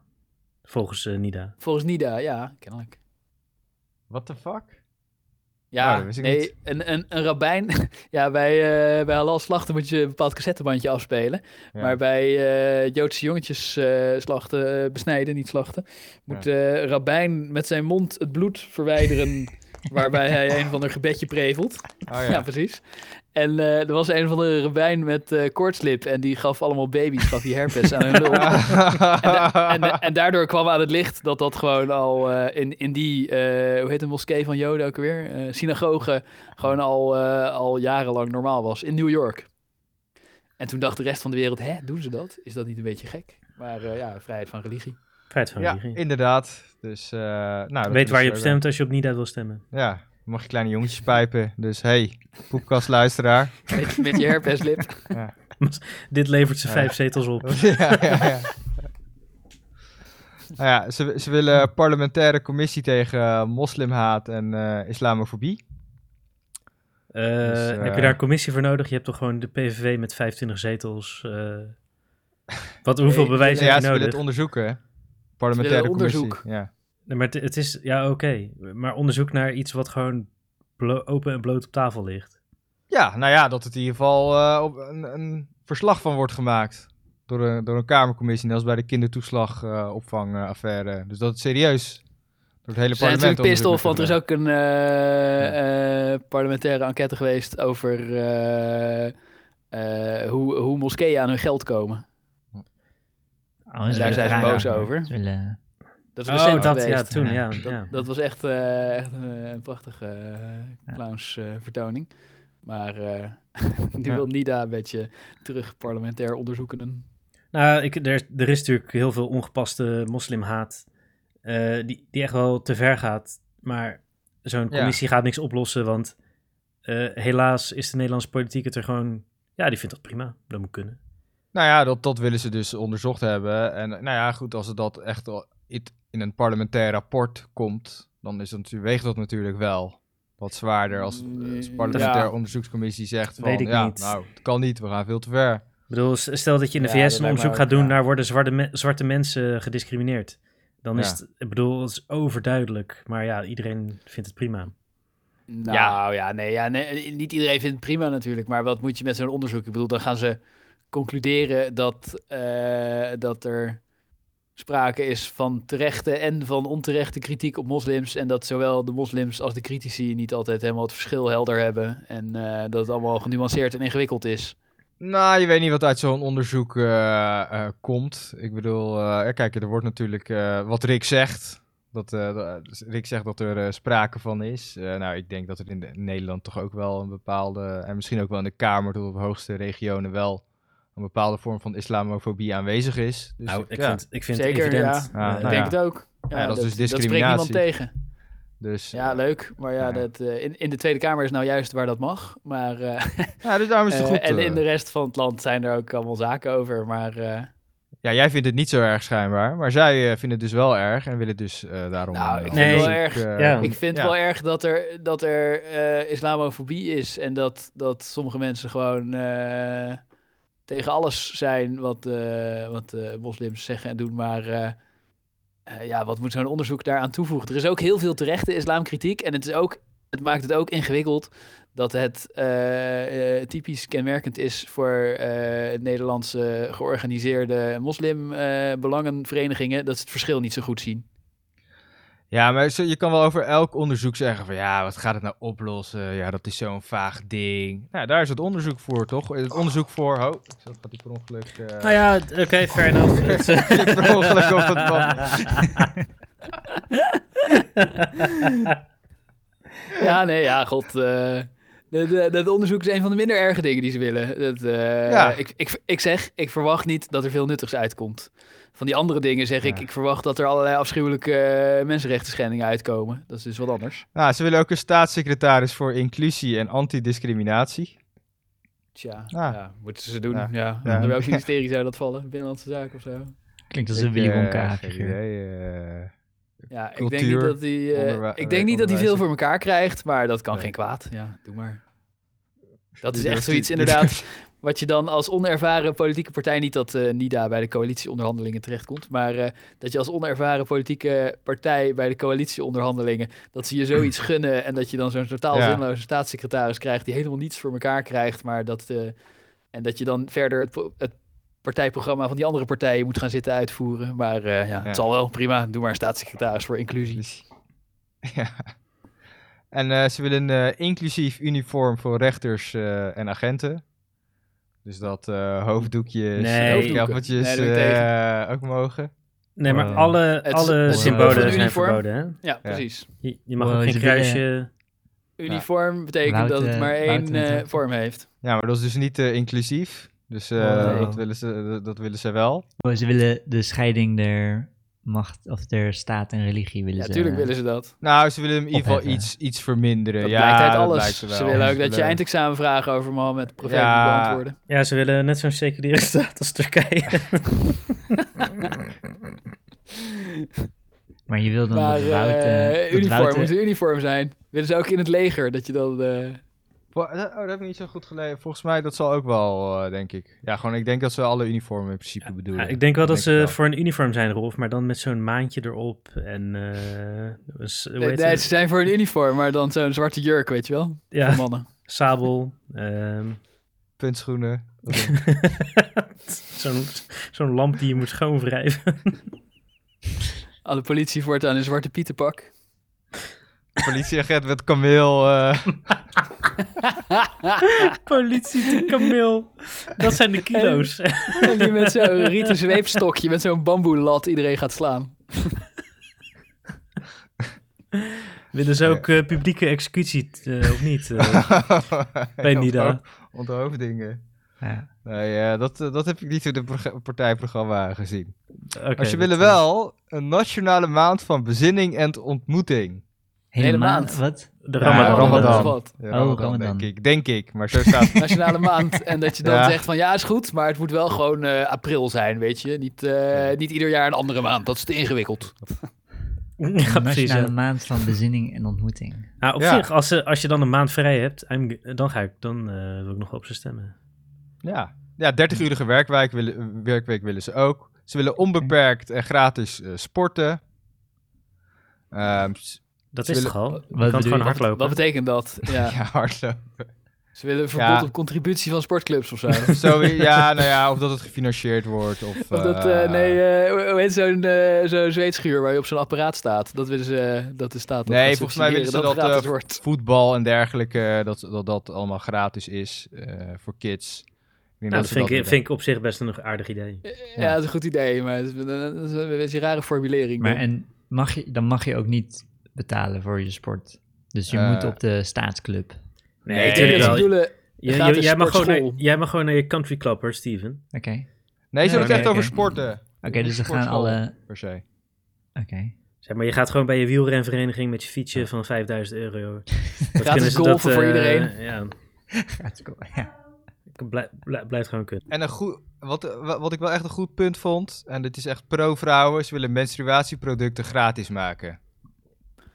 Speaker 1: Volgens eh, Nida.
Speaker 2: Volgens Nida, ja, kennelijk.
Speaker 3: What the fuck?
Speaker 2: Ja,
Speaker 3: Oh, ik
Speaker 2: nee, een, een, een rabbijn... ja, bij, eh bij halal slachten moet je een bepaald cassettebandje afspelen.
Speaker 3: Ja.
Speaker 2: Maar bij eh, Joodse jongetjes eh, slachten, besnijden, niet slachten... moet de rabbijn met zijn mond het bloed verwijderen... waarbij hij een van een gebedje prevelt.
Speaker 3: Oh, ja.
Speaker 2: Ja. precies. En eh, er was een van de rebijn met eh koortslip. En die gaf allemaal baby's, gaf die herpes aan hun lul. En, da- en, en daardoor kwam aan het licht dat dat gewoon al eh, in, in die, eh, hoe heet de moskee van Joden ook weer? Eh, synagoge, gewoon al, eh, al jarenlang normaal was in New York. En toen dacht de rest van de wereld, hè, doen ze dat? Is dat niet een beetje gek? Maar eh, ja, vrijheid van religie.
Speaker 1: Vrijheid van
Speaker 3: ja,
Speaker 1: religie.
Speaker 3: inderdaad. Dus, eh nou,
Speaker 1: Weet waar je op stemt als je op Nida wil stemmen.
Speaker 3: Ja, mag je kleine jongetjes pijpen. Dus hey, poepkastluisteraar.
Speaker 2: Met, met je herpeslip.
Speaker 1: Dit levert ze
Speaker 3: Ja.
Speaker 1: vijf zetels op.
Speaker 3: ja, ja, ja. Nou ja, ze, ze willen een parlementaire commissie tegen eh, moslimhaat en eh, islamofobie.
Speaker 1: Eh,
Speaker 3: Dus,
Speaker 1: heb je daar een commissie voor nodig? Je hebt toch gewoon de PVV met 25 zetels. eh. wat, hoeveel
Speaker 2: Nee,
Speaker 1: bewijs
Speaker 3: ja,
Speaker 1: heb je
Speaker 3: ze willen
Speaker 1: nodig?
Speaker 3: het onderzoeken, hè? Parlementaire commissie.
Speaker 2: onderzoek.
Speaker 3: Ja.
Speaker 1: Nee, maar het, het is, ja oké. Maar onderzoek naar iets wat gewoon blo- open en bloot op tafel ligt.
Speaker 3: ja, nou ja, dat het in ieder geval eh, op een, een verslag van wordt gemaakt. Door een, door een Kamercommissie, net als bij de kindertoeslagopvangaffaire. dus dat het serieus door het hele
Speaker 2: zijn
Speaker 3: parlement
Speaker 2: natuurlijk want er is ook een eh, eh, parlementaire enquête geweest over eh, eh, hoe, hoe moskeeën aan hun geld komen.
Speaker 4: Oh,
Speaker 2: En daar zijn ze boos over.
Speaker 4: Ze willen-
Speaker 2: Dat is
Speaker 1: Oh,
Speaker 2: recent
Speaker 1: dat,
Speaker 2: geweest.
Speaker 1: ja, toen, ja.
Speaker 2: Dat,
Speaker 1: ja.
Speaker 2: dat was echt, eh, echt een, een prachtige uh, clownsvertoning. maar eh nu
Speaker 3: Ja.
Speaker 2: wil Nida een beetje terug parlementair onderzoeken.
Speaker 1: Nou, ik, er, er is natuurlijk heel veel ongepaste moslimhaat. eh, die, die echt wel te ver gaat. Maar zo'n
Speaker 3: Ja.
Speaker 1: commissie gaat niks oplossen. Want eh, helaas is de Nederlandse politiek het er gewoon... Ja, die vindt dat prima. Dat moet kunnen.
Speaker 3: Nou ja, dat, dat willen ze dus onderzocht hebben. En nou ja, goed, als het dat echt in een parlementair rapport komt, dan is het, natuurlijk- weegt dat natuurlijk wel wat zwaarder als eh, als
Speaker 2: Mm,
Speaker 3: parlementair
Speaker 2: ja.
Speaker 3: onderzoekscommissie zegt van,
Speaker 1: Weet ik
Speaker 3: ja,
Speaker 1: niet.
Speaker 3: nou, het kan niet, we gaan veel te ver.
Speaker 1: Ik bedoel, stel dat je in de
Speaker 2: Ja,
Speaker 1: VS een onderzoek
Speaker 2: ook,
Speaker 1: gaat doen...
Speaker 2: ja.
Speaker 1: daar worden zwarte, me- zwarte mensen gediscrimineerd. Dan is het... Ik bedoel, het is overduidelijk. Maar ja, iedereen vindt het prima.
Speaker 2: Nou ja, nee, ja, nee, niet iedereen vindt het prima natuurlijk. Maar wat moet je met zo'n onderzoek? Ik bedoel, dan gaan ze concluderen dat, eh, dat er sprake is van terechte en van onterechte kritiek op moslims. En dat zowel de moslims als de critici niet altijd helemaal het verschil helder hebben. En eh, dat het allemaal genuanceerd en ingewikkeld is.
Speaker 3: Nou, je weet niet wat uit zo'n onderzoek eh, eh, komt. Ik bedoel, kijk, er wordt natuurlijk wat Rick zegt. Dat, Rick zegt dat er sprake van is. Nou, ik denk dat er in, de- in Nederland toch ook wel een bepaalde, en misschien ook wel in de Kamer tot op hoogste regionen wel een bepaalde vorm van islamofobie aanwezig is. Dus
Speaker 1: nou, ik,
Speaker 3: ja,
Speaker 1: vind, ik vind
Speaker 2: Zeker,
Speaker 1: het evident.
Speaker 3: ja. Ja,
Speaker 1: Eh,
Speaker 2: ik
Speaker 3: nou
Speaker 2: denk het ook. Ja,
Speaker 3: Ja, dat is dus
Speaker 2: Dat spreekt niemand
Speaker 3: discriminatie.
Speaker 2: tegen.
Speaker 3: dus,
Speaker 2: Ja, leuk. Maar ja,
Speaker 3: Ja.
Speaker 2: Dat, eh, in, in de Tweede Kamer is nou juist waar dat mag. Maar, eh,
Speaker 3: ja, dus daarom is het
Speaker 2: eh,
Speaker 3: goed.
Speaker 2: en in de rest van het land zijn er ook allemaal zaken over. Maar eh,
Speaker 3: Ja, jij vindt het niet zo erg schijnbaar, maar zij vinden het dus wel erg en willen dus eh, daarom...
Speaker 2: Nou, ik
Speaker 1: vind het
Speaker 3: onderzoek,
Speaker 2: wel erg.
Speaker 1: Ja.
Speaker 2: Ik vind
Speaker 3: ja.
Speaker 2: wel erg dat er, dat er eh, islamofobie is en dat, dat sommige mensen gewoon eh, tegen alles zijn wat, eh, wat eh, moslims zeggen en doen. Maar eh, ja, wat moet zo'n onderzoek daaraan toevoegen? Er is ook heel veel terechte islamkritiek en het, is ook, het maakt het ook ingewikkeld dat het typisch kenmerkend is voor het Nederlandse georganiseerde moslimbelangenverenigingen dat ze het verschil niet zo goed zien.
Speaker 3: Ja, maar je kan wel over elk onderzoek zeggen van ja, wat gaat het nou oplossen? Ja, dat is zo'n vaag ding. Nou, daar is het onderzoek voor, toch? Het onderzoek voor... Oh, ik zat gaat die per ongeluk... eh,
Speaker 1: Nou ja, oké, fair enough. Het, eh,
Speaker 3: ik per ongeluk op het band.
Speaker 2: Ja, nee, ja, god. eh de- de- Het onderzoek is een van de minder erge dingen die ze willen. Dat, eh,
Speaker 3: Ja.
Speaker 2: ik, ik, ik zeg, ik verwacht niet dat er veel nuttigs uitkomt. Van die andere dingen zeg ik,
Speaker 3: Ja.
Speaker 2: ik verwacht dat er allerlei afschuwelijke eh, mensenrechten schendingen uitkomen. Dat is dus wat anders.
Speaker 3: Nou, ze willen ook een staatssecretaris voor inclusie en antidiscriminatie.
Speaker 2: Tja,
Speaker 3: Ja.
Speaker 2: ja, moeten ze doen.
Speaker 3: Ja.
Speaker 2: Ja.
Speaker 3: Ja.
Speaker 2: Onder welk ministerie zou dat vallen? Binnenlandse Zaken of zo?
Speaker 4: Klinkt als een Willy
Speaker 3: eh,
Speaker 2: Ja, ik denk niet dat hij, eh, ik denk niet dat hij veel voor elkaar krijgt, maar dat kan
Speaker 3: Nee.
Speaker 2: geen kwaad. Ja, doe maar. Dat is echt zoiets inderdaad, wat je dan als onervaren politieke partij, niet dat eh NIDA bij de coalitieonderhandelingen terechtkomt, maar eh, dat je als onervaren politieke partij bij de coalitieonderhandelingen, dat ze je zoiets gunnen en dat je dan zo'n totaal
Speaker 3: Ja.
Speaker 2: zinloze staatssecretaris krijgt die helemaal niets voor elkaar krijgt, maar dat, eh, en dat je dan verder het, het partijprogramma van die andere partijen moet gaan zitten uitvoeren. Maar eh, ja,
Speaker 3: Ja.
Speaker 2: het zal wel, prima, doe maar een staatssecretaris voor inclusie.
Speaker 3: Ja. En eh, ze willen een eh, inclusief uniform voor rechters eh, en agenten. Dus dat eh, hoofddoekjes,
Speaker 1: Nee.
Speaker 3: eh, ook mogen.
Speaker 1: Nee, maar
Speaker 4: Wow.
Speaker 1: alle,
Speaker 2: Het
Speaker 1: alle
Speaker 2: het
Speaker 1: symbolen zijn
Speaker 2: uniform.
Speaker 1: verboden, hè?
Speaker 2: Ja, precies.
Speaker 1: Je, je mag
Speaker 4: Wow,
Speaker 1: ook geen kruisje...
Speaker 2: Uniform betekent dat het maar één eh, vorm heeft.
Speaker 3: Ja, maar dat is dus niet inclusief. Dus eh,
Speaker 4: Wow.
Speaker 3: dat, willen ze, dat, willen ze wel.
Speaker 4: Oh, Ze willen de scheiding der macht of der staat en religie willen
Speaker 2: Ja,
Speaker 4: ze.
Speaker 2: natuurlijk willen ze dat.
Speaker 3: Nou, ze willen hem in ieder geval iets, iets verminderen.
Speaker 2: Dat
Speaker 3: ja,
Speaker 2: blijkt uit alles.
Speaker 3: blijkt wel.
Speaker 2: Ze willen ook dat je eindexamenvragen over Mohammed profeet
Speaker 3: Ja.
Speaker 2: beantwoorden.
Speaker 1: Ja, ze willen net zo'n seculiere staat als Turkije.
Speaker 4: Maar je wil dan
Speaker 2: Maar
Speaker 4: dat eh,
Speaker 2: eh, uniform
Speaker 4: eh,
Speaker 2: moet een uniform zijn. Willen ze ook in het leger, dat je dan... eh,
Speaker 3: Oh, dat heb ik niet zo goed gelezen. Volgens mij, dat zal ook wel, eh, denk ik. Ja, gewoon, ik denk dat ze alle uniformen in principe bedoelen.
Speaker 1: Ja, ik denk wel dat
Speaker 3: denk
Speaker 1: ze
Speaker 3: wel.
Speaker 1: voor een uniform zijn, Rolf, maar dan met zo'n maantje erop en... hoe
Speaker 2: nee, ze zijn voor een uniform, maar dan zo'n zwarte jurk, weet je wel? Voor
Speaker 1: Ja,
Speaker 2: mannen.
Speaker 1: sabel. ehm,
Speaker 3: Puntschoenen.
Speaker 1: zo'n zo'n lamp die je moet schoonwrijven.
Speaker 2: Alle politie voortaan een zwarte pietenpak.
Speaker 3: Politieagent met kameel. eh,
Speaker 1: Politie de kameel. Dat zijn de kilo's.
Speaker 2: En die met zo'n rieten zweepstokje, met zo'n bamboelat iedereen gaat slaan.
Speaker 1: Willen ze ook eh, publieke executie, eh, of niet? eh? Bij Nida.
Speaker 3: ontho- Onthoofdingen.
Speaker 4: ja.
Speaker 3: Nee, dat, dat heb ik niet in het pro- partijprogramma gezien.
Speaker 1: Oké,
Speaker 3: maar ze
Speaker 1: dat,
Speaker 3: willen wel een nationale maand van bezinning en ontmoeting.
Speaker 4: Hele
Speaker 2: Hele
Speaker 4: maand.
Speaker 2: maand.
Speaker 4: Wat?
Speaker 1: De
Speaker 3: Ja,
Speaker 1: Ramadan.
Speaker 3: Ramadan. Ja,
Speaker 4: Oh,
Speaker 3: Ramadan, denk ik. Denk ik, maar zo staat het.
Speaker 2: Nationale maand. En dat je dan
Speaker 3: Ja.
Speaker 2: zegt van ja, is goed, maar het moet wel gewoon eh, april zijn, weet je. Niet, eh, niet ieder jaar een andere maand. Dat is te ingewikkeld.
Speaker 1: Ja, precies.
Speaker 4: nationale
Speaker 1: ja.
Speaker 4: maand van bezinning en ontmoeting.
Speaker 1: Nou, op
Speaker 3: Ja.
Speaker 1: zich, als, ze, als je dan een maand vrij hebt, dan, ga ik, dan eh, wil ik nog op ze stemmen.
Speaker 3: Ja, ja 30-urige werkweek willen, werkweek willen ze ook. Ze willen onbeperkt en gratis eh, sporten. Ehm,
Speaker 1: Dat
Speaker 3: Ze
Speaker 1: is
Speaker 3: willen-
Speaker 1: toch al?
Speaker 4: Wat
Speaker 1: Je kan gewoon hardlopen.
Speaker 2: Wat betekent dat? Ja.
Speaker 3: ja, hardlopen.
Speaker 2: Ze willen een verbod
Speaker 3: Ja.
Speaker 2: op contributie van sportclubs of zo.
Speaker 3: Zo, ja, nou ja, of dat het gefinancierd wordt. Of,
Speaker 2: Of dat, eh,
Speaker 3: eh,
Speaker 2: nee, heet zo'n zo'n zweetschuur waar je op zo'n apparaat staat? Dat willen ze, eh, dat de staat dat
Speaker 3: Nee, volgens mij willen ze dat, eh,
Speaker 2: wordt.
Speaker 3: voetbal en dergelijke, dat, dat dat allemaal gratis is eh, voor kids. Ik denk
Speaker 1: Nou, dat vind, ik, vind ik op zich best een aardig idee.
Speaker 2: Ja, dat is een goed idee, maar het is een, dat is een beetje een rare formulering.
Speaker 4: Maar en mag je, dan mag je ook niet betalen voor je sport. Dus je
Speaker 3: Eh.
Speaker 4: moet op de staatsclub.
Speaker 1: Nee,
Speaker 3: Nee,
Speaker 2: ik denk
Speaker 1: natuurlijk
Speaker 2: dat ze
Speaker 1: wel.
Speaker 2: bedoelen,
Speaker 1: Je- je-
Speaker 2: gratis
Speaker 1: jij, mag gewoon naar, jij mag gewoon naar je country club hoor, Steven.
Speaker 4: Oké.
Speaker 3: Nee, ze hebben het echt over sporten.
Speaker 4: Oké, dus er gaan alle...
Speaker 3: Per se.
Speaker 4: Oké.
Speaker 1: Zeg maar, je gaat gewoon bij je wielrenvereniging met je fietsje van 5000 euro. Dat
Speaker 2: Gratis
Speaker 1: kunnen ze
Speaker 2: golfen voor
Speaker 1: eh,
Speaker 2: iedereen.
Speaker 1: Ja,
Speaker 4: Ja.
Speaker 1: blij- blij- blijft gewoon kunnen.
Speaker 3: En een goed, wat, wa- wat ik wel echt een goed punt vond, en dit is echt pro-vrouwen, ze willen menstruatieproducten gratis maken.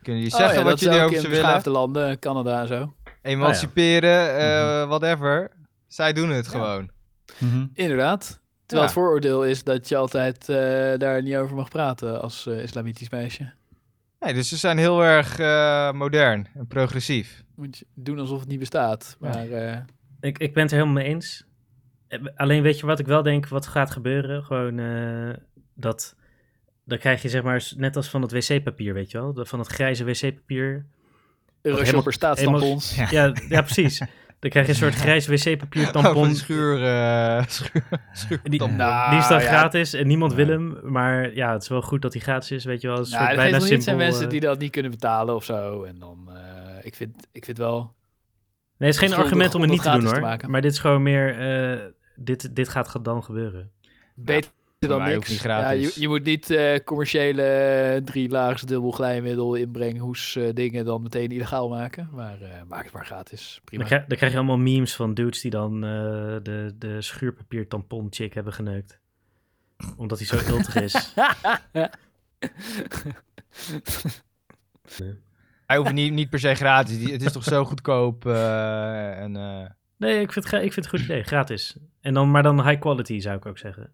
Speaker 3: Kunnen jullie
Speaker 2: Oh
Speaker 3: zeggen
Speaker 2: ja,
Speaker 3: wat jullie
Speaker 2: ook
Speaker 3: over
Speaker 2: in
Speaker 3: ze willen?
Speaker 2: landen, Canada en zo.
Speaker 3: Emanciperen, eh, whatever. Zij doen het gewoon.
Speaker 4: Mhm.
Speaker 2: Inderdaad. Terwijl
Speaker 3: Ja.
Speaker 2: het vooroordeel is dat je altijd eh, daar niet over mag praten als eh, islamitisch meisje.
Speaker 3: Nee, dus ze zijn heel erg eh, modern en progressief.
Speaker 2: Moet je doen alsof het niet bestaat. Maar eh,
Speaker 1: Ik, ik ben het er helemaal mee eens. Eh, Alleen weet je wat ik wel denk, wat gaat gebeuren? Gewoon eh, dat, dan krijg je zeg maar, net als van het wc-papier, weet je wel? Van het grijze wc-papier.
Speaker 2: Euroshopper staatstampons.
Speaker 4: Ja.
Speaker 1: Ja, ja, precies. Dan krijg je een soort grijs wc-papier tampon.
Speaker 3: die schuur, schuur, schuur
Speaker 1: Die.
Speaker 2: Nou,
Speaker 1: is dan
Speaker 2: ja.
Speaker 1: gratis en niemand wil hem. Maar ja, het is wel goed dat hij gratis is, weet je wel. Een
Speaker 2: Nou,
Speaker 1: bijna
Speaker 2: wel niet. Het zijn
Speaker 1: simpel,
Speaker 2: mensen
Speaker 1: eh,
Speaker 2: die dat niet kunnen betalen of zo. En dan, eh, ik, vind, ik vind wel...
Speaker 1: Nee, het is geen argument om het niet te doen hoor.
Speaker 2: te.
Speaker 1: Maar dit is gewoon meer, eh, dit, dit gaat dan gebeuren.
Speaker 2: Beter dan
Speaker 3: mij
Speaker 2: niks.
Speaker 3: ook niet
Speaker 2: ja,
Speaker 3: gratis.
Speaker 2: je, je moet niet eh, commerciële eh, drielaags dubbel glijmiddel inbrengen, hoes eh, dingen dan meteen illegaal maken. Maar eh, maak het maar gratis. Prima.
Speaker 1: Dan krijg, dan krijg je allemaal memes van dudes die dan eh, de, de schuurpapier tampon chick hebben geneukt. Omdat hij zo ultig is.
Speaker 3: Hij hoeft niet, niet per se gratis. Die, het is toch zo goedkoop. en, eh,
Speaker 1: Nee, ik vind, ik vind het goed idee. Gratis. En dan, maar dan high quality zou ik ook zeggen.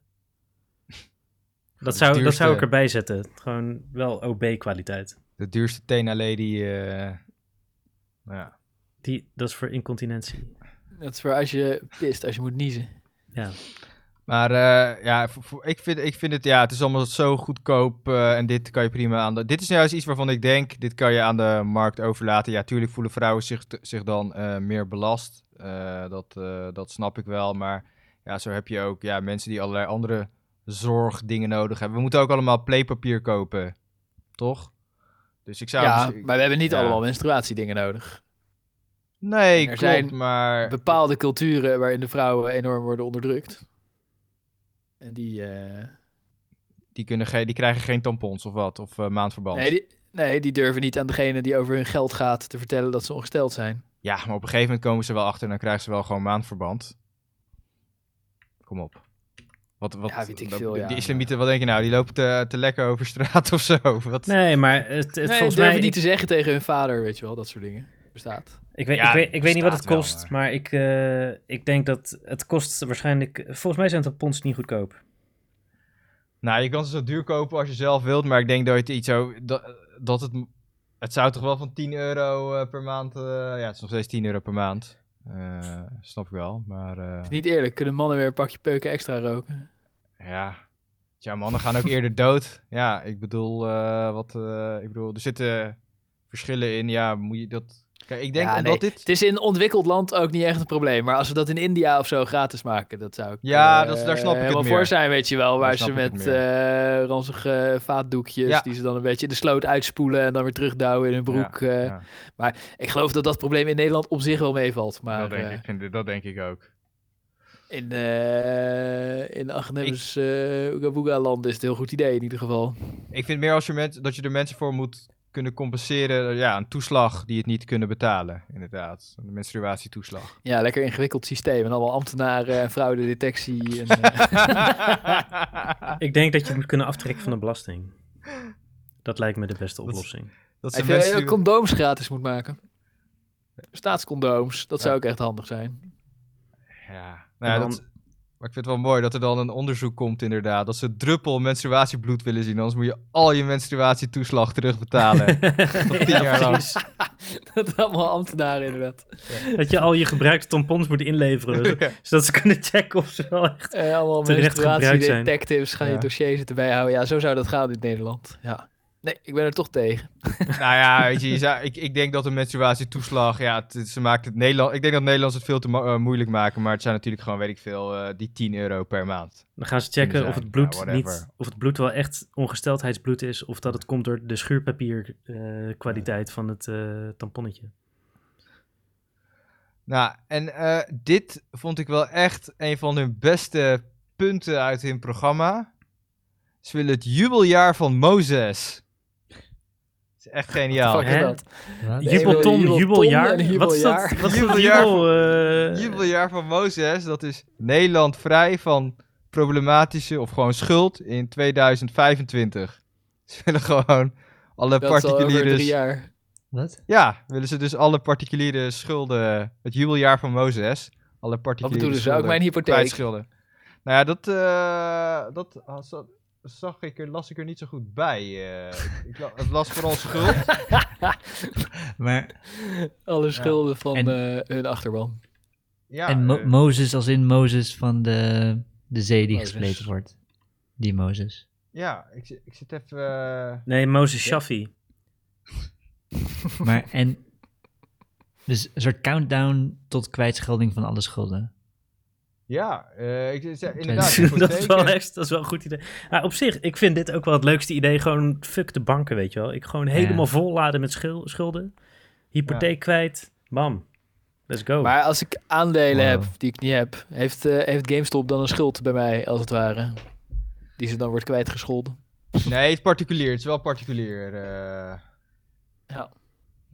Speaker 1: Dat zou, dat zou ik erbij zetten. Gewoon wel OB-kwaliteit.
Speaker 3: de duurste Tena Lady. eh, nou ja.
Speaker 1: Die, dat is voor incontinentie.
Speaker 2: Dat is voor als je pist, als je moet niezen.
Speaker 1: Ja.
Speaker 3: Maar eh, ja, voor- voor- ik, vind, ik vind het, ja, het is allemaal zo goedkoop eh, en dit kan je prima aan de... Dit is juist iets waarvan ik denk, dit kan je aan de markt overlaten. Ja, tuurlijk voelen vrouwen zich, zich dan eh, meer belast. Eh, dat, eh, dat snap ik wel, maar ja, zo heb je ook ja, mensen die allerlei andere zorgdingen nodig hebben. We moeten ook allemaal playpapier kopen, toch? Dus ik zou...
Speaker 2: ja,
Speaker 3: misschien-
Speaker 2: maar we hebben niet
Speaker 3: ja.
Speaker 2: allemaal menstruatiedingen nodig.
Speaker 3: Nee,
Speaker 2: er
Speaker 3: klopt,
Speaker 2: zijn
Speaker 3: maar...
Speaker 2: Bepaalde culturen waarin de vrouwen enorm worden onderdrukt. En die, eh,
Speaker 3: Die, kunnen geen, die krijgen geen tampons of wat, of eh, maandverband.
Speaker 2: nee, die, nee, die durven niet aan degene die over hun geld gaat te vertellen dat ze ongesteld zijn.
Speaker 3: Ja, maar op een gegeven moment komen ze wel achter en dan krijgen ze wel gewoon maandverband. Kom op. Wat, wat,
Speaker 2: Ja, weet ik veel,
Speaker 3: Die
Speaker 2: ja.
Speaker 3: islamieten, wat denk je nou? Die lopen te, te lekker over straat of zo? Wat?
Speaker 1: Nee, maar het, het
Speaker 2: nee,
Speaker 1: volgens mij...
Speaker 2: niet te zeggen tegen hun vader, weet je wel, dat soort dingen. Bestaat.
Speaker 1: Ik weet,
Speaker 3: Ja,
Speaker 1: ik weet, ik weet niet wat het
Speaker 3: wel,
Speaker 1: kost,
Speaker 3: maar-
Speaker 1: maar, ik, eh, ik denk dat het kost waarschijnlijk... Volgens mij zijn tampons niet goedkoop.
Speaker 3: Nou, je kan ze zo duur kopen als je zelf wilt, maar ik denk dat je het iets zo... Dat, dat het... Het zou toch wel van 10 euro eh, per maand... eh, ja, het is nog steeds 10 euro per maand. Eh, snap ik wel, maar... eh,
Speaker 2: Is niet eerlijk, kunnen mannen weer een pakje peuken extra roken?
Speaker 3: Ja. Tja, mannen gaan ook eerder dood. Ja, ik bedoel, eh, wat, ik bedoel, er zitten verschillen in. Ja, moet je dat... Kijk, ik denk
Speaker 2: Ja,
Speaker 3: omdat
Speaker 2: nee,
Speaker 3: dit...
Speaker 2: Het is in een ontwikkeld land ook niet echt een probleem. Maar als we dat in India of zo gratis maken, dat zou ik
Speaker 3: Ja,
Speaker 2: eh,
Speaker 3: dat daar snap ik het
Speaker 2: helemaal
Speaker 3: meer.
Speaker 2: voor zijn, weet je wel. Waar
Speaker 3: Daar
Speaker 2: ze
Speaker 3: ik
Speaker 2: met eh ranzige vaatdoekjes,
Speaker 3: Ja.
Speaker 2: die ze dan een beetje in de sloot uitspoelen en dan weer terugdouwen in hun broek.
Speaker 3: Ja,
Speaker 2: eh.
Speaker 3: ja,
Speaker 2: Ik geloof dat dat probleem in Nederland op zich wel meevalt. Maar
Speaker 3: dat, denk ik, dat denk ik ook.
Speaker 2: in, eh in Agnemus uh, Ooga Booga land is het een heel goed idee in ieder geval.
Speaker 3: Ik vind meer als je mensen, dat je er mensen voor moet kunnen compenseren. Ja, een toeslag die het niet kunnen betalen, inderdaad. Een menstruatietoeslag.
Speaker 2: Ja, lekker ingewikkeld systeem. En allemaal ambtenaren en fraudedetectie. En, eh,
Speaker 1: Ik denk dat je het moet kunnen aftrekken van de belasting. Dat lijkt me de beste oplossing.
Speaker 3: dat
Speaker 2: dat je
Speaker 3: die-
Speaker 2: condooms gratis moet maken. Staatscondooms, dat zou ook echt handig zijn.
Speaker 3: Ja, nou ja,
Speaker 1: dan-
Speaker 3: dat, maar ik vind het wel mooi dat er dan een onderzoek komt inderdaad. Dat ze druppel menstruatiebloed willen zien. Anders moet je al je menstruatietoeslag terugbetalen. Tot tien jaar lang.
Speaker 2: dat allemaal ambtenaren inderdaad.
Speaker 1: Dat je al je gebruikte tampons moet inleveren.
Speaker 3: Ja.
Speaker 1: Zodat ze kunnen checken of ze wel echt...
Speaker 2: Eh, allemaal
Speaker 1: Terecht gebruikt zijn.
Speaker 2: menstruatiedetectives gaan je
Speaker 3: Ja.
Speaker 2: dossier zitten bijhouden. Ja, zo zou dat gaan in Nederland. Ja. Nee, ik ben er toch tegen.
Speaker 3: nou ja, weet je, je zou- ik, ik denk dat een menstruatietoeslag, ja, het, ze maakt het Nederland, ik denk dat Nederlanders het veel te mo- eh, moeilijk maken, maar het zijn natuurlijk gewoon, weet ik veel, eh, die 10 euro per maand.
Speaker 1: Dan gaan ze checken of het bloed
Speaker 3: Ja,
Speaker 1: niet, of het bloed wel echt ongesteldheidsbloed is, of dat het komt door de schuurpapier eh, kwaliteit van het eh, tamponnetje.
Speaker 3: Nou, en eh, dit vond ik wel echt een van hun beste punten uit hun programma. Ze willen het jubeljaar van Mozes. Echt geniaal.
Speaker 2: Is dat?
Speaker 4: Wat?
Speaker 1: Jubelton, jubeljaar? Wat is dat?
Speaker 2: jubeljaar.
Speaker 1: Wat is dat
Speaker 3: Jubeljaar
Speaker 1: jubel? eh,
Speaker 3: Jubeljaar van Mozes, dat is Nederland vrij van problematische of gewoon schuld in 2025. Ze willen gewoon alle
Speaker 2: Dat is al over
Speaker 3: particuliere...
Speaker 2: drie jaar.
Speaker 4: Wat?
Speaker 3: Ja, willen ze dus alle particuliere schulden, het jubeljaar van Mozes, alle
Speaker 2: Wat
Speaker 3: particuliere
Speaker 2: bedoelen ze? Ook mijn hypotheek.
Speaker 3: Nou ja, dat, eh, dat zag ik er, las ik er niet zo goed bij. eh. ik, la- het las vooral schuld.
Speaker 4: Maar,
Speaker 2: Alle schulden van
Speaker 4: En-
Speaker 2: eh, hun achterban.
Speaker 3: Ja,
Speaker 4: en Mo-
Speaker 3: eh,
Speaker 4: Mozes als in Mozes van de, de zee die
Speaker 2: Mozes.
Speaker 4: gespleten wordt. Die Mozes.
Speaker 3: ja ik, zit- ik zit even...
Speaker 1: Nee, Moses Shaffi.
Speaker 4: Maar en... Dus een soort countdown tot kwijtschelding van alle schulden.
Speaker 3: Ja, eh, ik, inderdaad.
Speaker 1: dat, is wel echt, dat is wel een goed idee. Maar op zich, ik vind dit ook wel het leukste idee. Gewoon fuck de banken, weet je wel. Ik gewoon helemaal volladen met schil- schulden. Hypotheek kwijt. Bam. Let's go.
Speaker 2: Maar als ik aandelen
Speaker 4: Wow.
Speaker 2: heb die ik niet heb, heeft, eh, heeft GameStop dan een schuld bij mij, als het ware? Die ze dan wordt kwijtgescholden.
Speaker 3: Nee, het is particulier. Het is wel particulier. eh.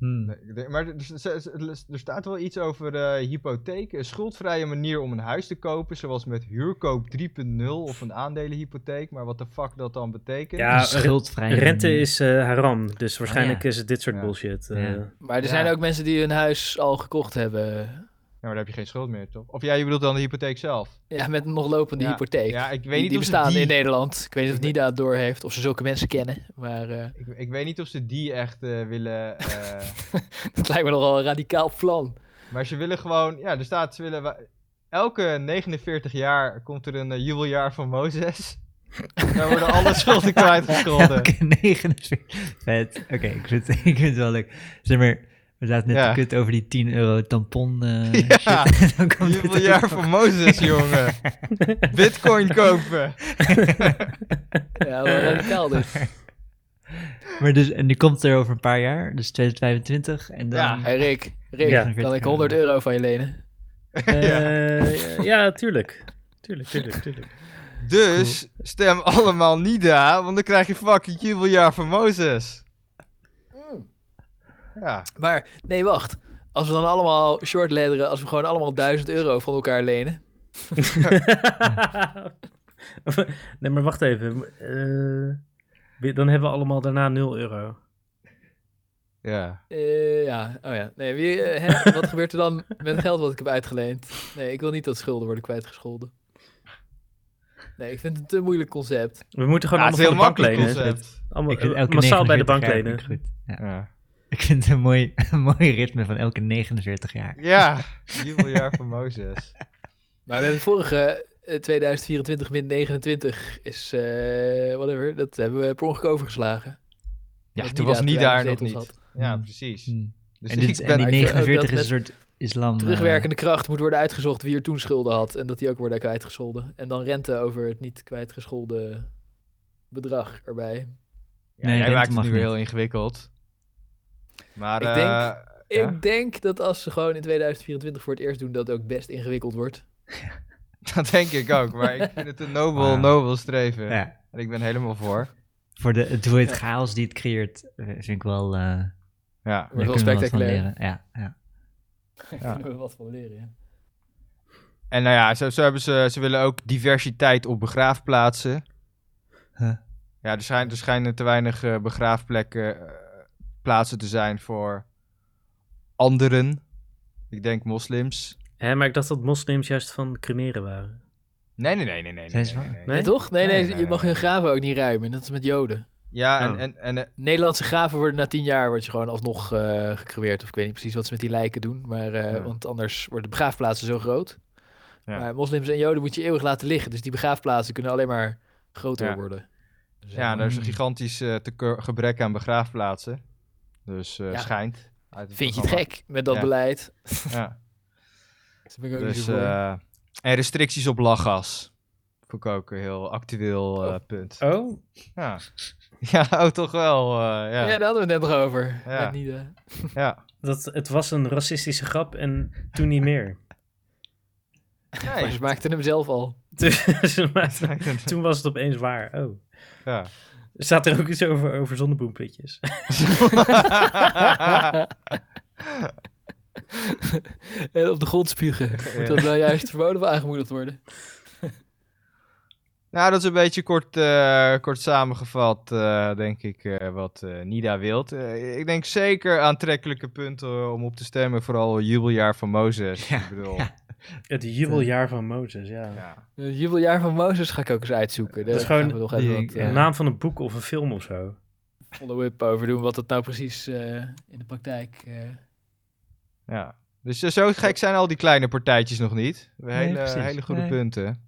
Speaker 4: Hmm.
Speaker 3: Maar er, staat wel iets over eh, hypotheek. Een schuldvrije manier om een huis te kopen, zoals met huurkoop 3.0 of een aandelenhypotheek. Maar wat de fuck dat dan betekent?
Speaker 1: Ja,
Speaker 4: Een schuldvrije
Speaker 1: Rente
Speaker 4: manier.
Speaker 1: is eh, haram. Dus waarschijnlijk
Speaker 4: ja.
Speaker 1: is het dit soort
Speaker 3: Ja.
Speaker 1: bullshit. eh.
Speaker 4: Ja.
Speaker 2: Maar er
Speaker 3: Ja.
Speaker 2: zijn ook mensen die hun huis al gekocht hebben.
Speaker 3: Ja, maar dan heb je geen schuld meer, toch? Of ja, je bedoelt dan de hypotheek zelf?
Speaker 2: Ja, met een nog lopende
Speaker 3: Ja,
Speaker 2: hypotheek.
Speaker 3: Ja, ik weet
Speaker 2: die
Speaker 3: niet
Speaker 2: die
Speaker 3: of ze
Speaker 2: bestaan
Speaker 3: die...
Speaker 2: in Nederland. Ik weet niet of
Speaker 3: Ik
Speaker 2: Nida het door heeft, of ze zulke mensen kennen. Maar eh,
Speaker 3: Ik, ik weet niet of ze die echt eh, willen... eh,
Speaker 2: dat lijkt me nogal een radicaal plan.
Speaker 3: maar ze willen gewoon... Ja, er staat... Ze willen, elke 49 jaar komt er een jubeljaar van Mozes. Daar worden alle schulden kwijtgescholden.
Speaker 4: Elke 49. Vet. Oké, ik, vind, ik vind het wel leuk. Zeg maar, we zaten net
Speaker 3: Ja.
Speaker 4: te kut over die 10 euro tampon. eh,
Speaker 3: Ja,
Speaker 4: shit. Dan komt ook
Speaker 3: van. Mozes, jongen. Bitcoin kopen.
Speaker 2: Ja, wel radicaal dus.
Speaker 4: Maar dus, en die komt er over een paar jaar, dus 2025. En dan.
Speaker 3: Ja.
Speaker 2: Hey Rick, Rick
Speaker 1: Ja.
Speaker 2: kan ik 100 euro van je lenen?
Speaker 1: Eh, ja, tuurlijk. Tuurlijk, tuurlijk, tuurlijk.
Speaker 3: Dus stem allemaal Nida, want dan krijg je fucking jubeljaar van Mozes. Ja,
Speaker 2: Maar nee, wacht. Als we dan allemaal short ledderen, als we gewoon allemaal 1000 euro van elkaar lenen.
Speaker 1: nee, maar wacht even. Eh, dan hebben we allemaal daarna 0 euro.
Speaker 3: ja.
Speaker 2: Eh, ja, oh ja. Nee, wie, eh, hè? wat gebeurt er dan met het geld wat ik heb uitgeleend? Nee, ik wil niet dat schulden worden kwijtgescholden. Nee, ik vind het een te moeilijk concept.
Speaker 1: We moeten gewoon
Speaker 3: Ja, het is
Speaker 1: allemaal
Speaker 3: heel
Speaker 1: van de bank
Speaker 3: makkelijk
Speaker 1: lenen.
Speaker 3: concept.
Speaker 1: Allemaal,
Speaker 4: Ik vind elke
Speaker 1: massaal bij de
Speaker 4: 49
Speaker 1: bank lenen.
Speaker 4: vind ik goed. Ja.
Speaker 3: Ja.
Speaker 4: Ik vind het een mooi, een mooi ritme van elke 49 jaar.
Speaker 3: Ja, jubeljaar van Mozes.
Speaker 2: Maar we hebben vorige eh, 2024 min 29 is, eh, whatever, dat hebben we per ongeluk overgeslagen.
Speaker 3: Ja, toen was niet daar nog niet.
Speaker 2: zetels
Speaker 3: Ja,
Speaker 4: Hmm.
Speaker 3: precies.
Speaker 4: Hmm.
Speaker 3: Dus
Speaker 4: En, dit,
Speaker 3: ik
Speaker 4: en die
Speaker 2: ik vind ook
Speaker 4: 49
Speaker 2: dat
Speaker 4: is een soort islam. eh,
Speaker 2: Terugwerkende kracht moet worden uitgezocht wie er toen schulden had en dat die ook worden kwijtgescholden. En dan rente over het niet kwijtgescholden bedrag erbij.
Speaker 3: Ja,
Speaker 4: Nee,
Speaker 3: jij maakt het
Speaker 4: mag
Speaker 3: nu weer heel ingewikkeld. Maar
Speaker 2: Ik
Speaker 3: eh,
Speaker 2: denk-
Speaker 3: ja.
Speaker 2: Ik denk dat als ze gewoon in 2024 voor het eerst doen, dat het ook best ingewikkeld wordt.
Speaker 3: dat denk ik ook. Maar ik vind het een nobel,
Speaker 4: Wauw.
Speaker 3: nobel streven.
Speaker 4: ja,
Speaker 3: En ik ben helemaal voor.
Speaker 4: voor de, het, hoe het chaos die het creëert, eh, vind ik wel. eh
Speaker 3: Ja.
Speaker 4: daar
Speaker 2: wel
Speaker 4: kunnen we wat van
Speaker 2: spectaculair.
Speaker 4: leren. Ja, ja.
Speaker 3: Ja.
Speaker 2: kunnen we wat van leren, ja.
Speaker 3: En nou ja, zo, zo hebben ze, ze willen ook diversiteit op begraafplaatsen.
Speaker 4: Huh.
Speaker 3: Ja, er schijnen, er schijnen te weinig eh, begraafplekken, eh, plaatsen te zijn voor anderen. Ik denk moslims.
Speaker 1: Hè, maar ik dacht dat moslims juist van cremeren waren.
Speaker 3: Nee, nee, nee, nee, nee. Nee, nee,
Speaker 2: toch? Nee, nee,
Speaker 3: Nee, nee,
Speaker 2: je mag hun graven ook niet ruimen. Dat is met joden.
Speaker 3: Ja, en,
Speaker 1: Oh.
Speaker 3: en, en eh,
Speaker 2: Nederlandse graven worden na tien jaar word je gewoon alsnog eh gecreëerd. Of ik weet niet precies wat ze met die lijken doen. Maar, eh,
Speaker 3: Ja.
Speaker 2: Want anders worden de begraafplaatsen zo groot.
Speaker 3: Ja.
Speaker 2: Maar moslims en joden moet je eeuwig laten liggen. Dus die begraafplaatsen kunnen alleen maar groter
Speaker 3: Ja.
Speaker 2: worden. Dus,
Speaker 3: ja, er is een
Speaker 4: Mm.
Speaker 3: gigantisch eh, gebrek aan begraafplaatsen. Dus eh,
Speaker 2: Ja.
Speaker 3: schijnt. uit
Speaker 2: Vind je het gek met dat
Speaker 3: Ja.
Speaker 2: beleid?
Speaker 3: Ja.
Speaker 2: Daar ben ik ook niet
Speaker 3: Dus, eh, en restricties op lachgas. Vond ik ook een heel actueel eh,
Speaker 2: Oh.
Speaker 3: punt.
Speaker 1: Oh?
Speaker 3: Ja. ja, oh, toch wel. eh,
Speaker 2: ja.
Speaker 3: ja.
Speaker 2: daar hadden we het net nog over.
Speaker 3: Ja.
Speaker 2: Niet,
Speaker 3: ja.
Speaker 1: Dat, het was een racistische grap en toen niet meer.
Speaker 2: maar ze maakten hem zelf al.
Speaker 1: Maar toen was het opeens waar. Oh.
Speaker 3: ja.
Speaker 1: Er staat er ook iets over, over zonnebloempitjes.
Speaker 2: en op de grond spugen. Moet dat nou juist verboden of aangemoedigd worden?
Speaker 3: Nou, dat is een beetje kort, eh, kort samengevat, eh, denk ik, eh, wat eh, Nida wilt. Eh, ik denk zeker aantrekkelijke punten om op te stemmen, vooral jubeljaar van Mozes.
Speaker 4: Ja,
Speaker 3: ik bedoel,
Speaker 4: ja.
Speaker 1: Het jubeljaar van Mozes, ja.
Speaker 3: ja.
Speaker 2: Het jubeljaar van Mozes ga ik ook eens uitzoeken. Daar
Speaker 1: is gewoon
Speaker 2: gaan we nog even
Speaker 4: die-
Speaker 2: wat
Speaker 4: ja.
Speaker 1: Een
Speaker 2: eh,
Speaker 1: naam van een boek of een film of zo.
Speaker 2: follow-up over doen. Wat het nou precies eh, in de praktijk... eh,
Speaker 3: ja. Dus eh, zo gek zijn al die kleine partijtjes nog niet. We
Speaker 4: Nee,
Speaker 3: hele,
Speaker 4: precies.
Speaker 3: hele goede
Speaker 4: Nee.
Speaker 3: punten.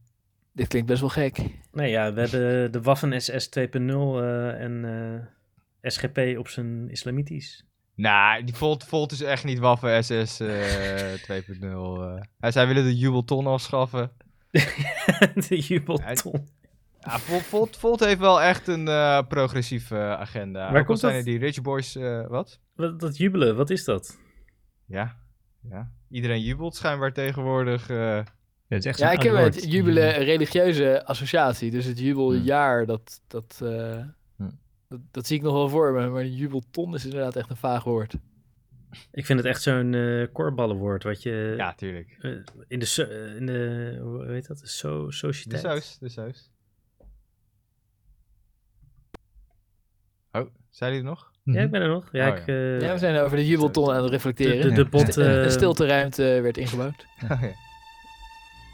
Speaker 2: dit klinkt best wel gek.
Speaker 1: Nee, ja, we hebben de Waffen SS 2.0 eh, en eh, SGP op zijn islamitisch.
Speaker 3: Nou, die Volt, Volt is echt niet Waffen SS eh 2.0. eh. Hij zij willen de jubelton afschaffen.
Speaker 1: de jubelton.
Speaker 3: Ja, Volt, Volt, Volt heeft wel echt een eh, progressieve eh, agenda.
Speaker 1: Waar
Speaker 3: Ook
Speaker 1: komt
Speaker 3: zijn
Speaker 1: dat-
Speaker 3: er die Rich Boys, eh, wat?
Speaker 1: Wat, dat jubelen, wat is dat?
Speaker 3: Ja, ja. Iedereen jubelt schijnbaar tegenwoordig. eh.
Speaker 4: Dat is echt
Speaker 2: Ja, ik heb met
Speaker 4: woord.
Speaker 2: jubelen een religieuze associatie. Dus het jubeljaar, dat, dat. Dat, dat zie ik nog wel voor me. Maar jubelton is inderdaad echt een vaag woord.
Speaker 1: Ik vind het echt zo'n eh korballenwoord wat je
Speaker 3: Ja, tuurlijk.
Speaker 1: eh, in de, so- eh, in de, hoe heet dat, so,
Speaker 3: De
Speaker 1: sociëteit.
Speaker 3: saus, de saus. Oh, zei hij het nog?
Speaker 4: Mhm.
Speaker 1: Ja, ik ben er nog. Ja,
Speaker 3: Oh,
Speaker 1: ik, eh,
Speaker 2: Ja, we zijn over de jubelton aan het
Speaker 1: de,
Speaker 2: reflecteren.
Speaker 1: de, de, bot,
Speaker 2: Een-
Speaker 1: eh,
Speaker 2: een stilteruimte werd ingebouwd.
Speaker 3: Oh, ja.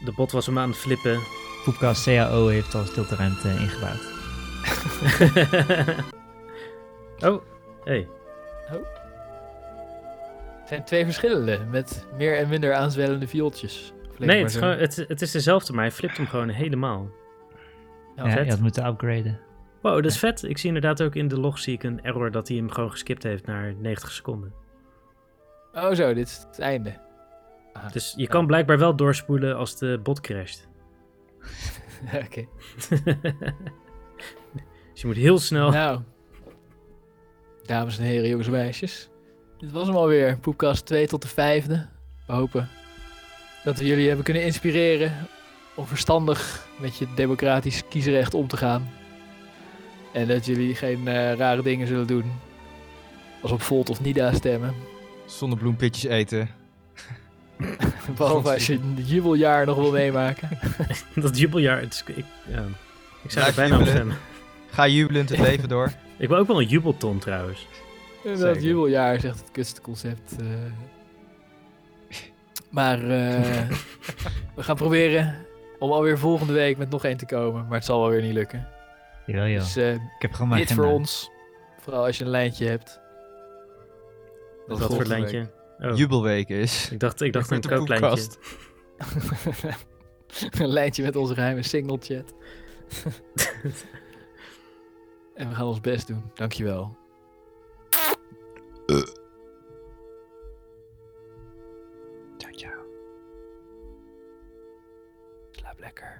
Speaker 1: de bot was hem aan het flippen.
Speaker 4: Poepkast CAO heeft al stilteruimte ingebouwd.
Speaker 1: oh, hey.
Speaker 2: Het zijn twee verschillende met meer en minder aanzwellende viooltjes.
Speaker 1: Nee, het is, gewoon, het, het is dezelfde, maar hij flipt hem gewoon helemaal.
Speaker 2: Ja,
Speaker 4: Ja,
Speaker 1: vet.
Speaker 4: je had moeten upgraden.
Speaker 1: Wow, dat is vet. Ik zie inderdaad ook in de log zie ik een error dat hij hem gewoon geskipt heeft naar 90 seconden.
Speaker 2: Oh zo, dit is het einde.
Speaker 1: Dus je kan blijkbaar wel doorspoelen als de bot crasht.
Speaker 2: Oké.
Speaker 1: dus je moet heel snel...
Speaker 2: Nou, dames en heren, jongens en meisjes. Dit was hem alweer. Poepkast 2 tot de vijfde. We hopen dat we jullie hebben kunnen inspireren om verstandig met je democratisch kiesrecht om te gaan. En dat jullie geen eh, rare dingen zullen doen. Als op Volt of Nida stemmen.
Speaker 3: Zonnebloempitjes eten.
Speaker 2: Behalve als je een jubeljaar nog wil meemaken.
Speaker 1: dat jubeljaar... Het is, ik, ja, ik zou er bijna op stemmen.
Speaker 3: Ga jubelend het leven door.
Speaker 1: Ik wil ook wel een jubelton trouwens.
Speaker 2: Dat jubeljaar is echt het kutste concept. eh. Maar eh, we gaan proberen om alweer volgende week met nog één te komen. Maar het zal wel weer niet lukken.
Speaker 4: Jawel, joh.
Speaker 2: Dus eh,
Speaker 4: ik heb gewoon
Speaker 2: dit voor ons. Vooral als je een lijntje hebt.
Speaker 1: Dat wat voor lijntje? Oh,
Speaker 3: Jubelweek is.
Speaker 1: ik dacht, ik dacht een
Speaker 3: Met de
Speaker 1: kooklijntje.
Speaker 2: een lijntje met onze geheime single chat. en we gaan ons best doen. Dankjewel.
Speaker 4: Ciao, ciao.
Speaker 2: Slaap lekker.